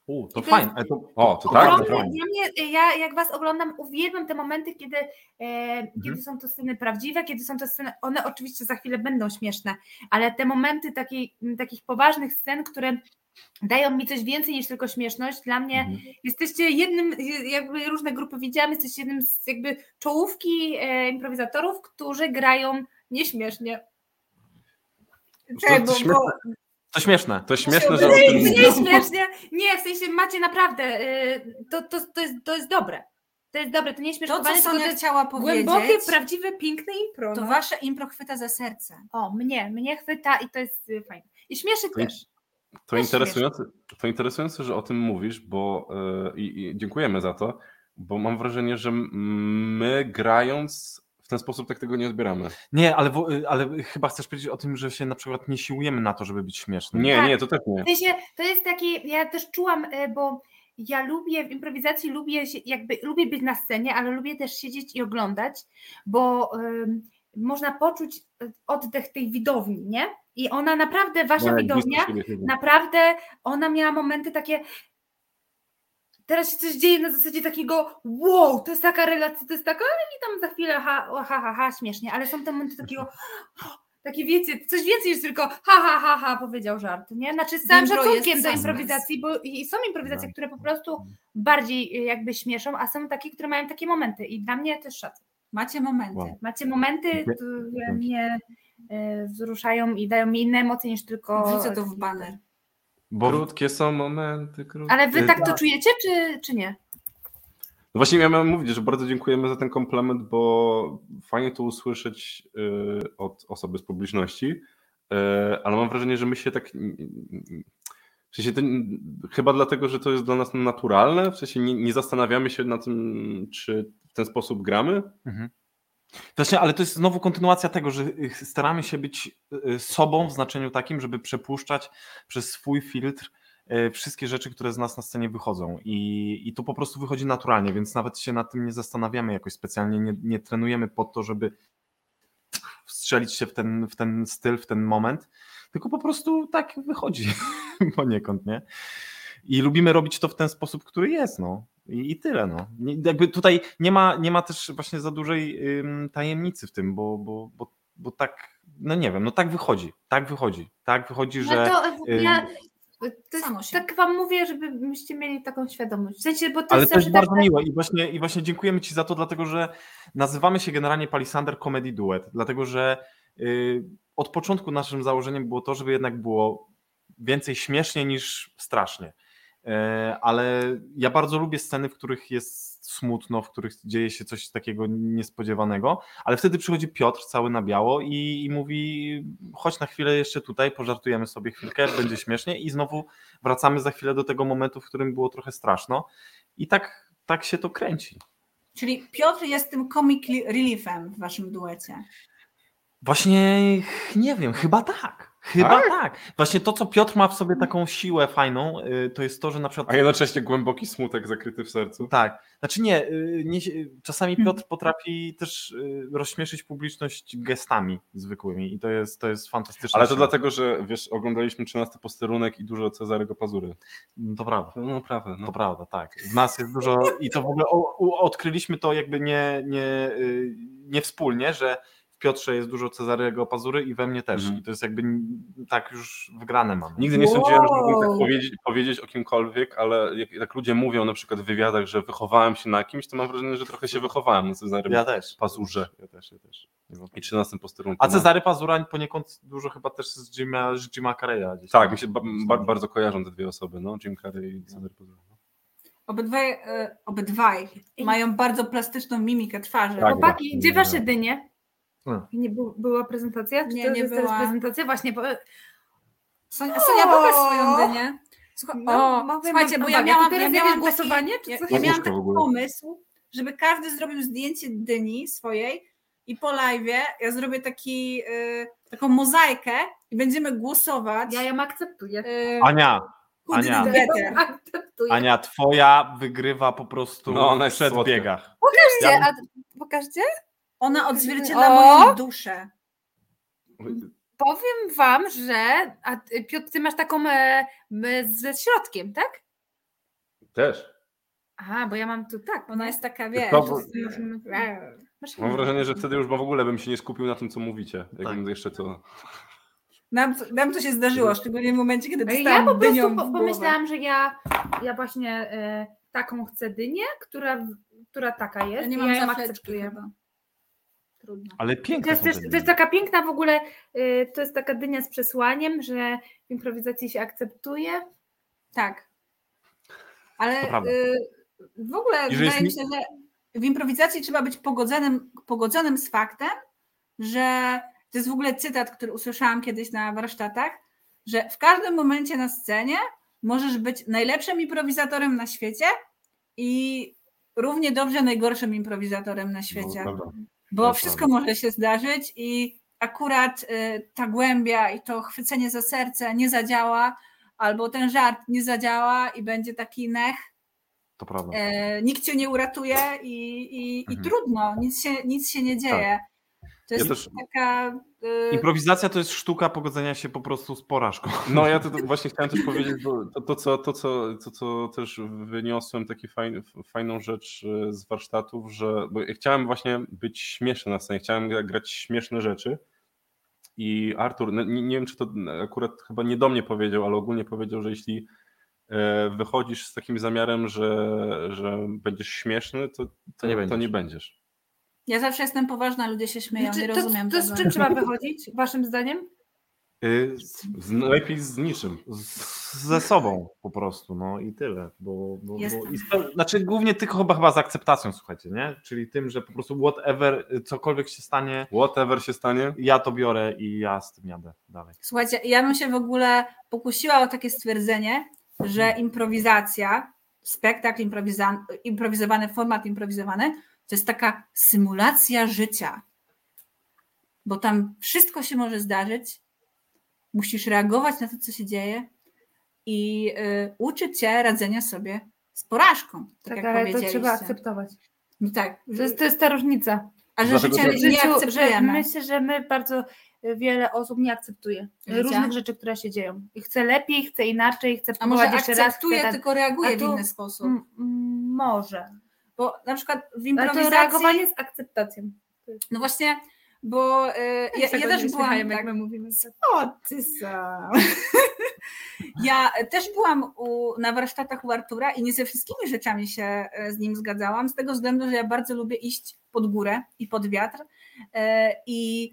U, to fajne. jest- To, O, to tak? Ogromnie, To mnie, ja jak was oglądam, uwielbiam te momenty, kiedy, e, Mhm. kiedy są to sceny prawdziwe, kiedy są to sceny, one oczywiście za chwilę będą śmieszne, ale te momenty takiej, takich poważnych scen, które dają mi coś więcej niż tylko śmieszność, dla mnie Mhm. jesteście jednym, jakby różne grupy widziałam, jesteście jednym z jakby czołówki e, improwizatorów, którzy grają nieśmiesznie. Bo, śmieszne. bo, to śmieszne. To śmieszne, że o nie, tym nie mówisz. śmiesznie. Nie, w sensie macie naprawdę. y, To, to, to, jest, to jest dobre. To jest dobre, to nie To, śmieszkowanie, co to Sonia jest chciała powiedzieć, głębokie, prawdziwe, piękne impro. to no. wasze impro chwyta za serce. O, mnie, mnie chwyta i to jest y, fajne. I śmieszy To też. To interesujące, to interesujące, że o tym mówisz, bo e, i, i dziękujemy za to, bo mam wrażenie, że my grając w ten sposób tak tego nie odbieramy. Nie, ale, y, ale chyba chcesz powiedzieć o tym, że się na przykład nie siłujemy na to, żeby być śmiesznym. Nie, Tak. nie, to też nie. W sensie, to jest takie, ja też czułam, e, bo ja lubię w improwizacji, lubię się, jakby, lubię być na scenie, ale lubię też siedzieć i oglądać, bo em, można poczuć e, oddech tej widowni, nie? I ona naprawdę, wasza No, widownia, naprawdę ona miała momenty takie. Teraz się coś dzieje na zasadzie takiego wow, to jest taka relacja, to jest taka, ale i tam za chwilę ha, ha, ha, ha, śmiesznie, ale są te momenty takiego, takie wiecie, coś więcej niż tylko ha, ha, ha, ha, powiedział żart, nie? Znaczy z całym szacunkiem do improwizacji, bo i są improwizacje, które po prostu bardziej y, jakby śmieszą, a są takie, które mają takie momenty i dla mnie też szacun. Macie momenty. Wow. Macie momenty, które mnie y, wzruszają i dają mi inne emocje niż tylko... Wrzucę to w baner. Bo krótkie są momenty. Krótkie. Ale wy tak to No czujecie, czy, czy nie? właśnie ja miałem mówić, że bardzo dziękujemy za ten komplement, bo fajnie to usłyszeć y, od osoby z publiczności, y, ale mam wrażenie, że my się tak. W sensie to, chyba dlatego, że to jest dla nas naturalne, w sensie nie, nie zastanawiamy się na tym, czy w ten sposób gramy. Mhm. Właśnie, ale to jest znowu kontynuacja tego, że y, staramy się być y, sobą w znaczeniu takim, żeby przepuszczać przez swój filtr y, wszystkie rzeczy, które z nas na scenie wychodzą. I, i to po prostu wychodzi naturalnie, więc nawet się nad tym nie zastanawiamy jakoś specjalnie, nie, nie trenujemy po to, żeby strzelić się w ten, w ten styl, w ten moment, tylko po prostu tak wychodzi poniekąd, nie? I lubimy robić to w ten sposób, który jest, no. I, i tyle, no. Nie, jakby tutaj nie ma, nie ma też właśnie za dużej ym, tajemnicy w tym, bo, bo, bo, bo tak, no nie wiem, no tak wychodzi, tak wychodzi, tak wychodzi, że... No to y, ja to jest, tak wam mówię, żebyście mieli taką świadomość. W sensie, bo to Ale jest to jest zawsze tak, bardzo miłe i właśnie, i właśnie dziękujemy Ci za to, dlatego że nazywamy się generalnie Palisander Comedy Duet, dlatego że y, od początku naszym założeniem było to, żeby jednak było więcej śmiesznie niż strasznie. Y, ale ja bardzo lubię sceny, w których jest smutno, w których dzieje się coś takiego niespodziewanego, ale wtedy przychodzi Piotr cały na biało i, i mówi chodź na chwilę jeszcze tutaj, pożartujemy sobie chwilkę, będzie śmiesznie i znowu wracamy za chwilę do tego momentu, w którym było trochę straszno i tak, tak się to kręci. Czyli Piotr jest tym comic reliefem w waszym duecie. Właśnie nie wiem, chyba tak. Chyba Tak? tak? Właśnie to, co Piotr ma w sobie taką siłę fajną, y, to jest to, że na przykład. A jednocześnie głęboki smutek zakryty w sercu. Tak. Znaczy nie, y, nie czasami Mhm. Piotr potrafi też y, rozśmieszyć publiczność gestami zwykłymi i to jest, to jest fantastyczne. Ale to dlatego, że wiesz, oglądaliśmy 13 posterunek i dużo Cezarego Pazury. To prawda. No prawda, To prawda, tak. W nas jest dużo i to w ogóle odkryliśmy to jakby nie, nie, nie wspólnie, że w Piotrze jest dużo Cezarego Pazury i we mnie też. Mhm. I to jest jakby tak już wygrane mamy. Nigdy nie sądziłem, że mógłbym tak Wow. powiedzieć, powiedzieć o kimkolwiek, ale jak, jak ludzie mówią na przykład w wywiadach, że wychowałem się na kimś, to mam wrażenie, że trochę się wychowałem na Cezarym Ja też. Pazurze. Ja też, ja też. I 13 posterunku. A no. Cezary Pazura poniekąd dużo chyba też z Jima, z Jima Carreya gdzieś. Tak, mi się ba, ba, bardzo kojarzą te dwie osoby, no, Jim Carrey i Cezary Pazura. Obydwaj, e, obydwaj mają bardzo plastyczną mimikę twarzy. Tak. Chłopaki, tak. gdzie wasze dynie? Hmm. Nie była prezentacja? Czy Nie, to nie jest była. prezentacja? Właśnie, bo Sonia, Sonia pokaż swoją dynię. Słuchaj, No, o, mogę- słuchajcie, bo ja miałam, ja miałam głosowanie, czy ja, coś? ja miałam taki pomysł, żeby każdy zrobił zdjęcie dyni swojej i po live ja zrobię taki, y, taką mozaikę i będziemy głosować. ja ją akceptuję. y, Ania, Ania. Akceptuję. Ania, twoja wygrywa po prostu No, ona jest biegach. Pokażcie, a, pokażcie. Ona odzwierciedla O! moją duszę. Powiem wam, że a ty, Piotr, ty masz taką e, e, ze środkiem, tak? Też. Aha, bo ja mam tu tak. Ona jest taka, wiesz, To- Masz Mam wrażenie, że wtedy już w ogóle bym się nie skupił na tym, co mówicie. Jakbym Tak. jeszcze to... nam, nam to się zdarzyło, szczególnie w momencie, kiedy Ja dostałam po prostu dynią po, w głowę. pomyślałam, że ja, ja właśnie e, taką chcę dynię, która, która taka jest. Ja nie mam ja ją akceptuję. chyba. Trudno. Ale To piękne jest, też, to jest taka piękna w ogóle, y, to jest taka dynia z przesłaniem, że w improwizacji się akceptuje. Tak. Ale To y, w ogóle I że wydaje mi się, że w improwizacji trzeba być pogodzonym, pogodzonym z faktem, że to jest w ogóle cytat, który usłyszałam kiedyś na warsztatach, że w każdym momencie na scenie możesz być najlepszym improwizatorem na świecie i równie dobrze najgorszym improwizatorem na świecie. No. Bo To wszystko może się zdarzyć i akurat y, ta głębia i to chwycenie za serce nie zadziała, albo ten żart nie zadziała i będzie taki nech, To prawda. e, nikt cię nie uratuje i, i, i Mhm. trudno, nic się, nic się nie dzieje. To Ja jest też- taka. Y, Improwizacja to jest sztuka pogodzenia się po prostu z porażką. No ja to, to właśnie chciałem też powiedzieć, bo to, to, co, to, co, to co też wyniosłem, taki fajny, fajną rzecz e, z warsztatów, że bo ja chciałem właśnie być śmieszny na scenie, chciałem gra- grać śmieszne rzeczy i Artur, no, nie, nie wiem czy to akurat chyba nie do mnie powiedział, ale ogólnie powiedział, że jeśli e, wychodzisz z takim zamiarem, że, że będziesz śmieszny, to, to, nie to będziesz. nie będziesz. Ja zawsze jestem poważna, ludzie się śmieją, Znaczy, nie to, rozumiem to z tego. czym trzeba wychodzić, waszym zdaniem? Y, Z, lepiej z niczym. z- Ze sobą po prostu, no i tyle. Bo, bo, bo, i spe- znaczy głównie tylko chyba, chyba z akceptacją, słuchajcie, nie? Czyli tym, że po prostu whatever, y, cokolwiek się stanie, Whatever się stanie, ja to biorę i ja z tym jadę dalej. Słuchajcie, ja bym się w ogóle pokusiła o takie stwierdzenie, że improwizacja, spektakl improwizowany, format improwizowany, to jest taka symulacja życia. Bo tam wszystko się może zdarzyć, musisz reagować na to, co się dzieje i y, uczyć cię radzenia sobie z porażką. Tak, Tak, jak ale to trzeba akceptować. No tak, To jest, to jest ta różnica. a że Dlatego życie W nie że akceptujemy. myślę, że my bardzo y, wiele osób nie akceptuje Życia? różnych rzeczy, które się dzieją. I chce lepiej, chce inaczej, chce A może próbować jeszcze raz. akceptuje, chce tak- tylko reaguje A w inny sposób. M- m- Może. Bo na przykład w Ale to improwizacji... reagowanie z akceptacją. No właśnie, bo y, ja, ja też byłam... Tak, my mówimy. o, ty sam. Ja też byłam u, na warsztatach u Artura i nie ze wszystkimi rzeczami się e, z nim zgadzałam, z tego względu, że ja bardzo lubię iść pod górę i pod wiatr e, i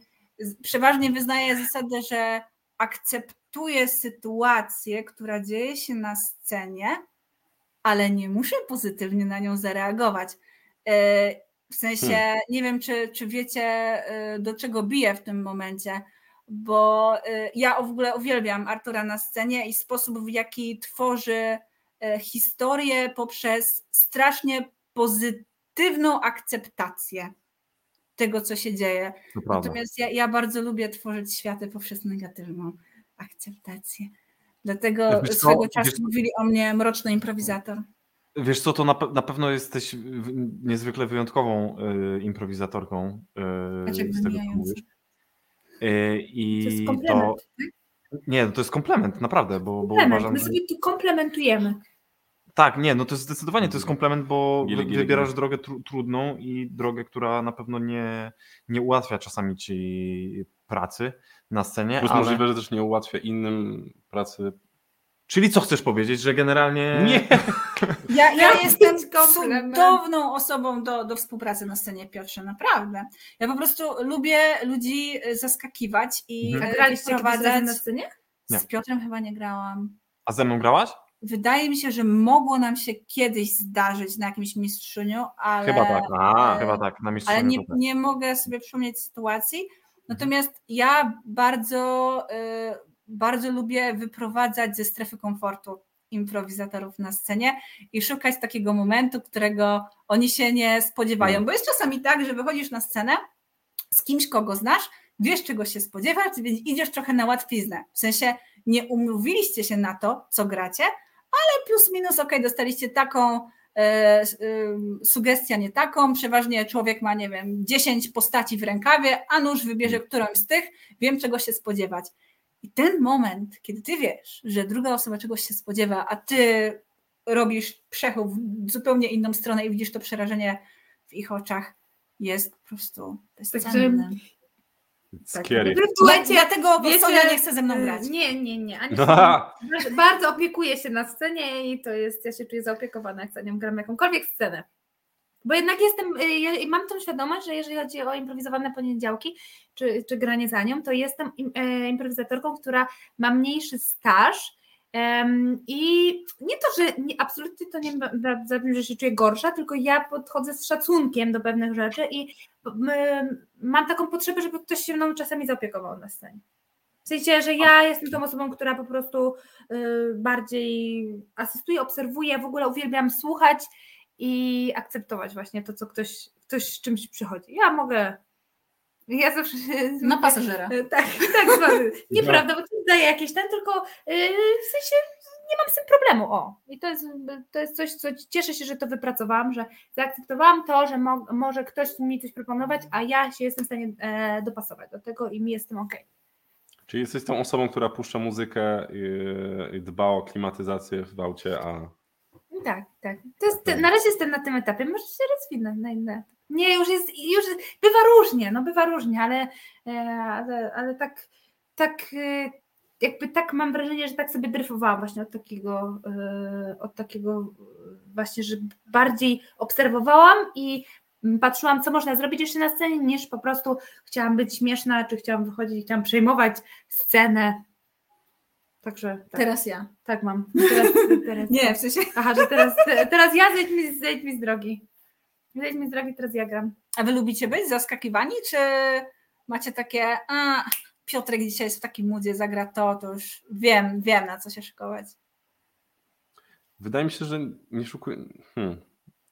przeważnie wyznaję zasadę, że akceptuję sytuację, która dzieje się na scenie, ale nie muszę pozytywnie na nią zareagować. E, W sensie, nie wiem, czy, czy wiecie, e, do czego biję w tym momencie, bo e, ja w ogóle uwielbiam Artura na scenie i sposób, w jaki tworzy historię poprzez strasznie pozytywną akceptację tego, co się dzieje. Natomiast ja, ja bardzo lubię tworzyć światy poprzez negatywną akceptację. Dlatego Wiesz co, swego czasu wiesz- mówili o mnie mroczny improwizator. Wiesz co, to na, pe- na pewno jesteś w- niezwykle wyjątkową y, improwizatorką y, z tego, co mówisz. Y, I To jest to, komplement. nie, no to jest komplement, naprawdę, bo, bo Komplement. uważam, My sobie tu komplementujemy. Tak, nie, no to jest zdecydowanie to jest komplement, bo Gili, wy- gili, wybierasz gili. drogę tru, trudną i drogę, która na pewno nie, nie ułatwia czasami ci pracy na scenie, plus ale... możliwe, że też nie ułatwia innym pracy. Czyli co chcesz powiedzieć, że generalnie... Nie! Ja, ja jestem cudowną osobą do, do współpracy na scenie, Piotrze, naprawdę. Ja po prostu lubię ludzi zaskakiwać i Mhm. graliście wprowadzać. na scenie? Nie. Z Piotrem chyba nie grałam. A ze mną grałaś? Wydaje mi się, że mogło nam się kiedyś zdarzyć na jakimś mistrzyniu, ale, Chyba tak. A, e, chyba tak, na mistrzyniu ale nie, nie mogę sobie przypomnieć sytuacji. Natomiast ja bardzo, y, bardzo lubię wyprowadzać ze strefy komfortu improwizatorów na scenie i szukać takiego momentu, którego oni się nie spodziewają. No. Bo jest czasami tak, że wychodzisz na scenę z kimś, kogo znasz, wiesz, czego się spodziewać, więc idziesz trochę na łatwiznę. W sensie nie umówiliście się na to, co gracie, ale plus minus, ok, dostaliście taką e, s- ym, sugestię, nie taką. Przeważnie człowiek ma, nie wiem, 10 postaci w rękawie, a nóż wybierze którąś z tych, wiem czego się spodziewać. I ten moment, kiedy ty wiesz, że druga osoba czegoś się spodziewa, a ty robisz przechód w zupełnie inną stronę i widzisz to przerażenie w ich oczach, jest po prostu bezcenne. Scary. Słuchajcie, Dlatego Sonia nie chce ze mną grać. Nie, nie, nie. Ani Aha. Bardzo- opiekuję się na scenie i to jest, ja się czuję zaopiekowana, jak za nią gram jakąkolwiek scenę. Bo jednak jestem, y, ja mam tą świadomość, że jeżeli chodzi o improwizowane poniedziałki, czy, czy granie za nią, to jestem im, e, improwizatorką, która ma mniejszy staż. em, I nie to, że nie, absolutnie to nie za- tym, że się czuję gorsza, tylko ja podchodzę z szacunkiem do pewnych rzeczy i mam taką potrzebę, żeby ktoś się mną czasami zaopiekował na scenie. W sensie, że ja jestem tą osobą, która po prostu y, bardziej asystuje, obserwuje, w ogóle uwielbiam słuchać i akceptować właśnie to, co ktoś, ktoś z czymś przychodzi. Ja mogę Ja zawsze. Na pasażera. Tak, tak, zgodzę. Nieprawda, bo to daje jakieś ten, tylko yy, w sensie nie mam z tym problemu. O, i to jest, to jest coś, co cieszę się, że to wypracowałam, że zaakceptowałam to, że mo, może ktoś mi coś proponować, a ja się jestem w stanie e, dopasować do tego i mi jest z tym okej. Czyli jesteś tą osobą, która puszcza muzykę i, i dba o klimatyzację w aucie, a Tak, tak. To jest, na razie jestem na tym etapie, może się rozwinę na inne. Nie, już jest, już bywa różnie, no bywa różnie, ale, e, ale, ale tak, tak e, jakby tak mam wrażenie, że tak sobie dryfowałam właśnie od takiego, e, od takiego e, właśnie, że bardziej obserwowałam i patrzyłam, co można zrobić jeszcze na scenie, niż po prostu chciałam być śmieszna, czy chciałam wychodzić, chciałam przejmować scenę. Także tak, Teraz ja. tak mam. Teraz, teraz, Nie, w sensie. Aha, że teraz, teraz ja zejdź mi, zejdź mi z drogi. Zejdź mi z drogi, teraz ja gram. A wy lubicie być zaskakiwani, czy macie takie, a Piotrek dzisiaj jest w takim moodzie, zagra to, to już wiem, wiem na co się szykować. wydaje mi się, że nie szukuje. Hmm.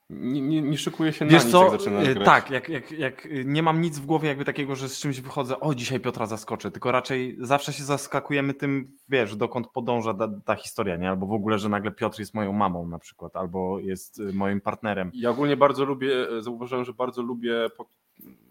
Nie, nie, nie szykuje się Wiesz na nic, co, jak y, grać. tak, jak, jak, jak nie mam nic w głowie jakby takiego, że z czymś wychodzę, o dzisiaj Piotra zaskoczę, tylko raczej zawsze się zaskakujemy tym, wiesz, dokąd podąża ta, ta historia, nie? Albo w ogóle, że nagle Piotr jest moją mamą na przykład, albo jest y, moim partnerem. Ja ogólnie bardzo lubię, zauważyłem, że bardzo lubię po,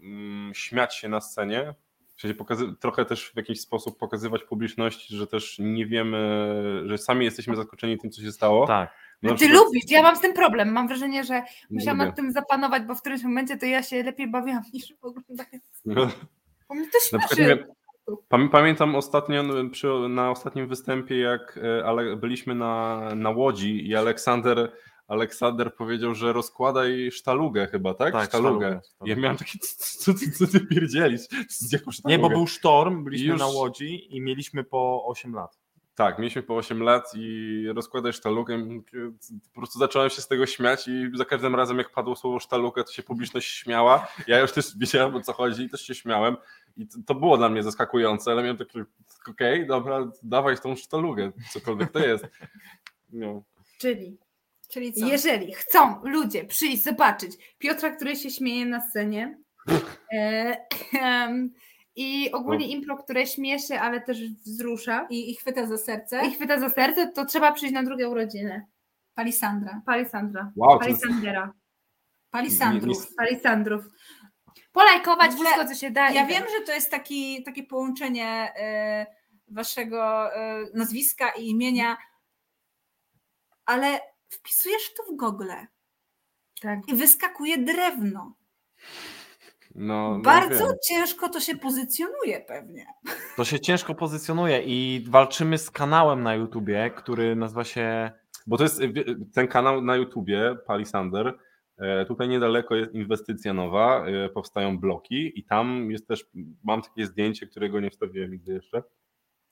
mm, śmiać się na scenie. W sensie pokazy- trochę też w jakiś sposób pokazywać publiczności, że też nie wiemy, że sami jesteśmy zaskoczeni tym, co się stało. Tak. No Ty przykład- lubisz, ja mam z tym problem. Mam wrażenie, że Nie musiałam lubię. nad tym zapanować, bo w którymś momencie to ja się lepiej bawiłam niż oglądając. No, Bo mnie to na przykład, śmieszy. pamiętam ostatnio no, przy, na ostatnim występie, jak e, ale byliśmy na, na Łodzi i Aleksander, Aleksander powiedział, że rozkładaj sztalugę chyba, tak? Tak, sztalugę. sztalugę. Ja miałem takie, co, co, co ty pierdzielisz? Nie, bo był sztorm, byliśmy Już- na Łodzi i mieliśmy po 8 lat. Tak, mieliśmy po 8 lat i rozkładaj sztalugę. Po prostu zacząłem się z tego śmiać i za każdym razem jak padło słowo sztaluga, to się publiczność śmiała. Ja już też wiedziałem o co chodzi i też się śmiałem. I to, to było dla mnie zaskakujące, ale miałem takie, okej, dobra, dawaj tą sztalugę, cokolwiek to jest. No. Czyli Czyli co? jeżeli chcą ludzie przyjść zobaczyć Piotra, który się śmieje na scenie e, i ogólnie impro, które śmieszy, ale też wzrusza I, I chwyta za serce i chwyta za serce, to trzeba przyjść na drugie urodziny. Palisandra. Palisandra. Wow, to jest, Palisandera. Palisandrów. Palisandrów. Polajkować W ogóle wszystko, co się da. Ja i wiem, że to jest taki, takie połączenie e, waszego e, nazwiska i imienia, ale wpisujesz to w Google tak. i wyskakuje drewno. no, no Bardzo wiem. ciężko to się pozycjonuje pewnie. To się ciężko pozycjonuje i walczymy z kanałem na YouTubie, który nazywa się Bo to jest wie- ten kanał na YouTubie, Palisander. e, Tutaj niedaleko jest inwestycja nowa, e, powstają bloki i tam jest też, mam takie zdjęcie, którego nie wstawiłem nigdy jeszcze.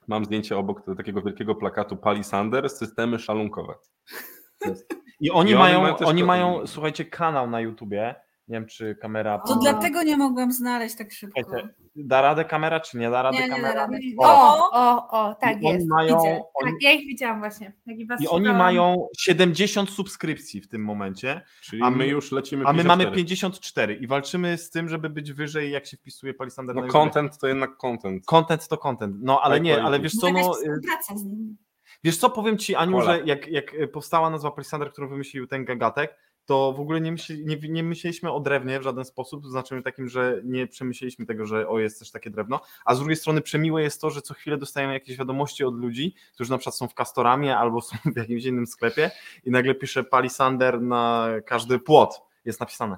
Mam zdjęcie obok takiego wielkiego plakatu Palisander, systemy szalunkowe. I oni I oni mają, mają oni mają, słuchajcie, kanał na YouTubie. Nie wiem, czy kamera. To dlatego nie mogłem znaleźć tak szybko. Słuchajcie, Da radę kamera, czy nie da rady Nie, nie da kamera? rady. O, o, o, tak I oni jest. mają- Widzę. oni- Tak, ja ich widziałam właśnie. Jak was I oni mają 70 subskrypcji w tym momencie, Czyli A my my- już lecimy a my mamy 54. 54 i walczymy z tym, żeby być wyżej, jak się wpisuje Palisander No content to jednak content. Content to content. No ale High nie, ale wiesz co, no, y, współpraca z nim. Wiesz co, powiem ci Aniu, Ola. że jak, jak y, powstała nazwa Palisander, którą wymyślił ten gagatek, to w ogóle nie, myśli, nie, nie myśleliśmy o drewnie w żaden sposób, to znaczy takim, że nie przemyśleliśmy tego, że o jest też takie drewno, a z drugiej strony przemiłe jest to, że co chwilę dostajemy jakieś wiadomości od ludzi, którzy na przykład są w Castoramie albo są w jakimś innym sklepie i nagle pisze Palisander na każdy płot, jest napisane.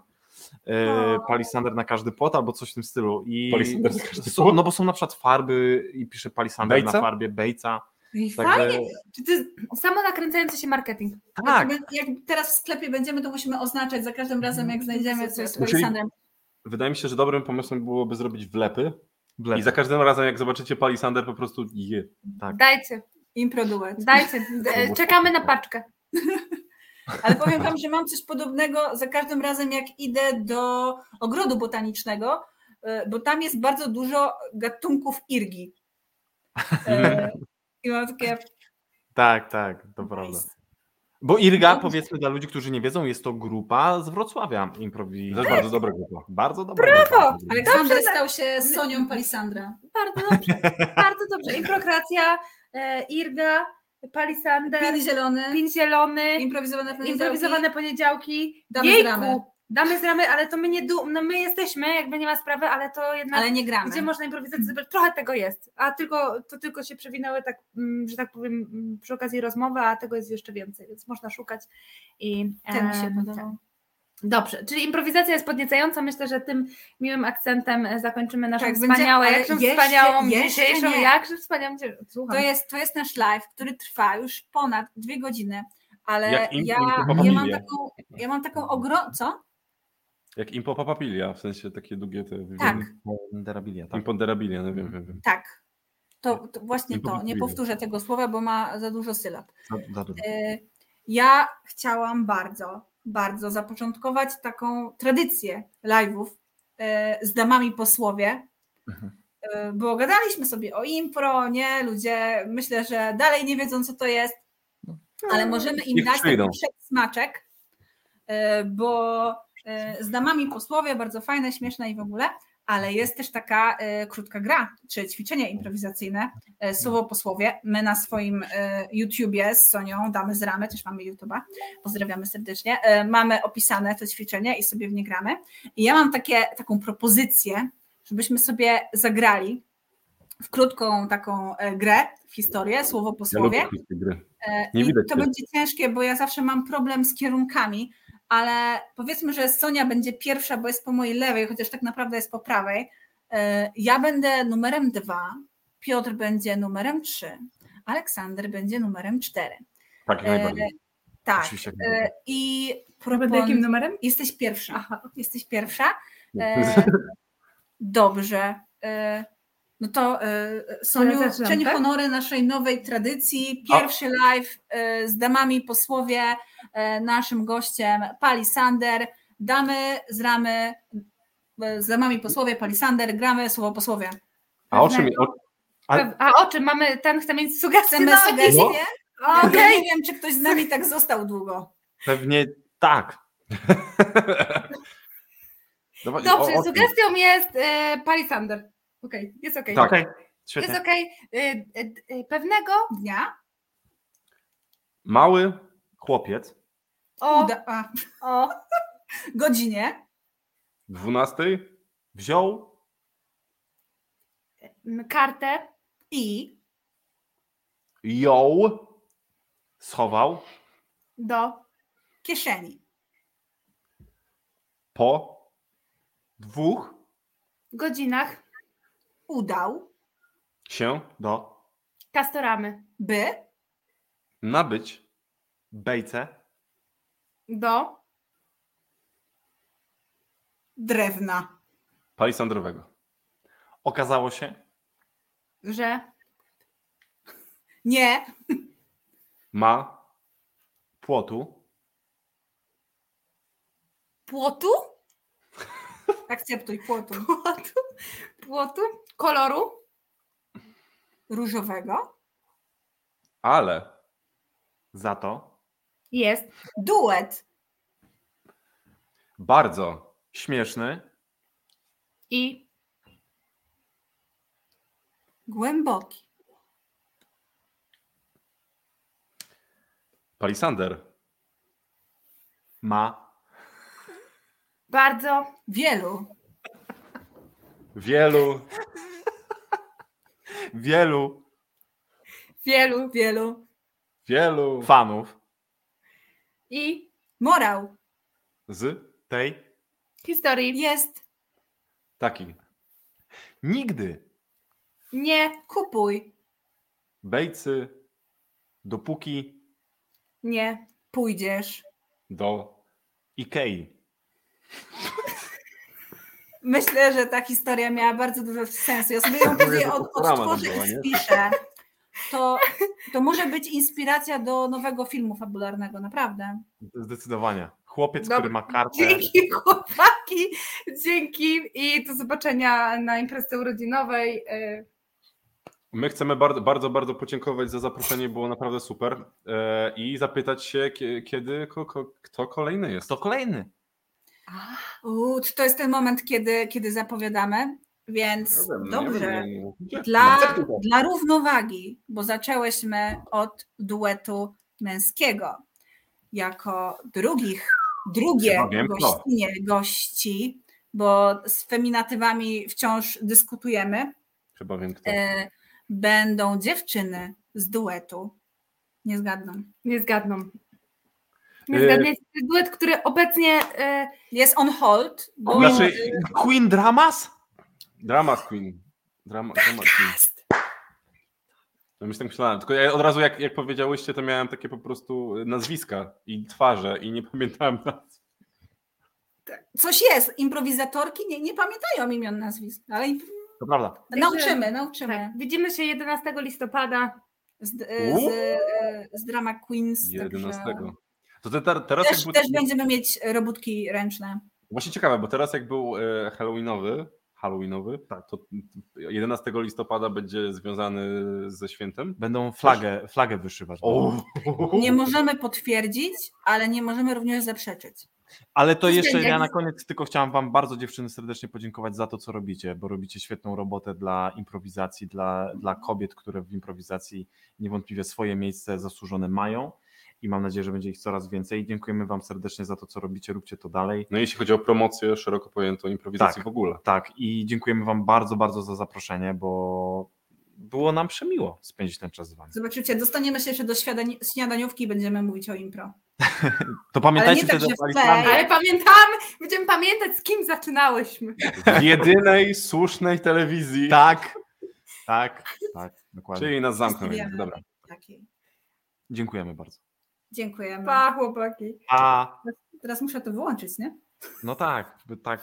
E. Palisander na każdy płot albo coś w tym stylu. I Palisander na każdy są, płot? no bo są na przykład farby i pisze Palisander Bejca? na farbie Bejca. I Także fajnie. Czy to jest samo nakręcający się marketing? tak, Jak, jak teraz w sklepie będziemy, to musimy oznaczać za każdym razem, jak znajdziemy coś z Palisandrem. Wydaje mi się, że dobrym pomysłem byłoby zrobić wlepy wlep, i za każdym razem jak zobaczycie Palisander po prostu je. tak. Dajcie, Impro duet. dajcie. Czekamy na paczkę. Ale powiem wam, że mam coś podobnego za każdym razem, jak idę do ogrodu botanicznego, e, bo tam jest bardzo dużo gatunków irgi. I mam takie. Tak, tak, to prawda. Bo Irga, powiedzmy dla ludzi, którzy nie wiedzą, jest to grupa z Wrocławia To improwizacyjna. jest bardzo dobra grupa. Bardzo dobra. Brawo! Aleksander Dobrze, stał się Sonią Palisandra. Bardzo dobrze, bardzo dobrze. Improkracja, e, Irga, Palisander, Pin zielony, Pin Zielony, improwizowane poniedziałki. improwizowane poniedziałki. Damy ramy. Damy z ramy, ale to my nie du- no my jesteśmy, jakby nie ma sprawy, ale to jednak Ale nie gramy. gdzie można improwizację zebrać, trochę tego jest, a tylko, to tylko się przewinęły tak, mm, że tak powiem, mm, przy okazji rozmowy, a tego jest jeszcze więcej, więc można szukać i Ten mi się podobał. ten. Dobrze, czyli improwizacja jest podniecająca. Myślę, że tym miłym akcentem e, zakończymy naszą Tak, będzie- wspaniałą, ale jakże jeszcze- wspaniałą jeszcze dzisiejszą, nie. jakże wspaniałą. Słucham. To jest, to jest nasz live, który trwa już ponad dwie godziny, ale ja, ja, mam taką, ja mam taką ogrom... Co? Jak impopapilia, w sensie takie długie te... Tak. Derabilia, tak. Imponderabilia, no wiem, wiem, wiem. Tak. To, to właśnie to. Nie powtórzę tego słowa, bo ma za dużo sylab. Za, za dużo. E, Ja chciałam bardzo, bardzo zapoczątkować taką tradycję live'ów e, z damami po słowie, Mhm. e, bo gadaliśmy sobie o impro, nie? Ludzie myślę, że dalej nie wiedzą, co to jest, ale możemy im Niech dać taki przedsmaczek, bo z damami po słowie bardzo fajne, śmieszne i w ogóle, ale jest też taka e, krótka gra, czy ćwiczenie improwizacyjne, e, słowo po słowie. My na swoim e, YouTubie z Sonią damy z ramy, też mamy YouTube'a, pozdrawiamy serdecznie, e, mamy opisane to ćwiczenie i sobie w nie gramy. I ja mam takie, taką propozycję, żebyśmy sobie zagrali w krótką taką e, grę, w historię, słowo po Ja lubię gry. E, Nie I widać to będzie ciężkie, bo ja zawsze mam problem z kierunkami, ale powiedzmy, że Sonia będzie pierwsza, bo jest po mojej lewej, chociaż tak naprawdę jest po prawej. E, Ja będę numerem dwa, Piotr będzie numerem trzy, Aleksander będzie numerem cztery. Tak, jak E, najbardziej. Tak. Oczywiście. E, najbardziej. I propon... jakim numerem? jesteś pierwsza. Jesteś pierwsza. E, Dobrze. E, No to e, Soniu, Ja czyń tak? honory naszej nowej tradycji. Pierwszy live e, z damami po słowie. E, Naszym gościem Palisander. Damy z ramy e, z damami po słowie Palisander. Gramy słowo po słowie. A o czym... O, a, A o czym mamy, ten chce mieć sugestię? Chcemy No, Okej. nie wiem, czy ktoś z nami tak został długo. pewnie tak. Dobrze, o- o- sugestią jest e, Palisander. Okej, jest okej. Tak. Okej, Jest okej. E, e, e, Pewnego Dnia. Mały chłopiec o, Uda, a, o godzinie. 12 Wziął kartę I ją, schował do kieszeni. po dwóch godzinach Udał, się do Kastoramy by nabyć bejce do drewna. palisandrowego. okazało się, że Nie, Ma płotu płotu, akceptuj płotu. Płotu, płotu, koloru. Różowego. ale za to jest. Duet. Bardzo śmieszny. I głęboki. palisander. Ma bardzo Wielu. Wielu. Wielu. Wielu wielu. Wielu. Fanów. I morał. Z tej historii. Jest. Taki. Nigdy. Nie, kupuj, bejcy dopóki nie, pójdziesz. do Ikei Myślę, że ta historia miała bardzo dużo sensu. Ja sobie ją później od, odtworzę i spiszę. To, to może być inspiracja do nowego filmu fabularnego, naprawdę. zdecydowanie. Chłopiec, Dobra, który ma kartę Dzięki chłopaki, dzięki i do zobaczenia na imprezie urodzinowej. y, My chcemy bardzo, bardzo, bardzo podziękować za zaproszenie, było naprawdę super. E, I zapytać się, kie- kiedy, kto kolejny jest. To kolejny. U, to jest ten moment, kiedy, kiedy zapowiadamy, więc Ja wiem, ja dobrze. Dla, dla równowagi, bo zaczęłyśmy od duetu męskiego. Jako drugich, drugie gościnie gości, bo z feminatywami wciąż dyskutujemy, Chyba wiem kto. e, będą dziewczyny z duetu. Nie zgadną. Nie zgadną. Nie Y-. To jest duet, który obecnie e, Jest on hold, bo Znaczy, Queen Dramas? Drama Queen. Drama, drama Queen. No myślę, myślałem. Tylko ja od razu jak, jak powiedziałyście, to miałem takie po prostu nazwiska i twarze i nie pamiętałem nazw. coś jest. Improwizatorki nie, nie pamiętają imion, nazwisk, ale To prawda. nauczymy, nauczymy. tak, widzimy się 11 listopada. Z, z, e, z Drama Queens. także 11. To te, te, teraz Też, był, też będziemy mieć robótki ręczne. Właśnie ciekawe, bo teraz jak był e, Halloweenowy, Halloweenowy, Tak. to 11 listopada będzie związany ze świętem. Będą flagę, flagę wyszywać. Nie możemy potwierdzić, ale nie możemy również zaprzeczyć. Ale to jeszcze ja na koniec tylko chciałam Wam bardzo dziewczyny serdecznie podziękować za to, co robicie, bo robicie świetną robotę dla improwizacji, dla, dla kobiet, które w improwizacji niewątpliwie swoje miejsce zasłużone mają i mam nadzieję, że będzie ich coraz więcej. Dziękujemy Wam serdecznie za to, co robicie, róbcie to dalej. No jeśli chodzi o promocję szeroko pojętą improwizacji Tak. w ogóle. Tak, i dziękujemy Wam bardzo, bardzo za zaproszenie, bo było nam przemiło spędzić ten czas z Wami. Zobaczycie, dostaniemy się jeszcze do śniadani- śniadaniówki i będziemy mówić o impro. To pamiętajcie nie tak, wtedy że o fej. Alisandrze. Ale pamiętamy, będziemy pamiętać, z kim zaczynałyśmy. W jedynej słusznej telewizji. Tak, tak, tak, dokładnie. Czyli nas jednak. Dobra. Takiej. Dziękujemy bardzo. Dziękujemy. Pa, chłopaki. A, Teraz muszę to wyłączyć, nie? no tak, by tak